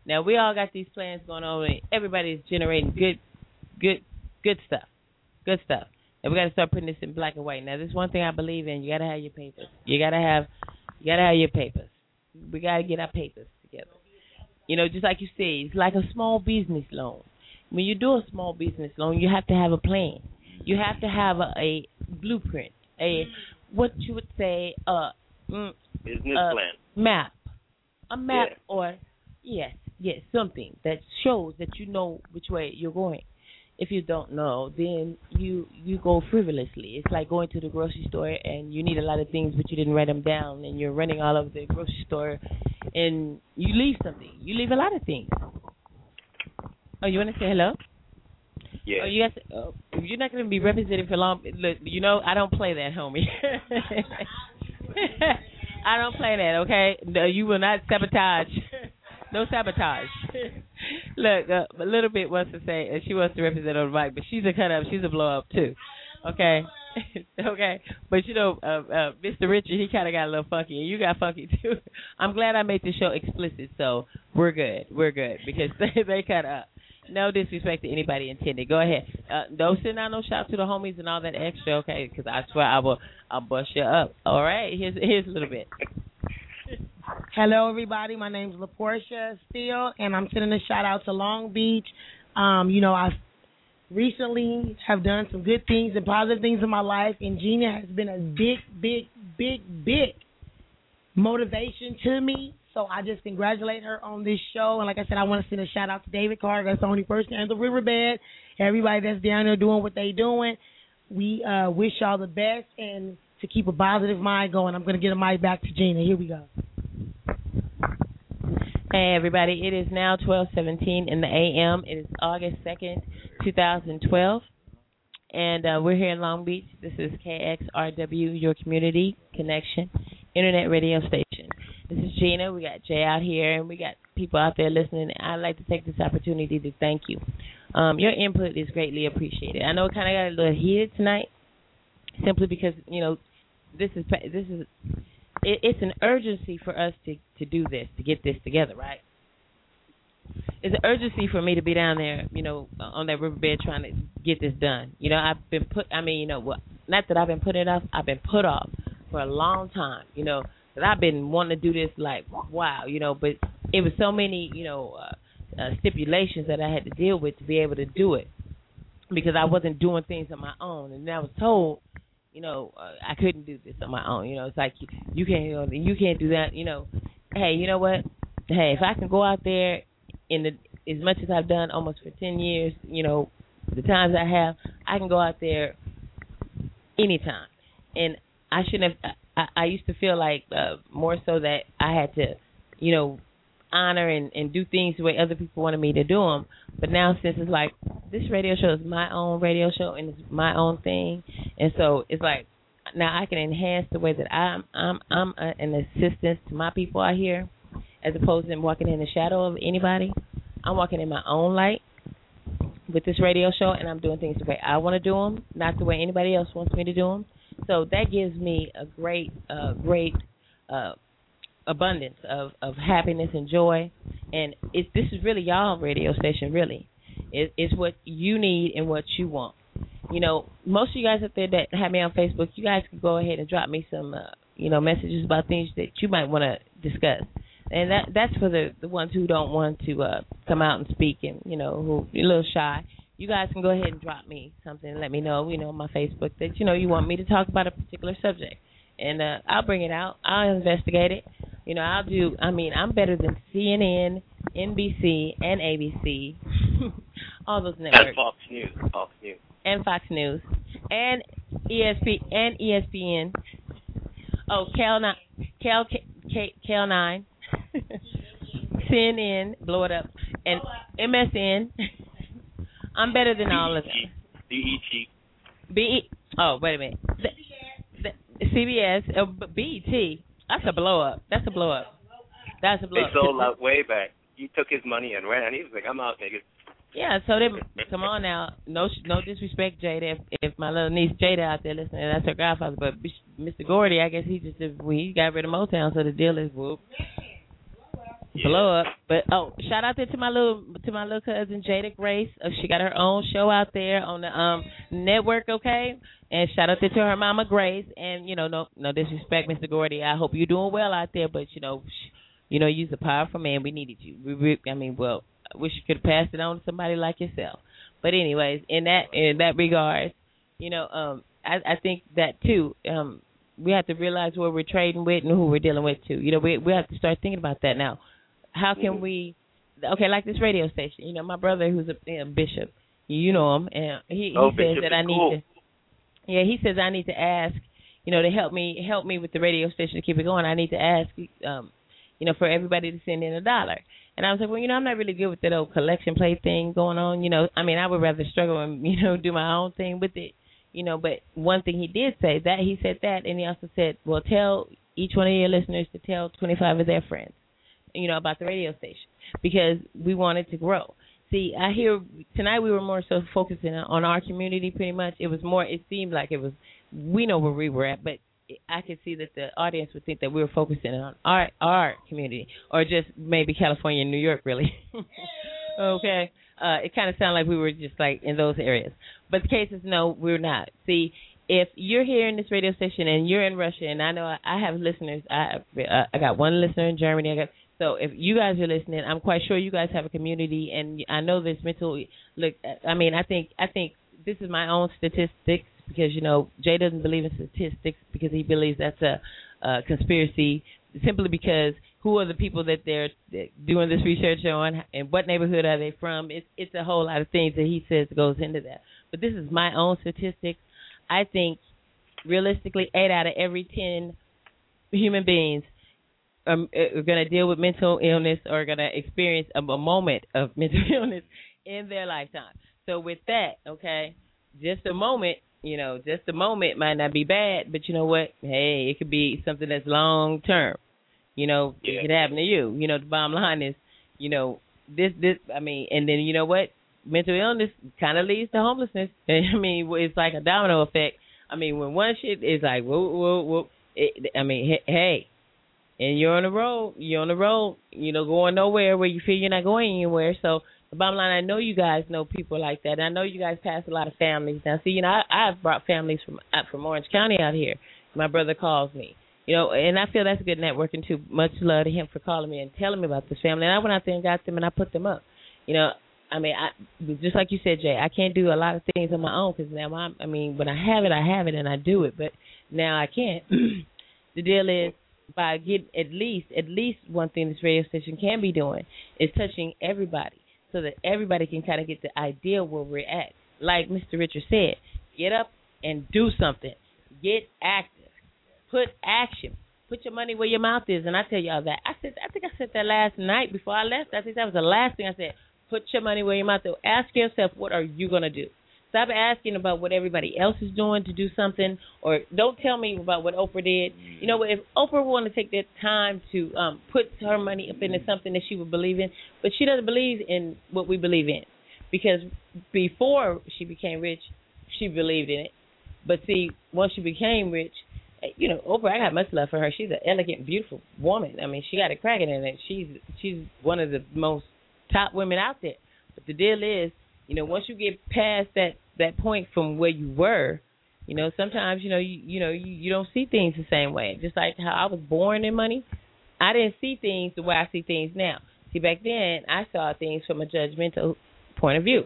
Now we all got these plans going on. And everybody's generating good, good, good stuff. Good stuff. And we got to start putting this in black and white. Now, this one thing I believe in. You got to have your papers. You got to have, you got to have your papers. We got to get our papers together. You know, just like you say, it's like a small business loan. When you do a small business loan, you have to have a plan. You have to have a, a blueprint, a what you would say, uh, mm, Business uh, plan. map, a map Yeah. or yes, yes, something that shows that you know which way you're going. If you don't know, then you you go frivolously. It's like going to the grocery store and you need a lot of things, but you didn't write them down, and you're running all over the grocery store, and you leave something. You leave a lot of things. Oh, you want to say hello? Yeah. Oh, you guys, oh, you're not going to be represented for long. Look, you know, I don't play that, homie. I don't play that, okay? No, you will not sabotage. no sabotage. Look, uh, a little bit wants to say, and she wants to represent on the mic, but she's a cut up. She's a blow up too. Okay, okay. But you know, uh, uh, Mr. Richard, he kind of got a little funky, and you got funky too. I'm glad I made the show explicit, so we're good. We're good because they, they cut up. No disrespect to anybody intended. Go ahead. Uh, don't send out no shout to the homies and all that extra, okay? Because I swear I will, I'll bust you up. All right. Here's here's a little bit. Hello, everybody. My name's LaPortia Steele, and I'm sending a shout out to Long Beach. Um, you know, I recently have done some good things and positive things in my life, and Gena has been a big, big, big, big motivation to me. So I just congratulate her on this show. And like I said, I want to send a shout out to David Carter. That's the only person in the riverbed. Everybody that's down there doing what they doing. We uh, wish y'all the best and to keep a positive mind going. I'm going to get a mic back to Gena. Here we go. Hey everybody, it is now 12:17 in the a.m. It is August 2nd, 2012, and uh, we're here in Long Beach. This is KXRW, your community connection internet radio station. This is Gena. We got Jay out here, and we got people out there listening. I'd like to take this opportunity to thank you. Um, your input is greatly appreciated. I know it kind of got a little heated tonight, simply because you know this is this is it, it's an urgency for us to to do this, to get this together, right? It's an urgency for me to be down there, you know, on that riverbed trying to get this done. You know, I've been put. I mean, you know, well, not that I've been put off. I've been put off for a long time. You know, that I've been wanting to do this like wow, you know, but it was so many, you know, uh, uh, stipulations that I had to deal with to be able to do it because I wasn't doing things on my own, and I was told, you know, uh, I couldn't do this on my own. You know, it's like you, you can't, you, can't do that. You know, hey, you know what? Hey, if I can go out there in the as much as I've done almost for ten years, you know, the times I have, I can go out there anytime, and I shouldn't have. I, I used to feel like uh, more so that I had to, you know, honor and and do things the way other people wanted me to do them. But now since it's like this radio show is my own radio show and it's my own thing, and so it's like now I can enhance the way that I'm I'm I'm a, an assistance to my people out here, as opposed to walking in the shadow of anybody. I'm walking in my own light with this radio show, and I'm doing things the way I want to do them, not the way anybody else wants me to do them. So that gives me a great, uh, great uh, abundance of of happiness and joy. And it's this is really y'all radio station. Really, it, it's what you need and what you want. You know, most of you guys out there that have me on Facebook, you guys can go ahead and drop me some, uh, you know, messages about things that you might want to discuss. And that that's for the the ones who don't want to uh, come out and speak and you know who are a little shy you guys can go ahead and drop me something and let me know, you know, on my Facebook that you know you want me to talk about a particular subject, and uh, I'll bring it out. I'll investigate it. You know, I'll do. I mean, I'm better than CNN, NBC, and ABC, all those networks, And Fox News. Fox News. and Fox News, and ESP and ESPN. Oh, Cal nine, Cal K, Cal nine, CNN, blow it up, and MSN. I'm better than all of them. BET. B. Oh, wait a minute. The, the, CBS, uh, B- BET. That's a blow up. That's a blow up. That's a blow They up. sold out way back. He took his money and ran. He was like, I'm out, nigga. Yeah, so they come on now. No, no disrespect, Jada. If, if my little niece Jada out there listening, that's her godfather. But Mr. Gordy, I guess he just we got rid of Motown, so the deal is whoop. Blow up, but oh, shout out there to my little to my little cousin Jada Grace. Uh, she got her own show out there on the um network, okay. And shout out there to her mama Grace. And you know, no no disrespect, Mr. Gordy. I hope you're doing well out there, but you know, you know, you're a powerful man. We needed you. We, we I mean, well, I wish you could have passed it on to somebody like yourself. But anyways, in that in that regard, you know, um, I I think that too. Um, we have to realize what we're trading with and who we're dealing with too. You know, we we have to start thinking about that now. How can we? Okay, like this radio station. You know, my brother who's a, you know, bishop. You know him, and he, he Oh, says Bishop that I need cool. to. Yeah, he says I need to ask. You know, to help me help me with the radio station to keep it going. I need to ask. Um, you know, for everybody to send in a dollar. And I was like, well, you know, I'm not really good with that old collection plate thing going on. You know, I mean, I would rather struggle and you know do my own thing with it. You know, but one thing he did say that he said that, and he also said, well, tell each one of your listeners to tell 25 of their friends, you know, about the radio station because we wanted to grow. See, I hear tonight we were more so focusing on our community. Pretty much, it was more. It seemed like it was. We know where we were at, but I could see that the audience would think that we were focusing on our our community or just maybe California and New York, really. okay, uh, it kind of sounded like we were just like in those areas, but the case is no, we're not. See, if you're here in this radio station and you're in Russia, and I know I, I have listeners, I uh, I got one listener in Germany. I got so if you guys are listening, I'm quite sure you guys have a community, and I know this mental. Look, I mean, I think I think this is my own statistics because you know Jay doesn't believe in statistics because he believes that's a, a conspiracy. Simply because who are the people that they're doing this research on, and what neighborhood are they from? It's it's a whole lot of things that he says goes into that. But this is my own statistics. I think realistically, eight out of every ten human beings um, are going to deal with mental illness or going to experience a, a moment of mental illness in their lifetime. So with that, okay, just a moment, you know, just a moment might not be bad, but you know what? Hey, it could be something that's long term. You know, it could happen to you. You know, the bottom line is, you know, this this I mean, and then you know what? Mental illness kind of leads to homelessness. I mean, it's like a domino effect. I mean, when one shit is like, whoa, whoa, whoa. It, I mean, hey, and you're on the road. You're on the road. You know, going nowhere where you feel you're not going anywhere. So the bottom line, I know you guys know people like that. And I know you guys pass a lot of families. Now, see, you know, I, I've brought families from out from Orange County out here. My brother calls me. You know, and I feel that's a good networking too. Much love to him for calling me and telling me about this family. And I went out there and got them and I put them up. You know, I mean, I just like you said, Jay. I can't do a lot of things on my own because now I'm. I mean, when I have it, I have it and I do it. But now I can't. the deal is by getting at least at least one thing this radio station can be doing is touching everybody so that everybody can kind of get the idea where we're at. Like Mr. Richard said, get up and do something. Get active. Put action. Put your money where your mouth is. And I tell y'all that. I said I think I said that last night before I left. I think that was the last thing I said. Put your money where your mouth is. Ask yourself what are you gonna do? Stop asking about what everybody else is doing to do something, or don't tell me about what Oprah did. You know, if Oprah want to take that time to um, put her money up into something that she would believe in, but she doesn't believe in what we believe in, because before she became rich, she believed in it. But see, once she became rich, eh, you know, Oprah, I got much love for her. She's an elegant, beautiful woman. I mean, she got it cracking in it. She's she's one of the most top women out there. But the deal is, you know, once you get past that that point from where you were, you know, sometimes you know you you know you, you don't see things the same way. Just like how I was born in money, I didn't see things the way I see things now. See, back then I saw things from a judgmental point of view.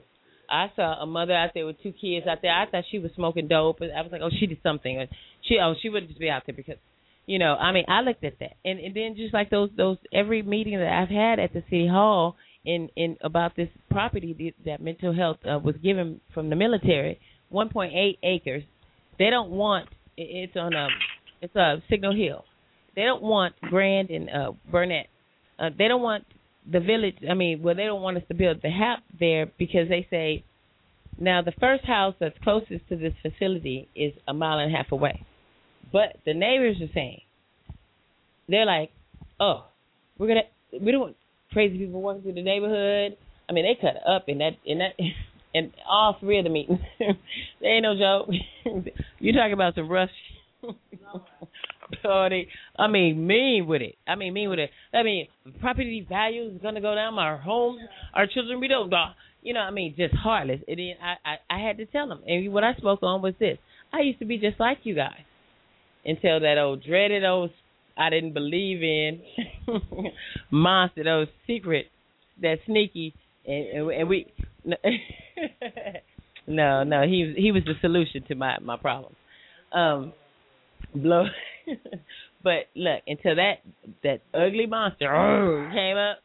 I saw a mother out there with two kids out there. I thought she was smoking dope. I was like, oh, she did something. Or she oh she wouldn't just be out there because you know I mean I looked at that and and then just like those those every meeting that I've had at the city hall in in about this property that mental health uh, was given from the military 1.8 acres they don't want it's on um it's a signal hill. They don't want grand and uh burnett. Uh, they don't want the village i mean well they don't want us to build the house there because they say now the first house that's closest to this facility is a mile and a half away. But the neighbors are saying they're like oh we're gonna we don't crazy people walking through the neighborhood. I mean, they cut up in that in that in all three of the meetings. they ain't no joke. you talking about some rush party? I mean, mean with it. I mean, mean with it. I mean, property value is gonna go down. Our homes, our children, we don't. Uh, you know, I mean, just heartless. And then I, I, I had to tell them. And what I spoke on was this: I used to be just like you guys until that old dreaded old I didn't believe in monster, those secret, that sneaky, and, and, we. No, no, he was he was the solution to my my problems. Um, blow. but look, until that that ugly monster came up,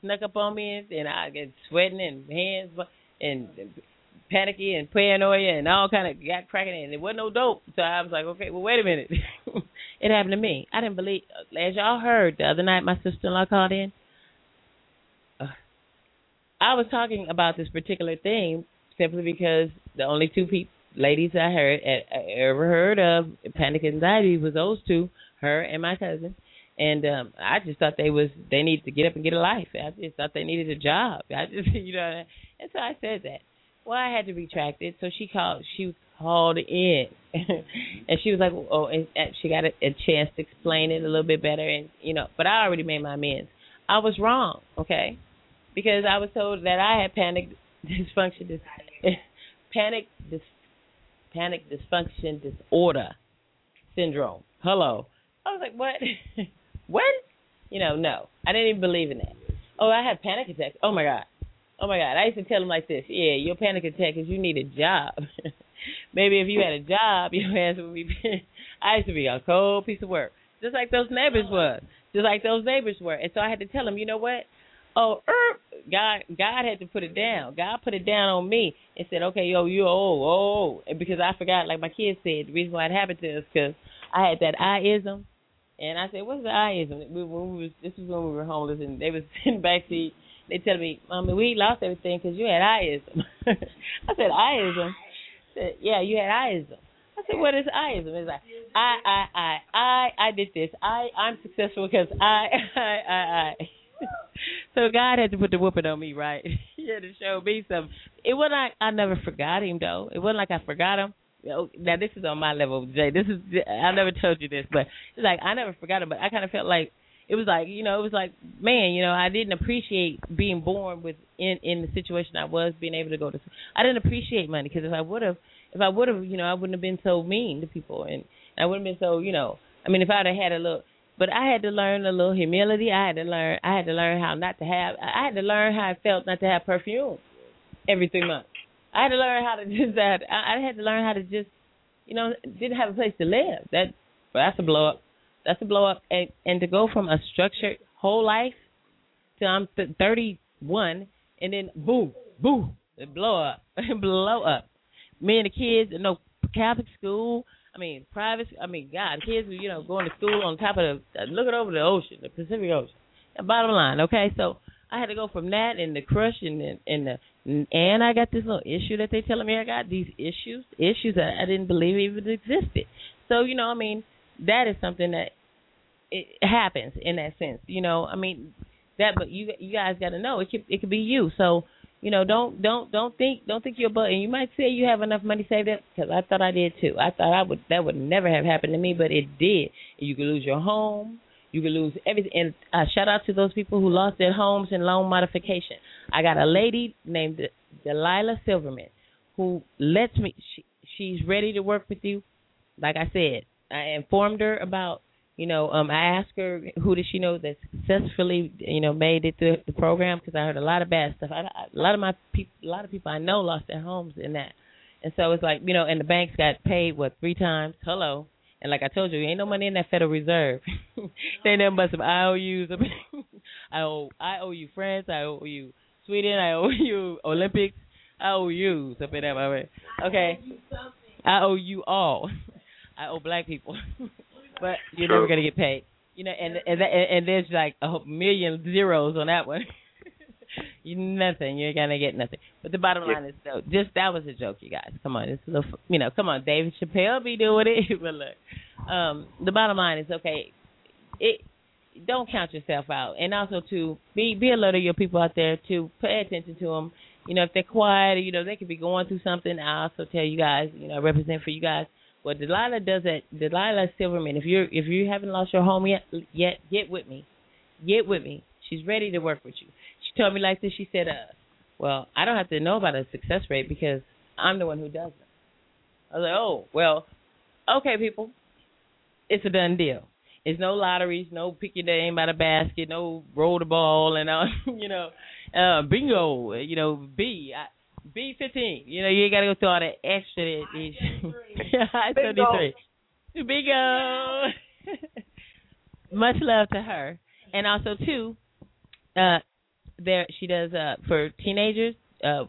snuck up on me, and, and I get sweating and hands and panicky and paranoia and all kind of got cracking, and it wasn't no dope. So I was like, okay, well, wait a minute. It happened to me. I didn't believe. As y'all heard the other night, my sister-in-law called in. Uh, I was talking about this particular thing simply because the only two people, ladies I heard I ever heard of panic anxiety was those two, her and my cousin. And um I just thought they was they needed to get up and get a life. I just thought they needed a job. I just you know, and so I said that. Well, I had to retract it. So she called. She was called in, and she was like, "Oh," and, and she got a, a chance to explain it a little bit better, and you know. But I already made my amends. I was wrong, okay, because I was told that I had panic dysfunction, dis, panic dis, panic dysfunction disorder syndrome. Hello, I was like, what? what? You know, no, I didn't even believe in that. Oh, I had panic attacks. Oh my god. Oh my God! I used to tell them like this: Yeah, your panic attack is you need a job. Maybe if you had a job, your ass would be. I used to be a cold piece of work, just like those neighbors were, just like those neighbors were. And so I had to tell them, you know what? Oh, er, God, God had to put it down. God put it down on me and said, okay, yo, you oh, oh, and because I forgot, like my kids said, the reason why it happened to us because I had that I-ism, and I said, what's the I-ism? We, we was, this was when we were homeless, and they was in the backseat. They tell me, Mommy, we lost everything because you had I-ism. I said, I-ism said, yeah, you had I-ism. I said, what is I-ism? It's like, I, I, I, I, I did this. I, I'm successful because I, I, I, I. so God had to put the whooping on me, right? he had to show me something. It wasn't like I never forgot him, though. It wasn't like I forgot him. Oh, now this is on my level, Jay. This is I never told you this, but it's like I never forgot him, but I kind of felt like it was like you know it was like man you know I didn't appreciate being born with in in the situation I was being able to go to school. I didn't appreciate money because if I would have if I would have you know I wouldn't have been so mean to people and I wouldn't have been so you know I mean if I'd have had a little but I had to learn a little humility I had to learn I had to learn how not to have I had to learn how it felt not to have perfume every three months I had to learn how to just that I I had to learn how to just you know didn't have a place to live that that's a blow up that's a blow up. And and to go from a structured whole life to I'm 31 and then boom boom it blow up blow up. Me and the kids no Catholic school I mean private I mean God kids you know going to school on top of the uh, looking over the ocean the Pacific Ocean and bottom line okay? So I had to go from that and the crush and the, and the and I got this little issue that they telling me I got these issues issues that I didn't believe even existed. So you know I mean that is something that it happens in that sense. You know, I mean that, but you you guys got to know it could it could be you. So you know, don't don't don't think don't think you're but. And you might say you have enough money saved up because I thought I did too. I thought I would that would never have happened to me, but it did. You could lose your home. You could lose everything. And uh, shout out to those people who lost their homes in loan modification. I got a lady named Delilah Silverman who lets me. She, she's ready to work with you. Like I said, I informed her about you know, um, I asked her who did she know that successfully, you know, made it through the program because I heard a lot of bad stuff. A lot of my people, a lot of people I know lost their homes in that, and so it's like, you know, and the banks got paid what three times. Hello, and like I told you, ain't no money in that Federal Reserve. they nothing but some IOUs. I owe, I owe you France. I owe you Sweden. I owe you Olympics. I owe you up in that Okay, I owe you all. I owe black people. But you're True. never gonna get paid. You know, and and and there's like a million zeros on that one. you nothing. You're gonna get nothing. But the bottom line is though, just that was a joke, you guys. Come on, it's a little, you know, come on, David Chappelle be doing it. but look, um, the bottom line is okay. It don't count yourself out, and also to be be alert of your people out there to pay attention to them. You know, if they're quiet, you know, they could be going through something. I also tell you guys, you know, I represent for you guys what Delilah does that Delilah Silverman, if you're if you haven't lost your home yet yet, get with me. Get with me. She's ready to work with you. She told me like this, she said, uh, well, I don't have to know about a success rate because I'm the one who does it. I was like, Oh, well, okay people. It's a done deal. It's no lotteries, no pick your name by the basket, no roll the ball and uh you know, uh bingo, you know, B. I, B fifteen. You know, you ain't gotta go through all that extra. I thirty three. Bingo. Much love to her, and also too, uh, there she does uh for teenagers. Uh,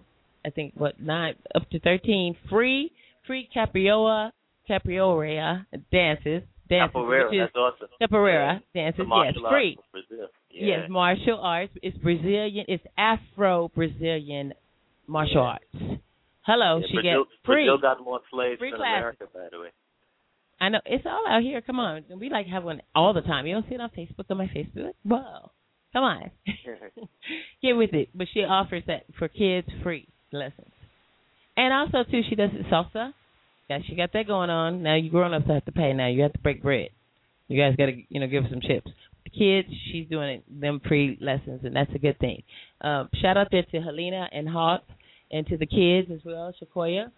I think what nine up to thirteen free free capriola capriola dances dances Capoeira, which is that's awesome. capoeira dances yes free. Yeah. Yes, martial arts. It's Brazilian. It's Afro Brazilian martial arts. Hello, Yeah, she Brazil, gets free. Brazil got more slaves Free than classes. America, by the way. I know it's all out here. Come on, we like have one all the time. You don't see it on Facebook on my Facebook. Whoa, come on, get with it. But she offers that for kids free lessons, and also too she does salsa. Yeah, she got that going on. Now you grown ups have to pay. Now you have to break bread. You guys got to you know give her some chips. The kids, she's doing it, them free lessons, and that's a good thing. Um, shout out there to Helena and Hawk, and to the kids as well, Shakoya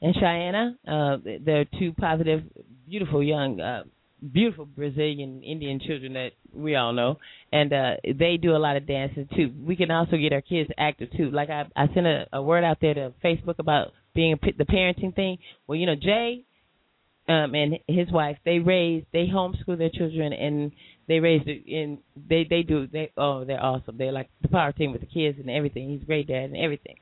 and Cheyenne. Uh, they're two positive, beautiful young, uh, beautiful Brazilian Indian children that we all know, and uh, they do a lot of dancing too. We can also get our kids active too. Like I, I sent a, a word out there to Facebook about being a, the parenting thing. Well, you know, Jay um and his wife they raise they homeschool their children and they raise it and they they do they oh they're awesome they're like the power team with the kids and everything he's great dad and everything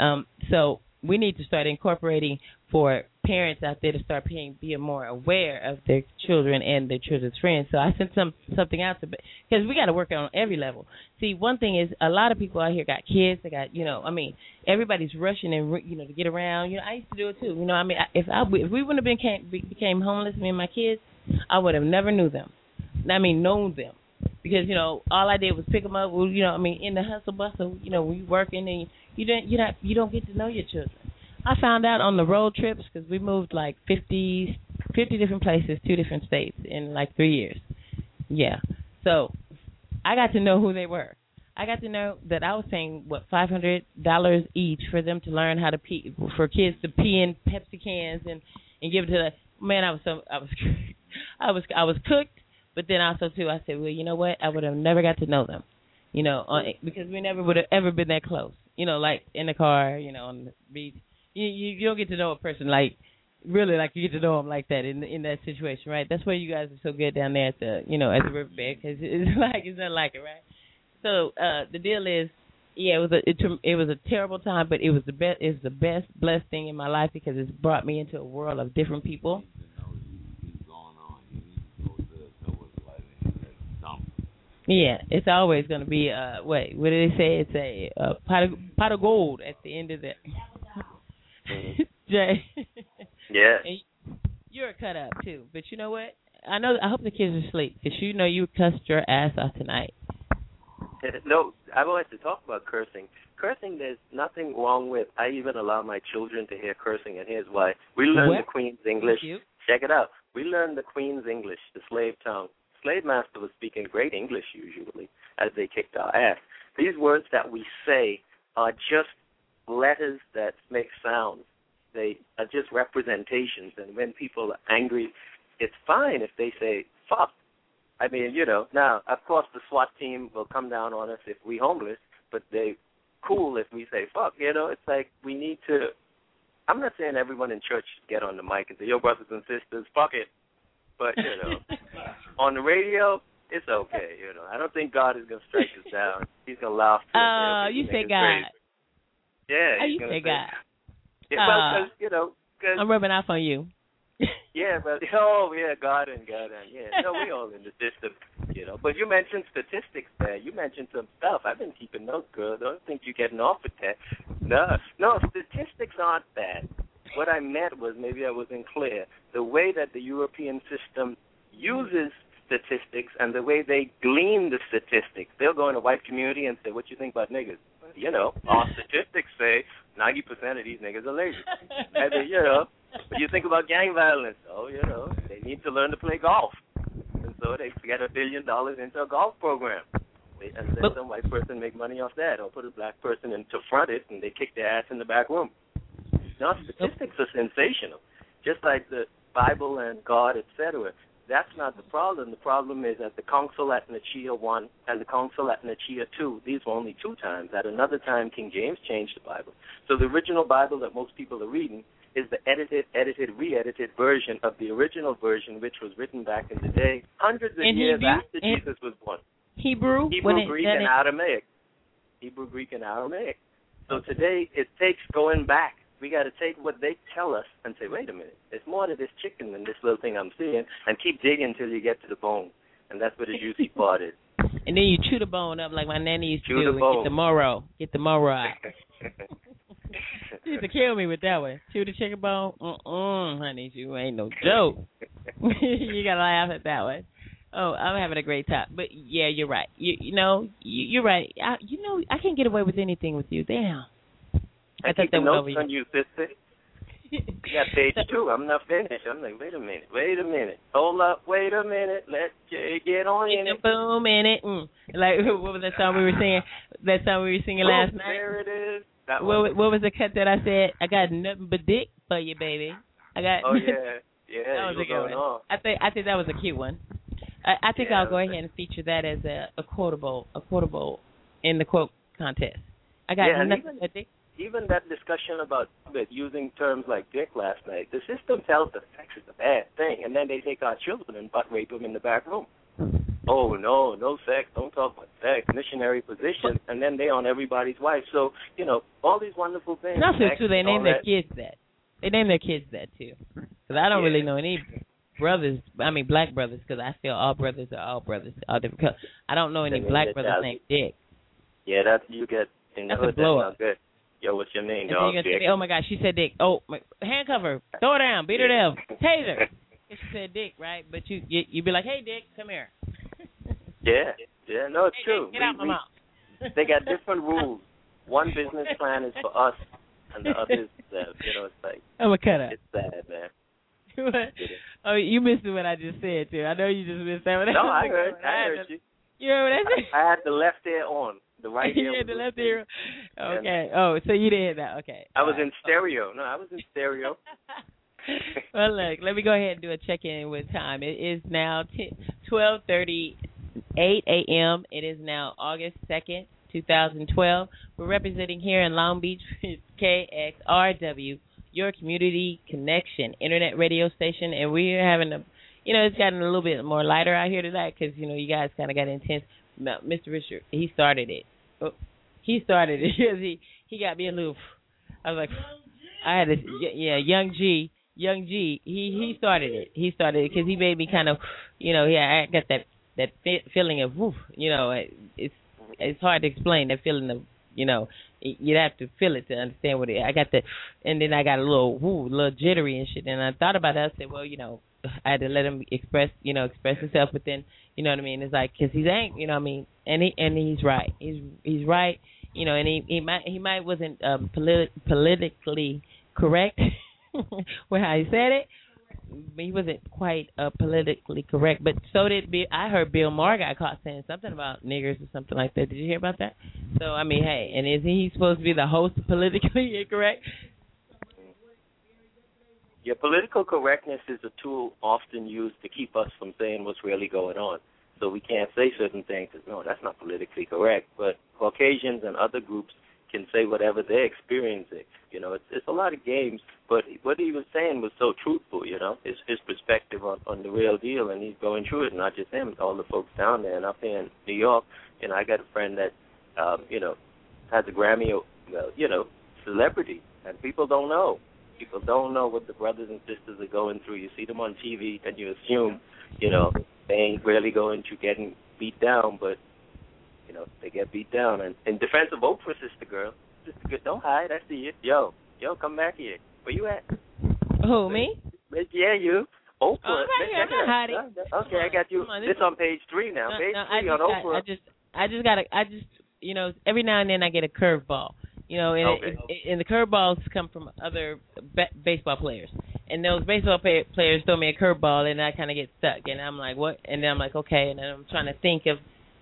um so we need to start incorporating for parents out there to start being being more aware of their children and their children's friends. So I sent some something out to because we got to work on every level. See, one thing is a lot of people out here got kids. They got you know, I mean, everybody's rushing and you know to get around. You know, I used to do it too. You know, I mean, if I if we wouldn't have been came, became homeless, me and my kids, I would have never knew them. I mean, known them because you know all I did was pick them up. You know, I mean, in the hustle bustle, you know, you working and you don't you not you don't get to know your children. I found out on the road trips because we moved like 50, 50 different places, two different states in like three years. Yeah. So I got to know who they were. I got to know that I was paying what five hundred dollars each for them to learn how to pee for kids to pee in Pepsi cans and and give it to the man. I was so I was I was I was cooked, but then also too I said, well, you know what? I would have never got to know them, you know, on, because we never would have ever been that close, you know, like in the car, you know, on the beach. You you, you don't get to know a person like really like you get to know them like that in in that situation, right? That's why you guys are so good down there at the you know at the riverbed because it's like it's not like it, right? So uh the deal is, yeah, it was a it, it was a terrible time, but it was the best it's the best blessed thing in my life because it's brought me into a world of different people. Yeah, it's always going to be uh wait, what did they say? It's a, a pot of pot of gold at the end of the Jay. Yeah. And you're a cut up too, but you know what? I know. I hope the kids are asleep because you know you cussed your ass out tonight. No, I don't wanted to talk about cursing. Cursing, there's nothing wrong with. I even allow my children to hear cursing, and here's why. We learn What? the Queen's English. you. Check it out. We learn the Queen's English, the slave tongue. Slave master was speaking great English usually as they kicked our ass. These words that we say are just letters that make sounds. They are just representations, and when people are angry, it's fine if they say fuck. I mean, you know, now of course the SWAT team will come down on us if we homeless, but they cool if we say fuck. You know, it's like we need to. I'm not saying everyone in church should get on the mic and say, "Yo, brothers and sisters, fuck it," but you know, on the radio, it's okay. You know, I don't think God is gonna strike us down. He's gonna laugh. Oh, okay, you say God. crazy. Yeah, he's you say God? Yeah, well, Uh, 'cause, you know, cause, I'm rubbing off on you. yeah, but oh yeah, God and God and yeah, no, we all in the system, you know. But you mentioned statistics there. You mentioned some stuff. I've been keeping notes, girl. Don't think you're getting off with that. No, no, statistics aren't bad. What I meant was maybe I wasn't clear. The way that the European system uses statistics and the way they glean the statistics. They'll go in a white community and say, "What you think about niggas?" You know, our statistics say ninety percent of these niggas are lazy. and then, you know, what you think about gang violence? Oh, you know, they need to learn to play golf, and so they get a billion dollars into a golf program. And then But- some white person make money off that, or put a black person in to front it, and they kick their ass in the back room. Now, statistics are sensational, just like the Bible and God, etc. That's not the problem. The problem is that the council at Nicaea 1 and the council at Nicaea 2, these were only two times. At another time, King James changed the Bible. So the original Bible that most people are reading is the edited, edited, re-edited version of the original version, which was written back in the day, hundreds of In years Hebrew? after In- Jesus was born. Hebrew. Hebrew, it, Greek, and Aramaic. Hebrew, Greek, and Aramaic. So today it takes going back. We got to take what they tell us and say, wait a minute, there's more to this chicken than this little thing I'm seeing, and keep digging until you get to the bone. And that's where the juicy part is. and then you chew the bone up like my nanny used to Chew do. the and bone. Get the marrow. Get the marrow out. She used to kill me with that one. Chew the chicken bone. Mm-mm, honey, you ain't no joke. you gotta laugh at that one. Oh, I'm having a great time. But yeah, you're right. You, you know, you, you're right. I, you know, I can't get away with anything with you. Damn. I, keep that the was notes on you, sister. You got page two. I'm not finished. I'm like, wait a minute, wait a minute. Hold up, wait a minute. Let Jay get on in it. boom in it. Mm. Like what was that song we were singing? That song we were singing last Boom, night. There it is. That What, one. what was the cut that I said? I got nothing but dick for you, baby. I got. Oh yeah, yeah. that was a good one. on. I think I think that was a cute one. I, I think Yeah, I'll go ahead and feature that as a, a quotable, a quotable in the quote contest. I got Yeah, nothing even- but dick. Even that discussion about that using terms like dick last night, the system tells us sex is a bad thing, and then they take our children and butt rape them in the back room. Oh no, no sex, don't talk about sex, missionary position, and then they on everybody's wife. So you know all these wonderful things. Also sex too, they name their that. kids that. They name their kids that too. Because I don't Yeah. really know any brothers. I mean, black brothers. Because I feel all brothers are all brothers. All different. colors. I don't know any black brothers named Dick. Yeah, that you get in the That's a hood. blow that's up. not good. Yo, what's your name, dog? say, "Oh my God, she said Dick." Oh, my, handcuff her, throw her down, beat her down, taser. She said Dick, right? But you, you you'd be like, "Hey, Dick, come here." Yeah, yeah, no, it's Hey, true. Dick, get We- out my we- mouth. they got different rules. One business plan is for us, and the other is uh, you know, it's like I'm a cut up. it's sad, man. What? oh, you missed what I just said too. I know you just missed that one. No, I heard, I heard you. You remember that? I had the left ear on, the right ear. had the left ear. Okay. Oh, so you did that. Okay. I was in stereo. No, I was in stereo. well, look, let me go ahead and do a check in with time. It is now twelve thirty eight a.m. It is now August second, two thousand twelve. We're representing here in Long Beach, KXRW, your community connection internet radio station, and we're having a, you know, it's gotten a little bit more lighter out here tonight because you know you guys kind of got intense. Mr. Richard, he started it. Oh, he started it because he he got me a little. I was like, I had this, yeah, young G. Young G, he he started it. He started it because he made me kind of, you know, yeah, I got that that feeling of, woof, you know, it's it's hard to explain that feeling of, you know, you'd have to feel it to understand what it. I got the, and then I got a little woo, a little jittery and shit. And I thought about it. I said, well, you know, I had to let him express, you know, express himself. But then, you know what I mean? It's like because he's angry, you know what I mean? And he and he's right. He's he's right. You know, and he he might he might wasn't um, politi- politically correct with how he said it. He wasn't quite uh, politically correct, but so did Bill. I heard Bill Maher got caught saying something about niggers or something like that. Did you hear about that? So I mean, hey, and is he supposed to be the host of politically incorrect? Yeah, political correctness is a tool often used to keep us from saying what's really going on. So we can't say certain things. No, that's not politically correct. But Caucasians and other groups can say whatever they're experiencing. You know, it's it's a lot of games, but what he was saying was so truthful. You know, his his perspective on on the real deal, and he's going through it. Not just him, all the folks down there and up here in New York. You know, I got a friend that, um, you know, has a Grammy, uh, you know, celebrity, and people don't know. People don't know what the brothers and sisters are going through. You see them on TV, and you assume, you know, they ain't really going through getting beat down, but you know, they get beat down. And in defense of Oprah, sister girl, sister girl, don't hide. I see you. Yo, yo, come back here. Where you at? Who me? Yeah, you. Oprah. Oh, I'm right here. I'm not hiding. Okay, I got you. On, this, this- on page three now. No, page no, three on got, Oprah. I just, I just got to, I just, you know, every now and then I get a curveball. You know, and Okay. it, it, and the curveballs come from other ba- baseball players, and those baseball pay- players throw me a curveball, and I kind of get stuck, and I'm like, what? And then I'm like, okay, and then I'm trying to think of,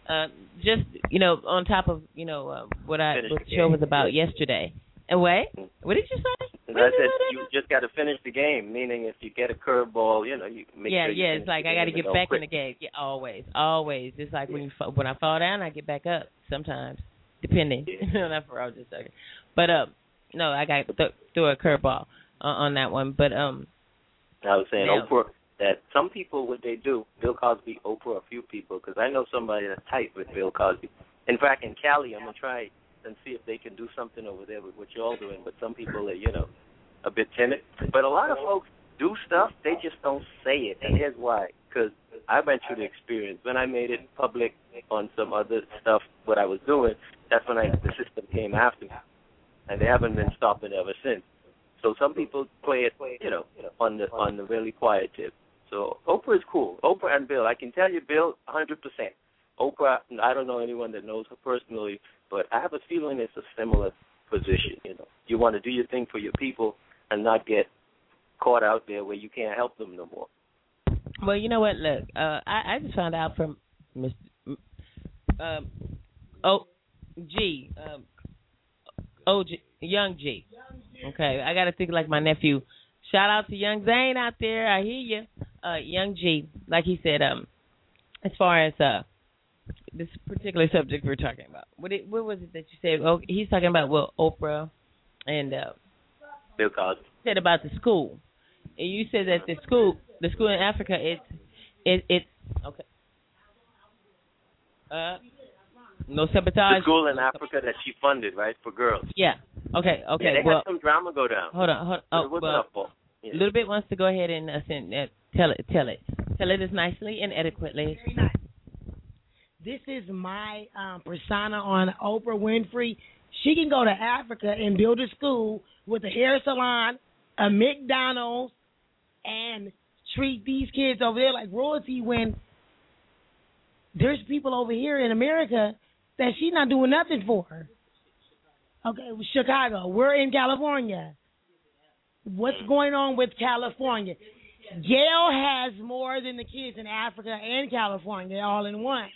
uh, just you know, on top of you know uh, what I Finish what the show was about yesterday. And wait, what did you say? I you said you just got to finish the game, meaning if you get a curveball, you know, you make yeah, sure you yeah. It's like I got to get back in the game. Yeah, always, always. It's like when you when I fall down, I get back up. Sometimes, depending. Not for all just a second. But um, no, I got th- threw a curveball uh, on that one. But um, I was saying Yeah. Oprah that some people what they do, Bill Cosby, Oprah, a few people, because I know somebody that's tight with Bill Cosby. In fact, in Cali, I'm gonna try and see if they can do something over there with what you're all doing. But some people are, you know, a bit timid. But a lot of folks do stuff, they just don't say it, and here's why. Because I went through the experience when I made it public on some other stuff, what I was doing. That's when I the system came after me, and they haven't been stopping ever since. So some people play it, you know, on the on the really quiet tip. So Oprah is cool. Oprah and Bill, I can tell you, Bill, 100%. Oprah, I don't know anyone that knows her personally, but I have a feeling it's a similar position. You know, you want to do your thing for your people and not get caught out there where you can't help them no more. well, you know what? Look, uh, I I just found out from Mr. Um, oh, G, um, OG, Young G. Okay, I got to think like my nephew. Shout out to Young Zane out there. I hear you. Uh, Young G, like he said, um, as far as uh this particular subject we're talking about, what it, what was it that you said? Oh, he's talking about well Oprah and uh, Bill Cosby. said about the school. And you said that the school, the school in Africa, it's it it's okay. Uh, no The sabotage. school in Africa that she funded, right, for girls. Yeah. Okay. Okay. Yeah, they well, had some drama go down. hold on. Hold But on. Oh, well. Yeah. a little bit wants to go ahead and uh, send, uh, tell it. Tell it. Tell it as nicely and adequately. Very nice. This is my um, persona on Oprah Winfrey. She can go to Africa and build a school with a hair salon, a McDonald's, and treat these kids over there like royalty when there's people over here in America that she's not doing nothing for. Okay, Chicago. We're in California. What's going on with California? Gayle has more than the kids in Africa and California all in one.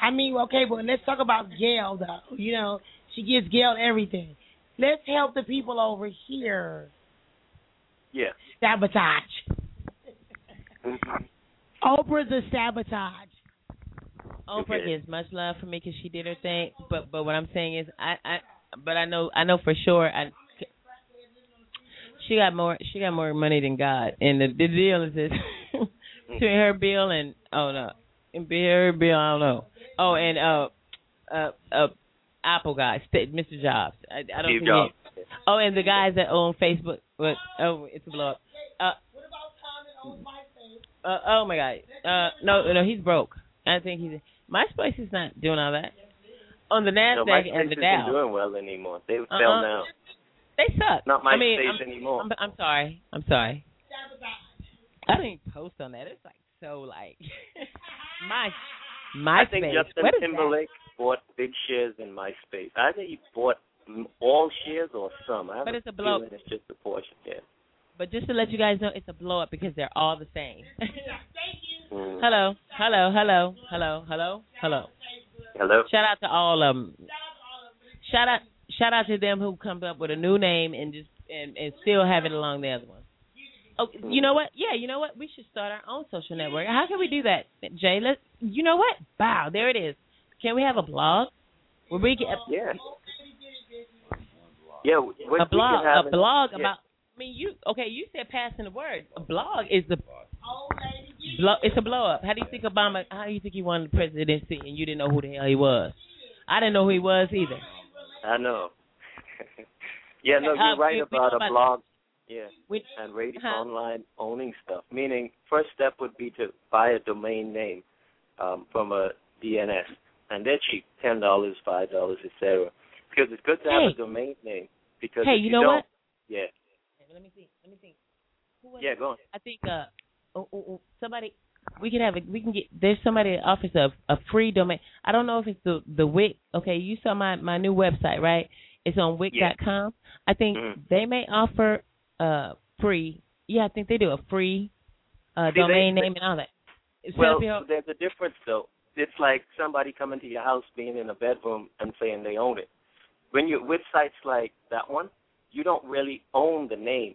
I mean, okay, but let's talk about Gayle though. You know, she gives Gayle everything. Let's help the people over here. Yeah. Sabotage. Mhm. Oprah's a sabotage. Oprah gets much love for me because she did her thing. But but what I'm saying is, I I but I know I know for sure I. She got more. She got more money than God, and the, the deal is this: between her bill and oh no, and her bill I don't know. Oh, and uh, uh, uh, Apple guy, St- Mr. Jobs. I, I don't Steve think Jobs. he- Oh, and the guys that own Facebook. But oh, it's a blow up. Uh, uh, oh my God. Uh, no, no, he's broke. I think he's MySpace is not doing all that. On the No, Nasdaq MySpace and the isn't doing well anymore. They Uh-uh. fell down. they suck. Not I mean, MySpace I'm, anymore. I'm, I'm sorry. I'm sorry. I even post on that. It's like so like my MySpace. I think Justin Timberlake bought big shares in MySpace. I think he bought all shares or some. I But a it's a blow- It's just a portion. Yeah. That? But just to let you guys know, it's a blow up because they're all the same. Mm. hello, hello, hello, hello, hello, hello. Hello. Shout out to all of them. Shout out, shout out to them who come up with a new name and just and, and still have it along the other one. Oh, you know what? Yeah, you know what? We should start our own social network. How can we do that, Jay? Let's. You know what? Wow, there it is. Can we have a blog where we get Yeah. Yeah. We, we a blog, a blog yeah. about? I mean, you okay? You said passing the word. A blog is the blow. It's a blow up. How do you think Obama? How do you think he won the presidency and you didn't know who the hell he was? I didn't know who he was either. I know. yeah, no, Uh, you're right we- we about know a about- blog. Yeah. Which, and radio uh-huh. online owning stuff. Meaning, first step would be to buy a domain name um, from a DNS, and they're cheap, ten dollars, five dollars, etc. Because it's good to have Hey. a domain name. Because Hey, if you you know don't, what? Yeah, Let me see. Let me see. Who was yeah, go on. I think uh, oh, oh, oh, somebody we can have a we can get there's somebody that offers a a free domain. I don't know if it's the the Wix. Okay, you saw my my new website, right? It's on Wix.com. I think Mhm. they may offer uh free. Yeah, I think they do a free uh See, domain they- name and all that. It's Well, help you- there's a difference though. It's like somebody coming to your house, being in a bedroom, and saying they own it. When you with sites like that one, you don't really own the name.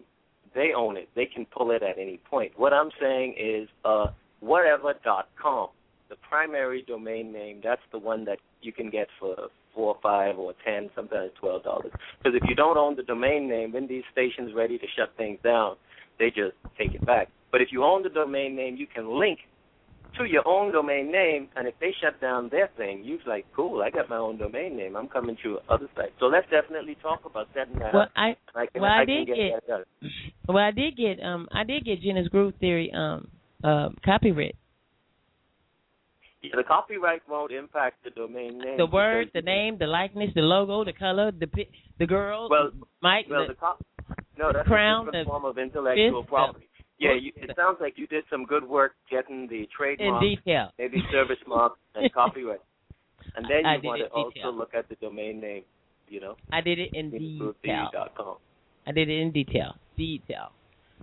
They own it. They can pull it at any point. What I'm saying is, uh, whatever.com, the primary domain name. That's the one that you can get for four, five, or ten, sometimes twelve dollars. Because if you don't own the domain name, when these stations ready to shut things down, they just take it back. But if you own the domain name, you can link to your own domain name, and if they shut down their thing, you're like, cool, I got my own domain name. I'm coming to other sites. So let's definitely talk about setting that Well, up. I I can, well I, I did get, get well I did get um I did get Gena's Groove Theory um uh copyright. Yeah, the copyright won't impact the domain name. The word, the name, the likeness, the logo, the color, the the girl, Well, Mike, well, the, the cop- no, that's crown, a different the form of intellectual property. Yeah, you, it sounds like you did some good work getting the in trademark, detail. maybe service mark, and copyright. And then I you want to detail. also look at the domain name, you know, I did it in detail. com. I did it in detail. Detail.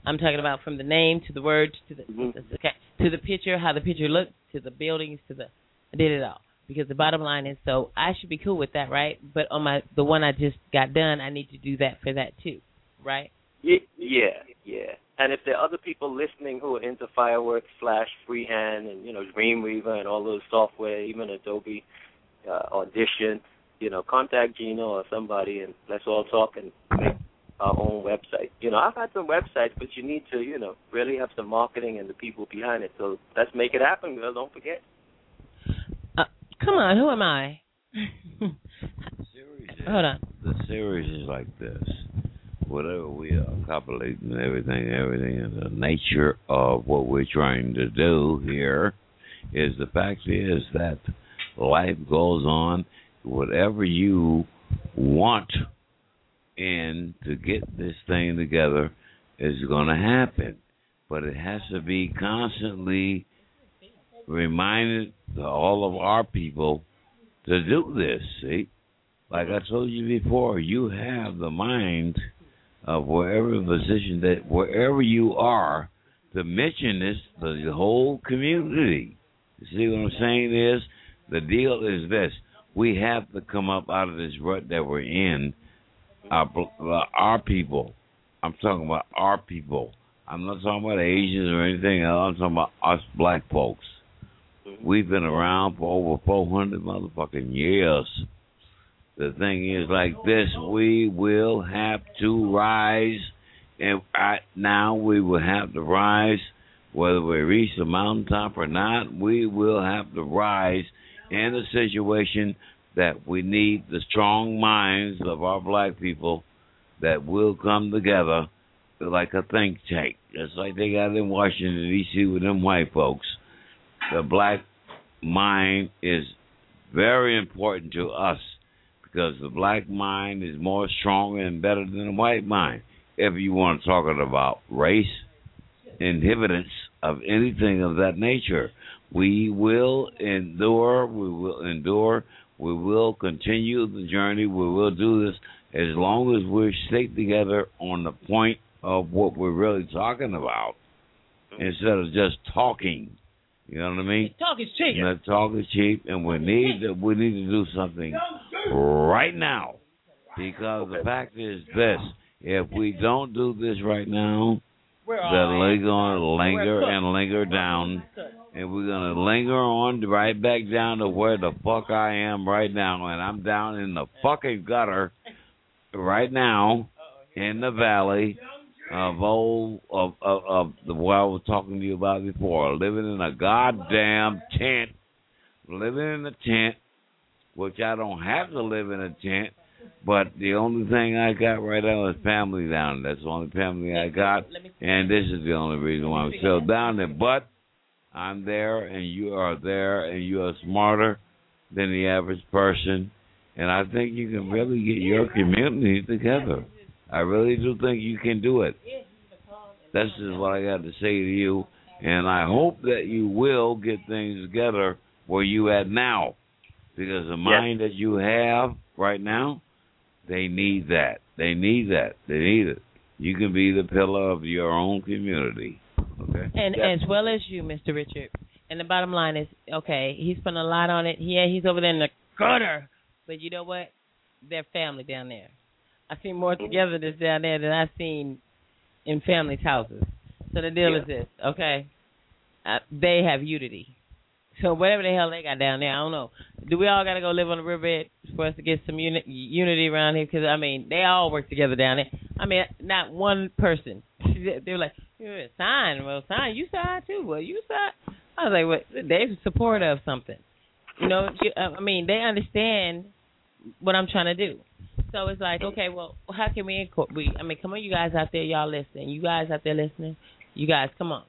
I'm talking about from the name to the words to the, Mhm. the okay, to the picture, how the picture looked, to the buildings, to the I did it all. Because the bottom line is so I should be cool with that, right? But on my the one I just got done, I need to do that for that too, right? Yeah, yeah, yeah. And if there are other people listening who are into fireworks, Flash, Freehand, and you know Dreamweaver and all those software, even Adobe uh, Audition, you know, contact Gino or somebody, and let's all talk and make our own website. You know, I've had some websites, but you need to, you know, really have some marketing and the people behind it. So let's make it happen, girl. Don't forget. Uh, come on, who am I? Hold on. The series is like this. Whatever we are copulating everything, everything is the nature of what we're trying to do here is the fact is that life goes on. Whatever you want in to get this thing together is going to happen. But it has to be constantly reminded to all of our people to do this. See, like I told you before, you have the mind of wherever position that wherever you are to mention this to the whole community. You see what I'm saying is The deal is this: we have to come up out of this rut that we're in. Our uh, our people. I'm talking about our people. I'm not talking about Asians or anything else. I'm talking about us black folks. We've been around for over 400 motherfucking years. The thing is like this: we will have to rise, and right now we will have to rise, whether we reach the mountaintop or not. We will have to rise in a situation that we need the strong minds of our black people that will come together like a think tank, just like they got in Washington D.C. with them white folks. The black mind is very important to us because the black mind is more stronger and better than the white mind. If you want to talk about race inhibitants of anything of that nature, we will endure. We will endure. We will continue the journey. We will do this as long as we stay together on the point of what we're really talking about instead of just talking. You know what I mean? Talk is cheap. The talk is cheap, and we need to, we need to do something right now. Because the fact is this: if we don't do this right now, We're we're gonna linger and linger down, and we're gonna linger on right back down to where the fuck I am right now, and I'm down in the fucking gutter right now in the valley of old of of, of the what I was talking to you about before, living in a goddamn tent, living in a tent, which I don't have to live in a tent. But the only thing I got right now is family down there. That's the only family I got, and this is the only reason why I'm still down there. But I'm there, and you are there, and you are smarter than the average person, and I think you can really get your community together. I really do think you can do it. That's just what I got to say to you, and I hope that you will get things together where you at now, because the mind that you have right now, they need that. They need that. They need it. You can be the pillar of your own community. Okay. And as well as you, Mr. Richard. And the bottom line is, okay, he's spent a lot on it. Yeah, he's over there in the gutter. But you know what? They're family down there. I see seen more togetherness down there than I've seen in families' houses. So the deal is this, okay? Uh, they have unity. So whatever the hell they got down there, I don't know. Do we all got to go live on the riverbed for us to get some uni- unity around here? Because I mean, they all work together down there. I mean, not one person. they were like, "Yeah, sign, well, sign. You sign too. Well, you sign. I was like, "What? They support of something." You know, you, uh, I mean, they understand what I'm trying to do. So it's like, okay, well, how can we incorporate? I mean, come on, you guys out there, y'all listening. You guys out there listening. You guys, come on.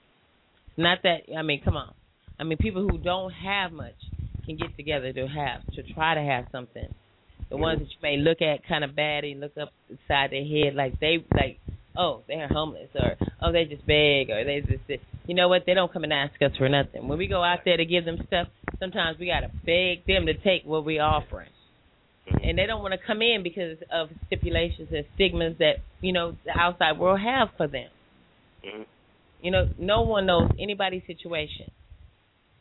Not that. I mean, come on. I mean, people who don't have much can get together to have to try to have something. The ones that you may look at kind of bad and look up inside their head like they like, oh, they're homeless or oh, they just beg or they just this. you know what? They don't come and ask us for nothing. When we go out there to give them stuff, sometimes we gotta beg them to take what we're offering. And they don't want to come in because of stipulations and stigmas that you know the outside world have for them. Mm-hmm. You know, no one knows anybody's situation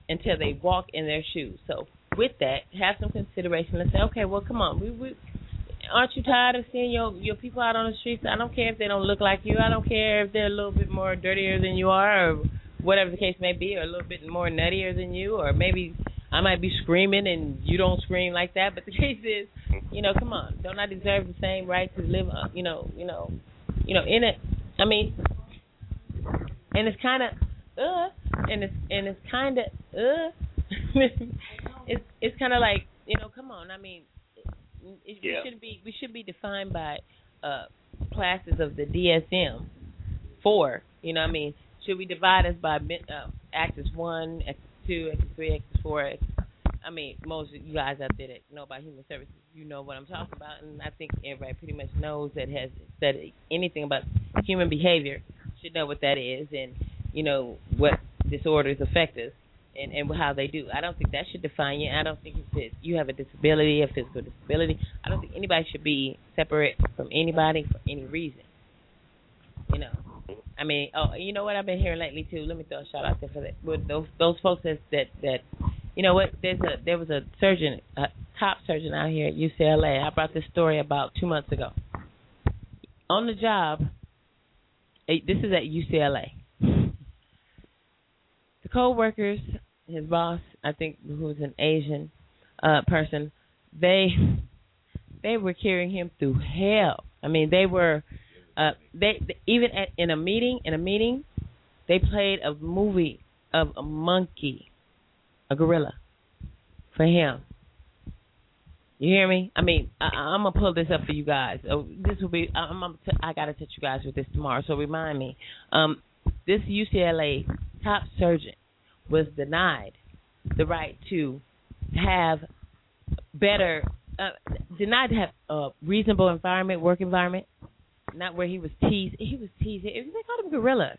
until they walk in their shoes. So with that, have some consideration and say, okay, well, come on, we, we aren't you tired of seeing your your people out on the streets? I don't care if they don't look like you. I don't care if they're a little bit more dirtier than you are, or whatever the case may be, or a little bit more nuttier than you, or maybe I might be screaming and you don't scream like that. But the case is, you know, come on, don't I deserve the same right to live? Uh, you know, you know, you know, in it. I mean, and it's kind of uh, and it's and it's kind of uh, it's it's kind of like you know, come on. I mean, it, Yeah. we should be we should be defined by uh classes of the DSM four. You know, what I mean, should we divide us by uh, Axis one, Axis two, Axis three, Axis four? Axis, I mean, most of you guys out there that know about human services, you know what I'm talking about, and I think everybody pretty much knows that has said anything about human behavior should know what that is, and you know what disorders affect us and and how they do. I don't think that should define you. I don't think if you have a disability, a physical disability, I don't think anybody should be separate from anybody for any reason. You know, I mean, oh, you know what I've been hearing lately too. Let me throw a shout out there for that. With those those folks that that that You know what? There's a there was a surgeon, a top surgeon out here at UCLA. I brought this story about two months ago. On the job, eh, this is at UCLA. Co-workers, his boss, I think, who was an Asian uh, person, they they were carrying him through hell. I mean, they were uh, they, they even at, in a meeting in a meeting, they played a movie of a monkey, a gorilla, for him. You hear me? I mean, I, I'm gonna pull this up for you guys. Oh, this will be. I'm, I'm t- I gotta touch you guys with this tomorrow. So remind me. Um, this UCLA top surgeon was denied the right to have better, uh, denied to have a reasonable environment, work environment, not where he was teased. He was teased. They called him gorillas.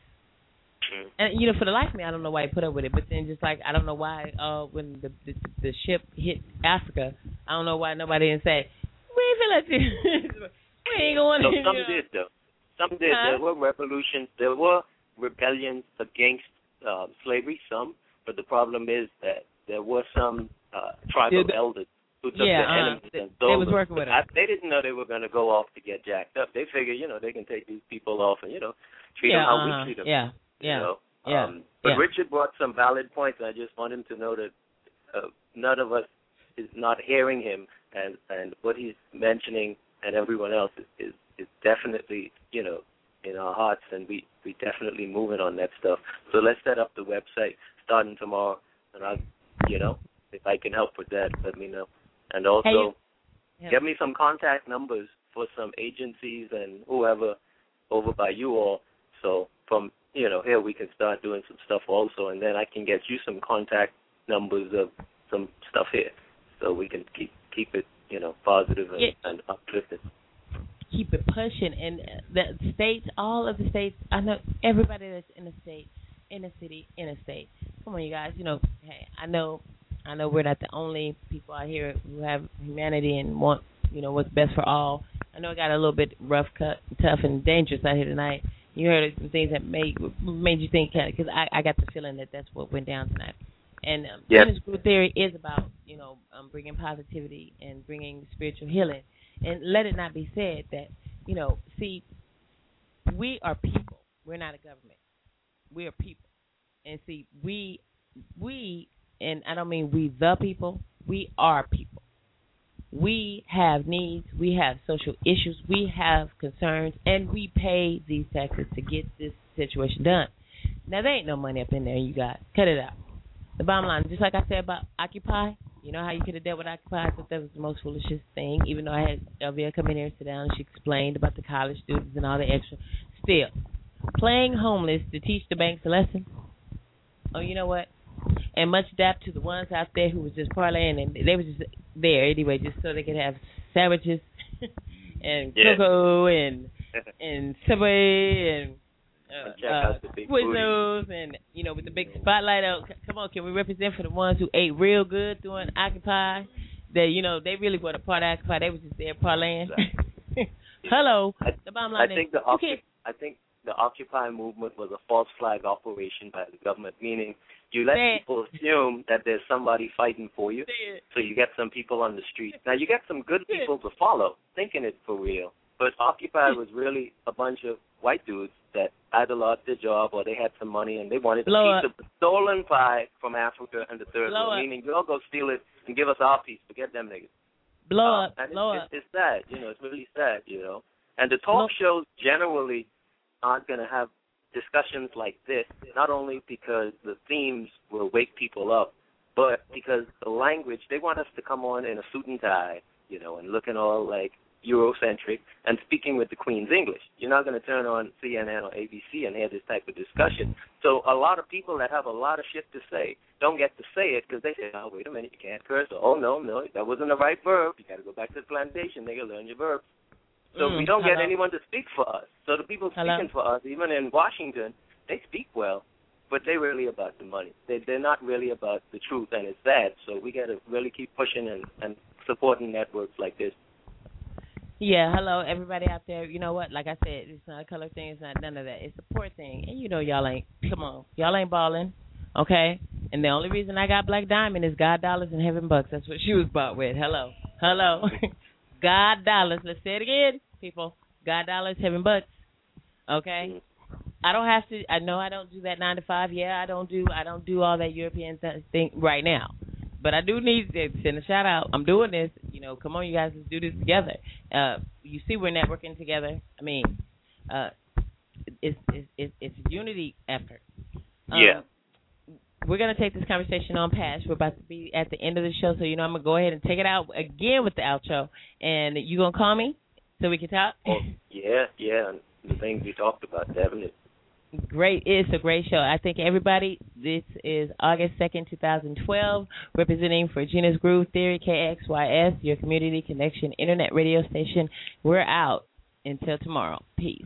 And you know, for the life of me, I don't know why he put up with it. But then, just like I don't know why, uh, when the the, the ship hit Africa, I don't know why nobody didn't say we ain't this. we ain't going. No, to, some you know. did though. Some did. Huh? There were revolutions. There were rebellions against uh, slavery. Some, but the problem is that there were some uh, tribal Yeah, elders who took yeah, their uh, enemies they- and they sold was them. working with I, they didn't know they were going to go off to get jacked up. They figured, you know, they can take these people off and you know treat yeah, them how uh-huh. we treat them. Yeah, You yeah, know? yeah, Um, but yeah. Richard brought some valid points, and I just want him to know that uh, none of us is not hearing him, and and what he's mentioning, and everyone else is is, is definitely you know in our hearts, and we we definitely moving on that stuff. So let's set up the website starting tomorrow, and I, you know, if I can help with that, let me know. And also, Hey, you- yeah. get me some contact numbers for some agencies and whoever over by you all. So from you know here we can start doing some stuff also, and then I can get you some contact numbers of some stuff here, so we can keep keep it you know positive and, Yeah. and uplifting. Keep it pushing. And the states, all of the states, I know everybody that's in the state, in the city, in a state. Come on, you guys. You know, hey, I know, I know we're not the only people out here who have humanity and want, you know, what's best for all. I know it got a little bit rough, cut, tough, and dangerous out here tonight. You heard some things that made made you think, because I, I got the feeling that that's what went down tonight. And um. Gena's Groove Theory is about, you know, um, bringing positivity and bringing spiritual healing. And let it not be said that, you know, see, we are people. We're not a government. We are people. And see, we, we, and I don't mean we the people, we are people. We have needs, we have social issues, we have concerns, and we pay these taxes to get this situation done. Now, there ain't no money up in there, you guys. Cut it out. The bottom line, just like I said about Occupy, you know how you could have dealt with Occupy? I thought that was the most foolishest thing, even though I had Elvia come in here and sit down and she explained about the college students and all the extra. Still, playing homeless to teach the banks a lesson. Oh, you know what? And much dap to the ones out there who was just parlaying and they were just there anyway, just so they could have sandwiches and Yeah. cocoa and and Subway and uh, uh, out the big booty. Quiznos and you know with the big spotlight out. Come on, can we represent for the ones who ate real good during Occupy? That you know they really were a part of Occupy. They was just there parlaying. Hello. the bottom I think is the you I think the Occupy movement was a false flag operation by the government, meaning you let Say it. people assume that there's somebody fighting for you, Say so you get some people on the street. Now you get some good people to follow, thinking it for real. But Occupy was really a bunch of white dudes that either lost their job or they had some money and they wanted Blow a piece of the stolen pie from Africa and the third Blow world, meaning you'll go steal it and give us our piece. Forget them niggas. Blow Um, up, and blow it's, up. It's, it's sad, you know. It's really sad, you know. And the talk shows generally aren't going to have discussions like this, not only because the themes will wake people up, but because the language they want us to come on in a suit and tie, you know, and looking all like Eurocentric and speaking with the Queen's English. You're not going to turn on CNN or ABC and hear this type of discussion. So a lot of people that have a lot of shit to say don't get to say it because they say, "Oh, wait a minute, you can't curse." Or, "Oh no, no, that wasn't the right verb. You got to go back to the plantation. Nigga, learn your verbs." So Mm, we don't get anyone to speak for us. So the people Hello. speaking for us, even in Washington, they speak well, but they're really about the money. They they're not really about the truth, and it's sad. So we got to really keep pushing and and supporting networks like this. Yeah, hello everybody out there. You know what? Like I said, it's not a color thing. It's not none of that. It's a poor thing. And you know y'all ain't. Come on, y'all ain't balling, okay? And the only reason I got Black Diamond is God dollars and heaven bucks. That's what she was bought with. Hello, hello, God dollars. Let's say it again, people. God dollars, heaven bucks. Okay. I don't have to. I know I don't do that nine to five. Yeah, I don't do. I don't do all that European th- thing right now. But I do need to send a shout out. I'm doing this. You know, come on, you guys, let's do this together. Uh, you see, we're networking together. I mean, uh, it's it's it's, it's a unity effort. Um, Yeah. We're gonna take this conversation on past. We're about to be at the end of the show, so you know I'm gonna go ahead and take it out again with the outro. And you gonna call me so we can talk? Oh, yeah, yeah. and The things we talked about, definitely. Great. It's a great show. I think everybody, this is August 2nd, 2012, representing for Gena's Groove Theory, KXYS, your community connection internet radio station. We're out until tomorrow. Peace.